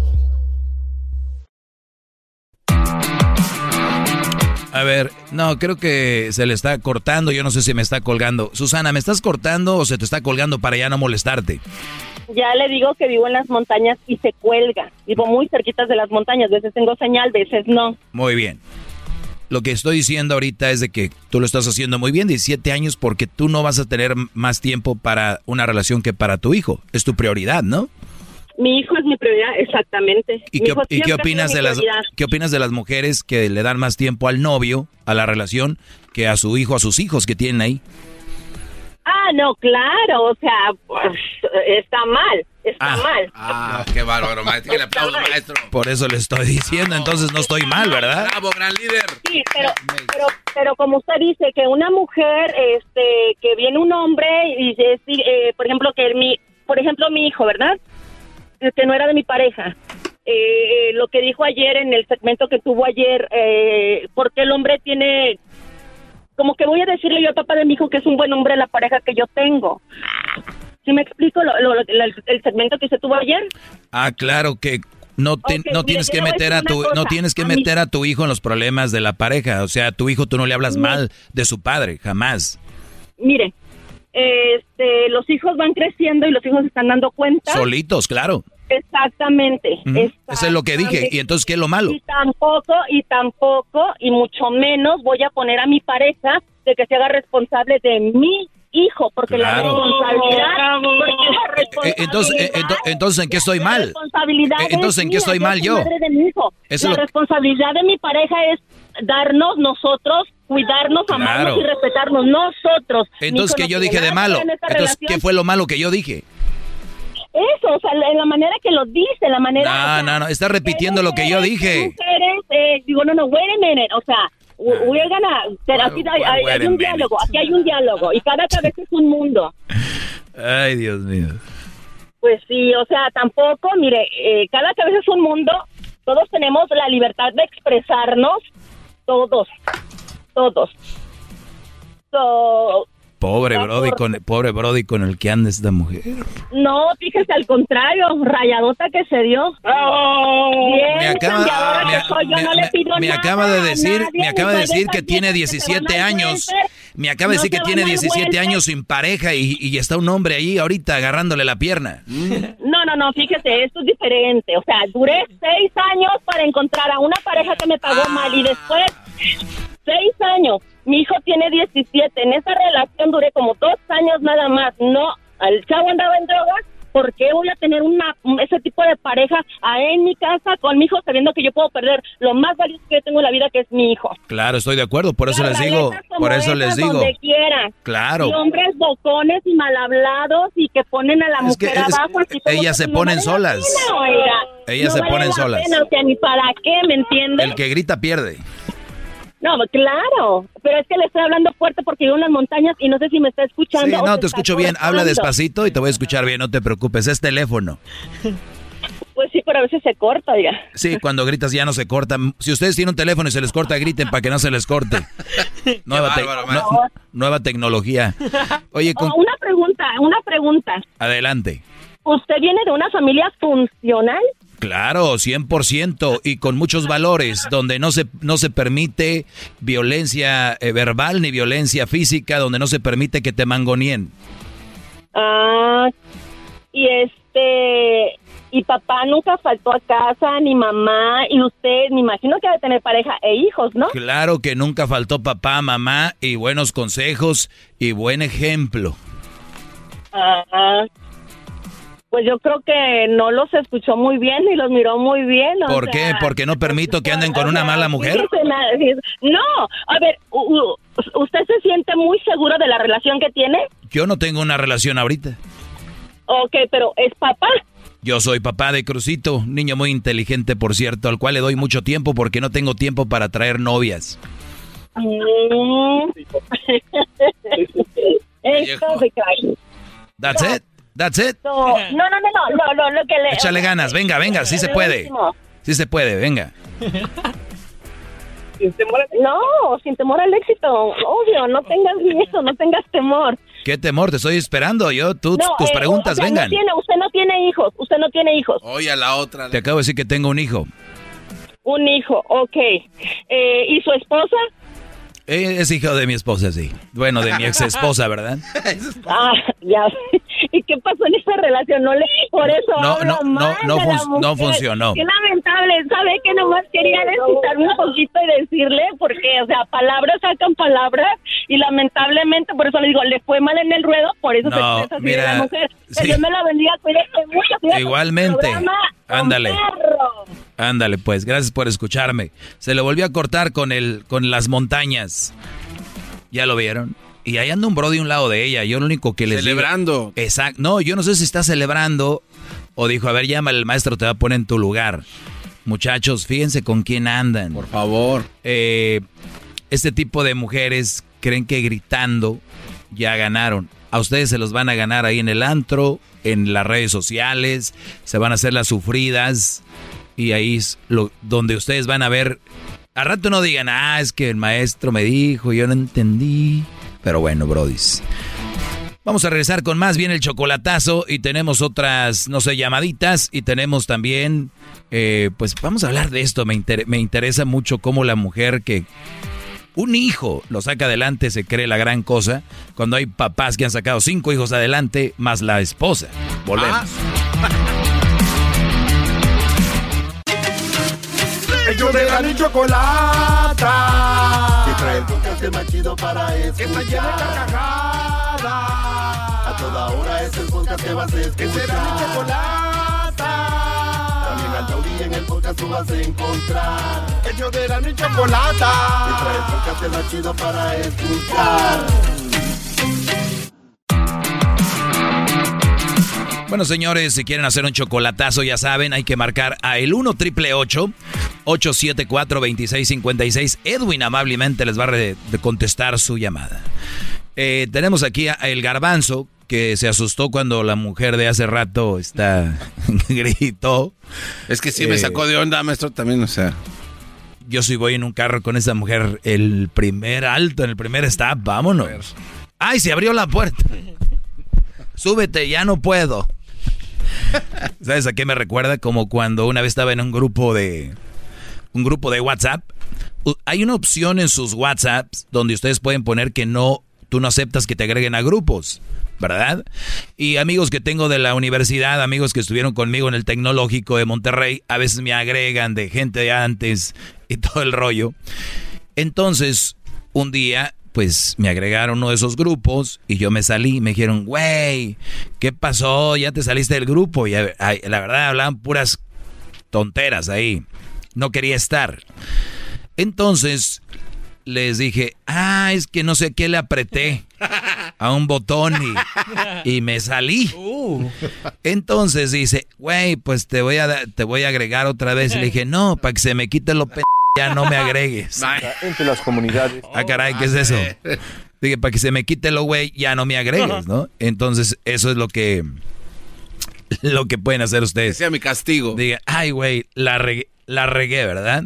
A ver, no, creo que se le está cortando, yo no sé si me está colgando. Susana, ¿me estás cortando o se te está colgando para ya no molestarte? Ya le digo que vivo en las montañas y se cuelga. Vivo muy cerquitas de las montañas, veces tengo señal, veces no. Muy bien. Lo que estoy diciendo ahorita es de que tú lo estás haciendo muy bien, 17 años, porque tú no vas a tener más tiempo para una relación que para tu hijo. Es tu prioridad, ¿no? Mi hijo es mi prioridad, exactamente. ¿Y, qué, opinas de las qué opinas de las mujeres que le dan más tiempo al novio, a la relación, que a su hijo, a sus hijos que tienen ahí? Ah, no, claro, o sea, pues, está mal, está ah, mal. Ah, qué bárbaro, maestro. le aplaudo, maestro. Por eso le estoy diciendo, entonces no estoy mal, ¿verdad? Bravo, gran líder. Sí, pero, pero, pero como usted dice, que una mujer, este, que viene un hombre y, eh, por ejemplo, que mi, por ejemplo, mi hijo, ¿verdad? Que no era de mi pareja. Eh, eh, lo que dijo ayer en el segmento que tuvo ayer, eh, porque el hombre tiene, como que voy a decirle yo al papá de mi hijo que es un buen hombre la pareja que yo tengo. ¿Sí me explico lo, el segmento que se tuvo ayer? Ah, claro que no, no tienes que meter a tu no tienes que meter a tu hijo en los problemas de la pareja, o sea, a tu hijo tú no le hablas mal de su padre, jamás. Mire, este, los hijos van creciendo y los hijos se están dando cuenta. Solitos, claro. Exactamente, Eso es lo que dije. ¿Y entonces qué es lo malo? Y tampoco, y tampoco, y mucho menos voy a poner a mi pareja de que se haga responsable de mi hijo, porque la responsabilidad... entonces, entonces, ¿en qué estoy mal? Responsabilidad entonces, ¿en qué estoy mal yo? la responsabilidad de mi pareja es darnos nosotros, cuidarnos, amarnos y respetarnos nosotros. Entonces, ¿qué yo dije de malo? Entonces, ¿qué fue lo malo que yo dije? Eso, o sea, en la manera que lo dice, la manera... No, no, no, está repitiendo lo que yo dije. Mujeres, eh, digo, no, no, wait a minute, o sea, we're gonna, aquí hay, hay un diálogo, aquí hay un diálogo, y cada cabeza es un mundo. Ay, Dios mío. Pues sí, o sea, tampoco, mire, eh, cada cabeza es un mundo, todos tenemos la libertad de expresarnos, todos, todos. pobre Brody con pobre Brody con el que anda esta mujer. No, fíjese al contrario, rayadota que se dio. me acaba, de decir, me acaba de decir que tiene 17 años. Me acaba de decir que tiene 17 años sin pareja y, y, está un hombre ahí ahorita agarrándole la pierna. No, no, no, fíjese, esto es diferente. O sea, duré seis años para encontrar a una pareja que me pagó mal y después seis años. Mi hijo tiene 17. En esa relación duré como dos años nada más. No, el chavo andaba en drogas ¿por qué voy a tener una ese tipo de pareja en mi casa con mi hijo sabiendo que yo puedo perder lo más valioso que yo tengo en la vida que es mi hijo? Claro, estoy de acuerdo, por eso les digo, por eso les digo. Donde quiera. Claro. Y hombres bocones y mal hablados y que ponen a la mujer abajo. ellas se ponen solas. ellas se ponen solas. o sea, ni para qué, ¿me entiendes? El que grita pierde. No, claro, pero es que le estoy hablando fuerte porque vivo en las montañas y no sé si me está escuchando. Sí, no, te escucho bien. Habla despacito y te voy a escuchar bien, no te preocupes. Es teléfono. Pues sí, pero a veces se corta ya. Sí, cuando gritas ya no se corta. Si ustedes tienen un teléfono y se les corta, griten para que no se les corte. Nueva, te- bárbaro, no- maestro. nueva tecnología. Oye, con- Oh, una pregunta, una pregunta. adelante. ¿Usted viene de una familia funcional? Claro, 100% y con muchos valores, donde no se, no se permite violencia eh, verbal ni violencia física, donde no se permite que te mangonien. Ah, y este, y papá nunca faltó a casa, ni mamá, y usted, me imagino que debe tener pareja e hijos, ¿no? Claro que nunca faltó papá, mamá y buenos consejos y buen ejemplo. Ah, pues yo creo que no los escuchó muy bien y los miró muy bien. o ¿Por sea, qué? ¿Porque no permito que anden con una mala mujer? No, a ver, ¿usted se siente muy seguro de la relación que tiene? Yo no tengo una relación ahorita. Ok, pero es papá. Yo soy papá de Crucito, niño muy inteligente, por cierto, al cual le doy mucho tiempo porque no tengo tiempo para traer novias. Mm. That's it. That's it. No, no, no, no, no, no, lo que le... Échale ganas, venga, venga, sí se puede. Sí se puede, venga. Sin temor al- No, sin temor al éxito, obvio, no tengas miedo, no tengas temor. ¿Qué temor? Te estoy esperando. Yo, tú, No, tus eh, preguntas, o sea, vengan. No tiene, usted no tiene hijos, usted no tiene hijos. Oye, a la otra. Te acabo de decir que tengo un hijo. Un hijo, ok. Eh, ¿Y su esposa? Eh, Es hijo de mi esposa, sí. Bueno, de mi ex esposa, ¿verdad? Ah, ya. ¿Y qué pasó en esa relación? No le por eso No, no, no, mal no de la fun- no funcionó. Qué lamentable, ¿sabe que nomás quería desquitarme un poquito y decirle? Porque, o sea, palabras sacan palabras y lamentablemente, por eso le digo, le fue mal en el ruedo, por eso No, se expresa así de mira, la mujer. Que sí. Dios me la bendiga, cuídate mucho. cuídate Igualmente. Ándale. Ándale, pues, gracias por escucharme. Se le volvió a cortar con el, con las montañas. ¿Ya lo vieron? Y ahí anda un bro de un lado de ella. Yo lo único que les Celebrando. Exacto. No, yo no sé si está celebrando o dijo, a ver, llama el maestro, te va a poner en tu lugar. Muchachos, fíjense con quién andan. Por favor. este tipo de mujeres creen que gritando ya ganaron. A ustedes se los van a ganar ahí en el antro, en las redes sociales, se van a hacer las sufridas y ahí es lo, donde ustedes van a ver. A rato no digan, ah, es que el maestro me dijo, yo no entendí. Pero bueno, brodis. Vamos a regresar con más bien el chocolatazo y tenemos otras, no sé, llamaditas y tenemos también, eh, pues vamos a hablar de esto. Me, me interesa mucho cómo la mujer que un hijo lo saca adelante se cree la gran cosa cuando hay papás que han sacado cinco hijos adelante más la esposa. Volvemos. Ellos de la ni chocolata. Que trae el podcast más chido para escuchar. Que está llena de carcajadas. A toda hora es el podcast que vas a escuchar. Que será mi chocolata. También al taurí en el podcast tú vas a encontrar. Ellos de la ni chocolata. Que trae el podcast más chido para escuchar. Bueno, señores, si quieren hacer un chocolatazo, ya saben, hay que marcar a el 1 triple 874 2656. Edwin amablemente les va a contestar su llamada. Eh, tenemos aquí a el garbanzo que se asustó cuando la mujer de hace rato está gritó. Es que sí me Eh, sacó de onda, maestro, también, o sea. Yo sí voy en un carro con esa mujer, el primer alto, en el primer stop, vámonos. ¡Ay, se abrió la puerta! Súbete, ya no puedo. ¿Sabes a qué me recuerda? Como cuando una vez estaba en un grupo de. Un grupo de WhatsApp. Hay una opción en sus WhatsApps donde ustedes pueden poner que no. Tú no aceptas que te agreguen a grupos. ¿Verdad? Y amigos que tengo de la universidad, amigos que estuvieron conmigo en el tecnológico de Monterrey, a veces me agregan de gente de antes y todo el rollo. Entonces, un día, pues me agregaron uno de esos grupos y yo me salí. Me dijeron, güey, ¿qué pasó? Ya te saliste del grupo. Y eh, la verdad, hablaban puras tonteras ahí. No quería estar. Entonces les dije, ah, es que no sé qué le apreté a un botón y, y me salí. Entonces dice, güey, pues te voy a te voy a agregar otra vez. Y le dije, no, para que se me quite lo p ya no me agregues. Entre las comunidades. Ah, caray, ¿qué es eso? Dije, para que se me quite lo güey, ya no me agregues, ¿no? Entonces, eso es lo que lo que pueden hacer ustedes. sea mi castigo. Diga, ay, güey, la regué, la regué, ¿verdad?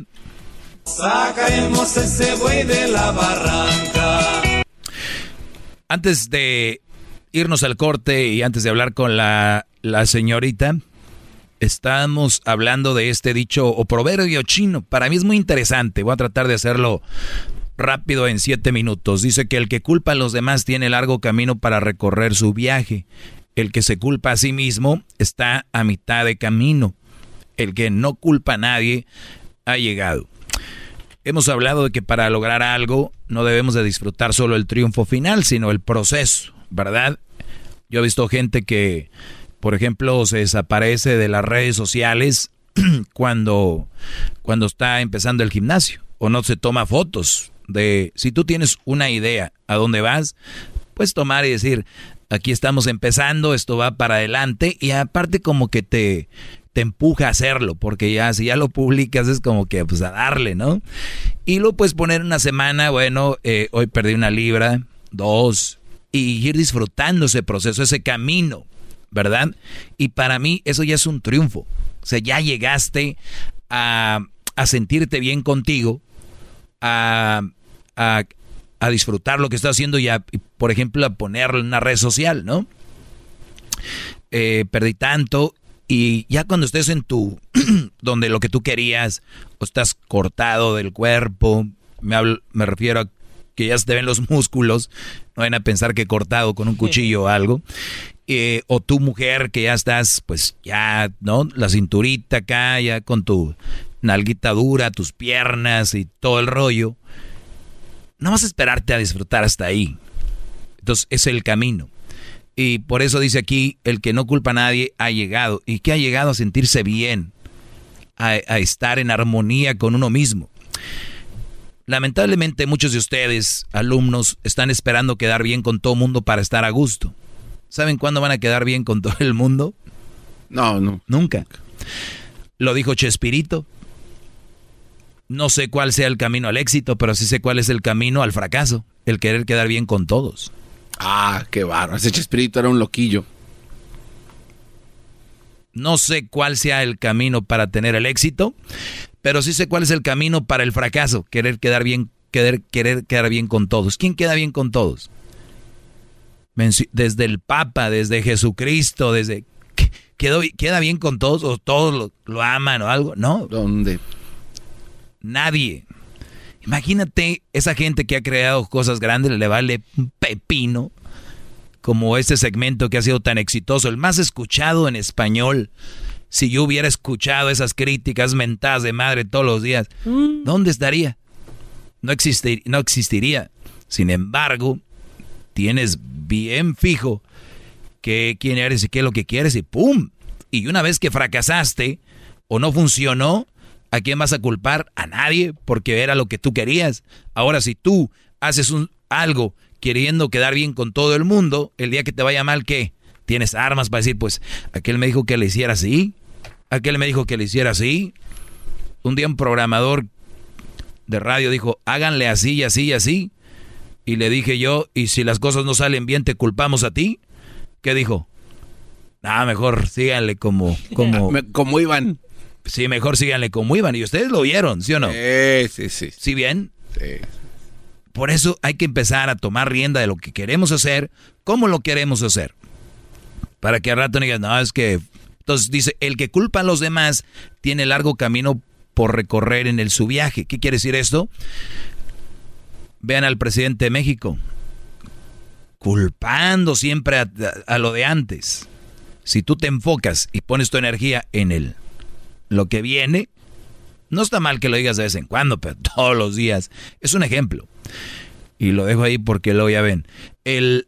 Sacaremos ese buey de la barranca. Antes de irnos al corte y antes de hablar con la, la señorita, estamos hablando de este dicho o proverbio chino. Para mí es muy interesante. Voy a tratar de hacerlo rápido en siete minutos. Dice que el que culpa a los demás tiene largo camino para recorrer su viaje. El que se culpa a sí mismo está a mitad de camino. El que no culpa a nadie ha llegado. Hemos hablado de que para lograr algo no debemos de disfrutar solo el triunfo final, sino el proceso, ¿verdad? Yo he visto gente que, por ejemplo, se desaparece de las redes sociales cuando, cuando está empezando el gimnasio o no se toma fotos de si tú tienes una idea a dónde vas, puedes tomar y decir, aquí estamos empezando, esto va para adelante y aparte como que te, te empuja a hacerlo, porque ya si ya lo publicas es como que pues a darle, ¿no? Y lo puedes poner una semana, bueno, eh, hoy perdí una libra, dos, y ir disfrutando ese proceso, ese camino, ¿verdad? Y para mí eso ya es un triunfo. O sea, ya llegaste a, a sentirte bien contigo, a, a, disfrutar lo que estás haciendo y, por ejemplo, a ponerlo en una red social, ¿no? Eh, perdí tanto y ya cuando estés en tu, donde lo que tú querías, o estás cortado del cuerpo, me, hablo, me refiero a que ya se te ven los músculos, no vayan a pensar que cortado con un cuchillo o algo, eh, o tu mujer que ya estás, pues ya, ¿no? La cinturita acá, ya con tu nalguita dura, tus piernas y todo el rollo no vas a esperarte a disfrutar hasta ahí. Entonces, es el camino. Y por eso dice aquí, el que no culpa a nadie ha llegado. ¿Y que ha llegado a sentirse bien? A, a estar en armonía con uno mismo. Lamentablemente muchos de ustedes, alumnos, están esperando quedar bien con todo mundo para estar a gusto. ¿Saben cuándo van a quedar bien con todo el mundo? No, no. Nunca. Lo dijo Chespirito. No sé cuál sea el camino al éxito, pero sí sé cuál es el camino al fracaso. El querer quedar bien con todos. Ah, qué barro. Ese Chespirito era un loquillo. No sé cuál sea el camino para tener el éxito, pero sí sé cuál es el camino para el fracaso. Querer quedar bien, querer, querer quedar bien con todos. ¿Quién queda bien con todos? Desde el Papa, desde Jesucristo, desde... ¿Quedó, ¿Queda bien con todos o todos lo, lo aman o algo? No. ¿Dónde? Nadie. Imagínate esa gente que ha creado cosas grandes, le vale un pepino, como este segmento que ha sido tan exitoso, el más escuchado en español. Si yo hubiera escuchado esas críticas mentadas de madre todos los días, ¿dónde estaría? No, existir, no existiría. Sin embargo, tienes bien fijo que quién eres y qué es lo que quieres y ¡pum! Y una vez que fracasaste o no funcionó, ¿A quién vas a culpar? A nadie, porque era lo que tú querías. Ahora, si tú haces un, algo queriendo quedar bien con todo el mundo, el día que te vaya mal, ¿qué? Tienes armas para decir, pues, aquel me dijo que le hiciera así, aquel me dijo que le hiciera así. Un día un programador de radio dijo, háganle así y así y así. Y le dije yo, ¿y si las cosas no salen bien, te culpamos a ti? ¿Qué dijo? Ah, mejor síganle como, como, como iban. Sí, mejor síganle como iban. Y ustedes lo oyeron, ¿sí o no? Sí, sí, sí. ¿Sí bien? Sí. Por eso hay que empezar a tomar rienda de lo que queremos hacer, cómo lo queremos hacer. Para que al rato no digan, no, es que... Entonces dice, el que culpa a los demás tiene largo camino por recorrer en el su viaje. ¿Qué quiere decir esto? Vean al presidente de México, culpando siempre a, lo de antes. Si tú te enfocas y pones tu energía en el lo que viene, no está mal que lo digas de vez en cuando, pero todos los días. Es un ejemplo. Y lo dejo ahí porque lo ya ven. El,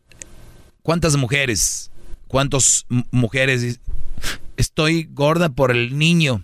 ¿Cuántas mujeres? ¿Cuántas mujeres? Estoy gorda por el niño.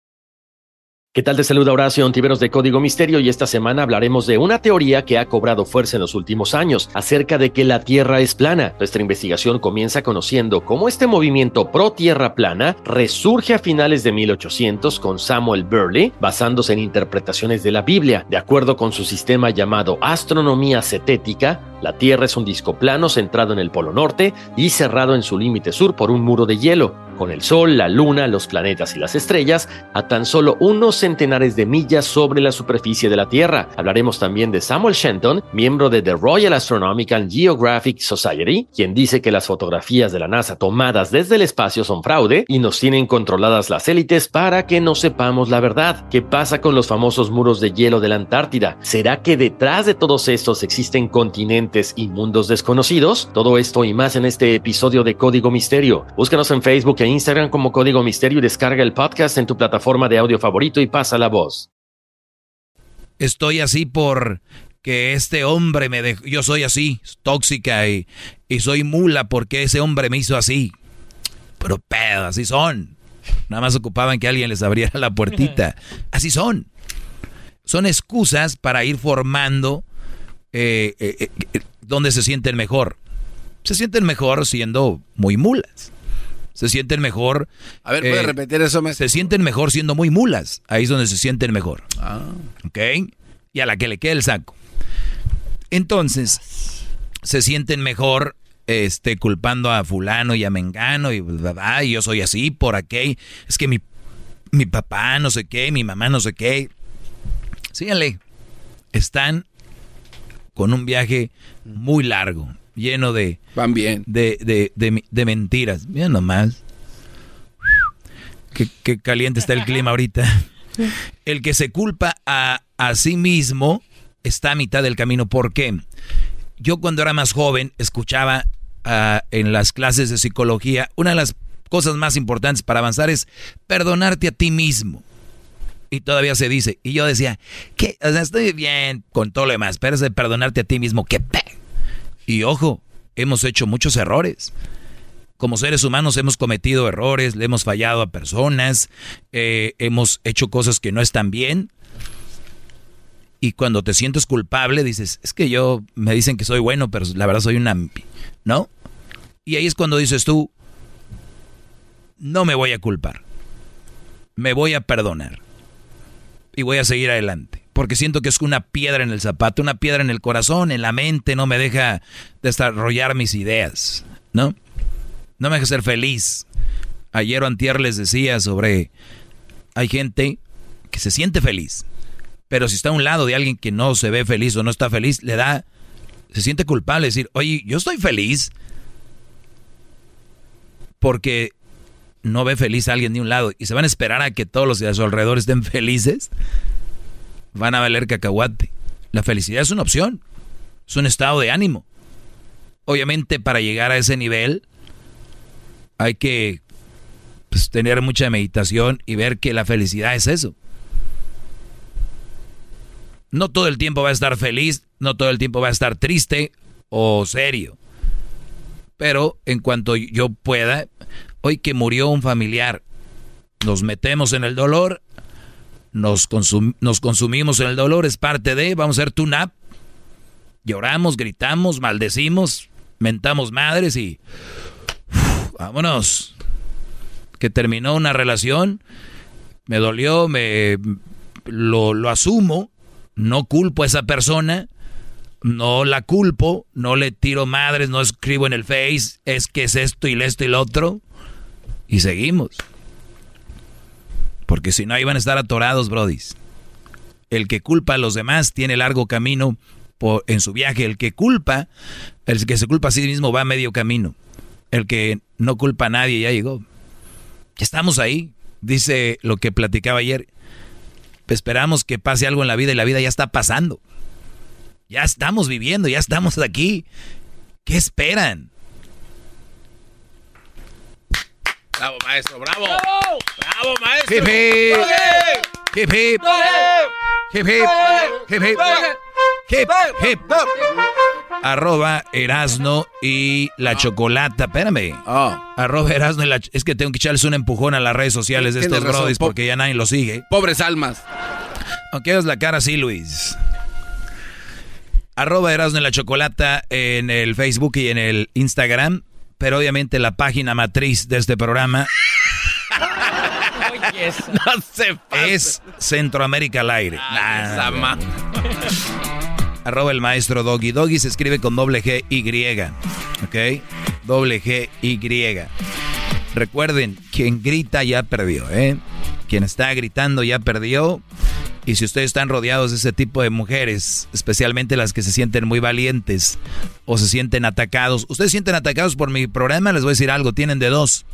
¿Qué tal? Te saluda Horacio Antiveros de Código Misterio y esta semana hablaremos de una teoría que ha cobrado fuerza en los últimos años acerca de que la Tierra es plana. Nuestra investigación comienza conociendo cómo este movimiento pro Tierra plana resurge a finales de 1800 con Samuel Burley basándose en interpretaciones de la Biblia. De acuerdo con su sistema llamado astronomía cetética, la Tierra es un disco plano centrado en el polo norte y cerrado en su límite sur por un muro de hielo, con el Sol, la Luna, los planetas y las estrellas a tan solo unos centenares de millas sobre la superficie de la Tierra. Hablaremos también de Samuel Shenton, miembro de The Royal Astronomical Geographic Society, quien dice que las fotografías de la NASA tomadas desde el espacio son fraude y nos tienen controladas las élites para que no sepamos la verdad. ¿Qué pasa con los famosos muros de hielo de la Antártida? ¿Será que detrás de todos estos existen continentes y mundos desconocidos? Todo esto y más en este episodio de Código Misterio. Búscanos en Facebook e Instagram como Código Misterio y descarga el podcast en tu plataforma de audio favorito y pasa la voz. Estoy así por que este hombre me dejó, yo soy así, tóxica y, y soy mula porque ese hombre me hizo así. Pero pedo, así son. Nada más ocupaban que alguien les abriera la puertita. Así son. Son excusas para ir formando eh, eh, eh, donde se sienten mejor. Se sienten mejor siendo muy mulas. Se sienten mejor. A ver, ¿puede repetir eso? Se sienten mejor siendo muy mulas. Ahí es donde se sienten mejor. Ah. ¿Ok? Y a la que le quede el saco. Entonces, se sienten mejor este, culpando a fulano y a mengano y, y yo soy así por aquí. Es que mi, mi papá no sé qué, mi mamá no sé qué. Síganle. Están con un viaje muy largo, lleno de... Van bien. De, de, de, de mentiras. Mira nomás. Qué, qué, caliente está el clima ahorita. El que se culpa a, a sí mismo está a mitad del camino. ¿Por qué? Yo cuando era más joven escuchaba uh, en las clases de psicología, una de las cosas más importantes para avanzar es perdonarte a ti mismo y todavía se dice. Y yo decía, que o sea, estoy bien con todo lo demás, pero es de perdonarte a ti mismo, que Y ojo, hemos hecho muchos errores. Como seres humanos hemos cometido errores, le hemos fallado a personas, eh, hemos hecho cosas que no están bien. Y cuando te sientes culpable, dices, es que yo me dicen que soy bueno, pero la verdad soy una... ¿No? Y ahí es cuando dices tú, no me voy a culpar, me voy a perdonar y voy a seguir adelante. Porque siento que es una piedra en el zapato, una piedra en el corazón, en la mente, no me deja desarrollar mis ideas, ¿no? No me deja ser feliz. Ayer o antier les decía sobre, hay gente que se siente feliz, pero si está a un lado de alguien que no se ve feliz o no está feliz, le da, se siente culpable decir, oye, yo estoy feliz porque no ve feliz a alguien de un lado y se van a esperar a que todos los de a su alrededor estén felices, van a valer cacahuate. La felicidad es una opción, es un estado de ánimo. Obviamente para llegar a ese nivel hay que pues, tener mucha meditación y ver que la felicidad es eso. No todo el tiempo va a estar feliz, no todo el tiempo va a estar triste o serio. Pero en cuanto yo pueda, hoy que murió un familiar, nos metemos en el dolor, nos, consumimos en el dolor, es parte de, vamos a hacer tune-up, lloramos, gritamos, maldecimos, mentamos madres y vámonos. Que terminó una relación, me dolió, me lo, lo asumo, no culpo a esa persona, no la culpo, no le tiro madres, no escribo en el face, es que es esto y esto y lo otro. Y seguimos. Porque si no, ahí van a estar atorados, brodis. El que culpa a los demás tiene largo camino por, en su viaje. El que culpa, el que se culpa a sí mismo va a medio camino. El que no culpa a nadie ya llegó. Estamos ahí. dice lo que platicaba ayer. Esperamos que pase algo en la vida y la vida ya está pasando. Ya estamos viviendo, ya estamos aquí. ¿Qué esperan? Bravo, maestro, bravo. Bravo, maestro. Hip hip. Hip hip. Hip hip. Hip hip. Hip hip. Arroba Erasno y la chocolata. Espérame. Arroba Erasno y la Es que tengo que echarles un empujón a las redes sociales de estos brodis po- porque ya nadie lo sigue. Pobres almas. Aunque hagas la cara así, Luis. Arroba Erasno y la Chocolata en el Facebook y en el Instagram. Pero obviamente la página matriz de este programa No se es Centroamérica al aire. Ah, Nah, Arroba el maestro Doggy. Doggy se escribe con doble G Y. ¿Ok? Doble G Y. Recuerden, quien grita ya perdió, ¿eh? Quien está gritando ya perdió. Y si ustedes están rodeados de ese tipo de mujeres, especialmente las que se sienten muy valientes o se sienten atacados, ustedes se sienten atacados por mi programa, les voy a decir algo, tienen de dos.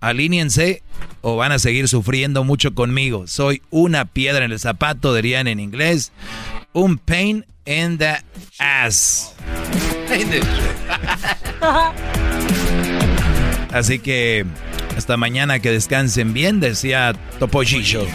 Alíñense o van a seguir sufriendo mucho conmigo. Soy una piedra en el zapato, dirían en inglés. Un pain in the ass. Así que hasta mañana que descansen bien, decía Topollillo.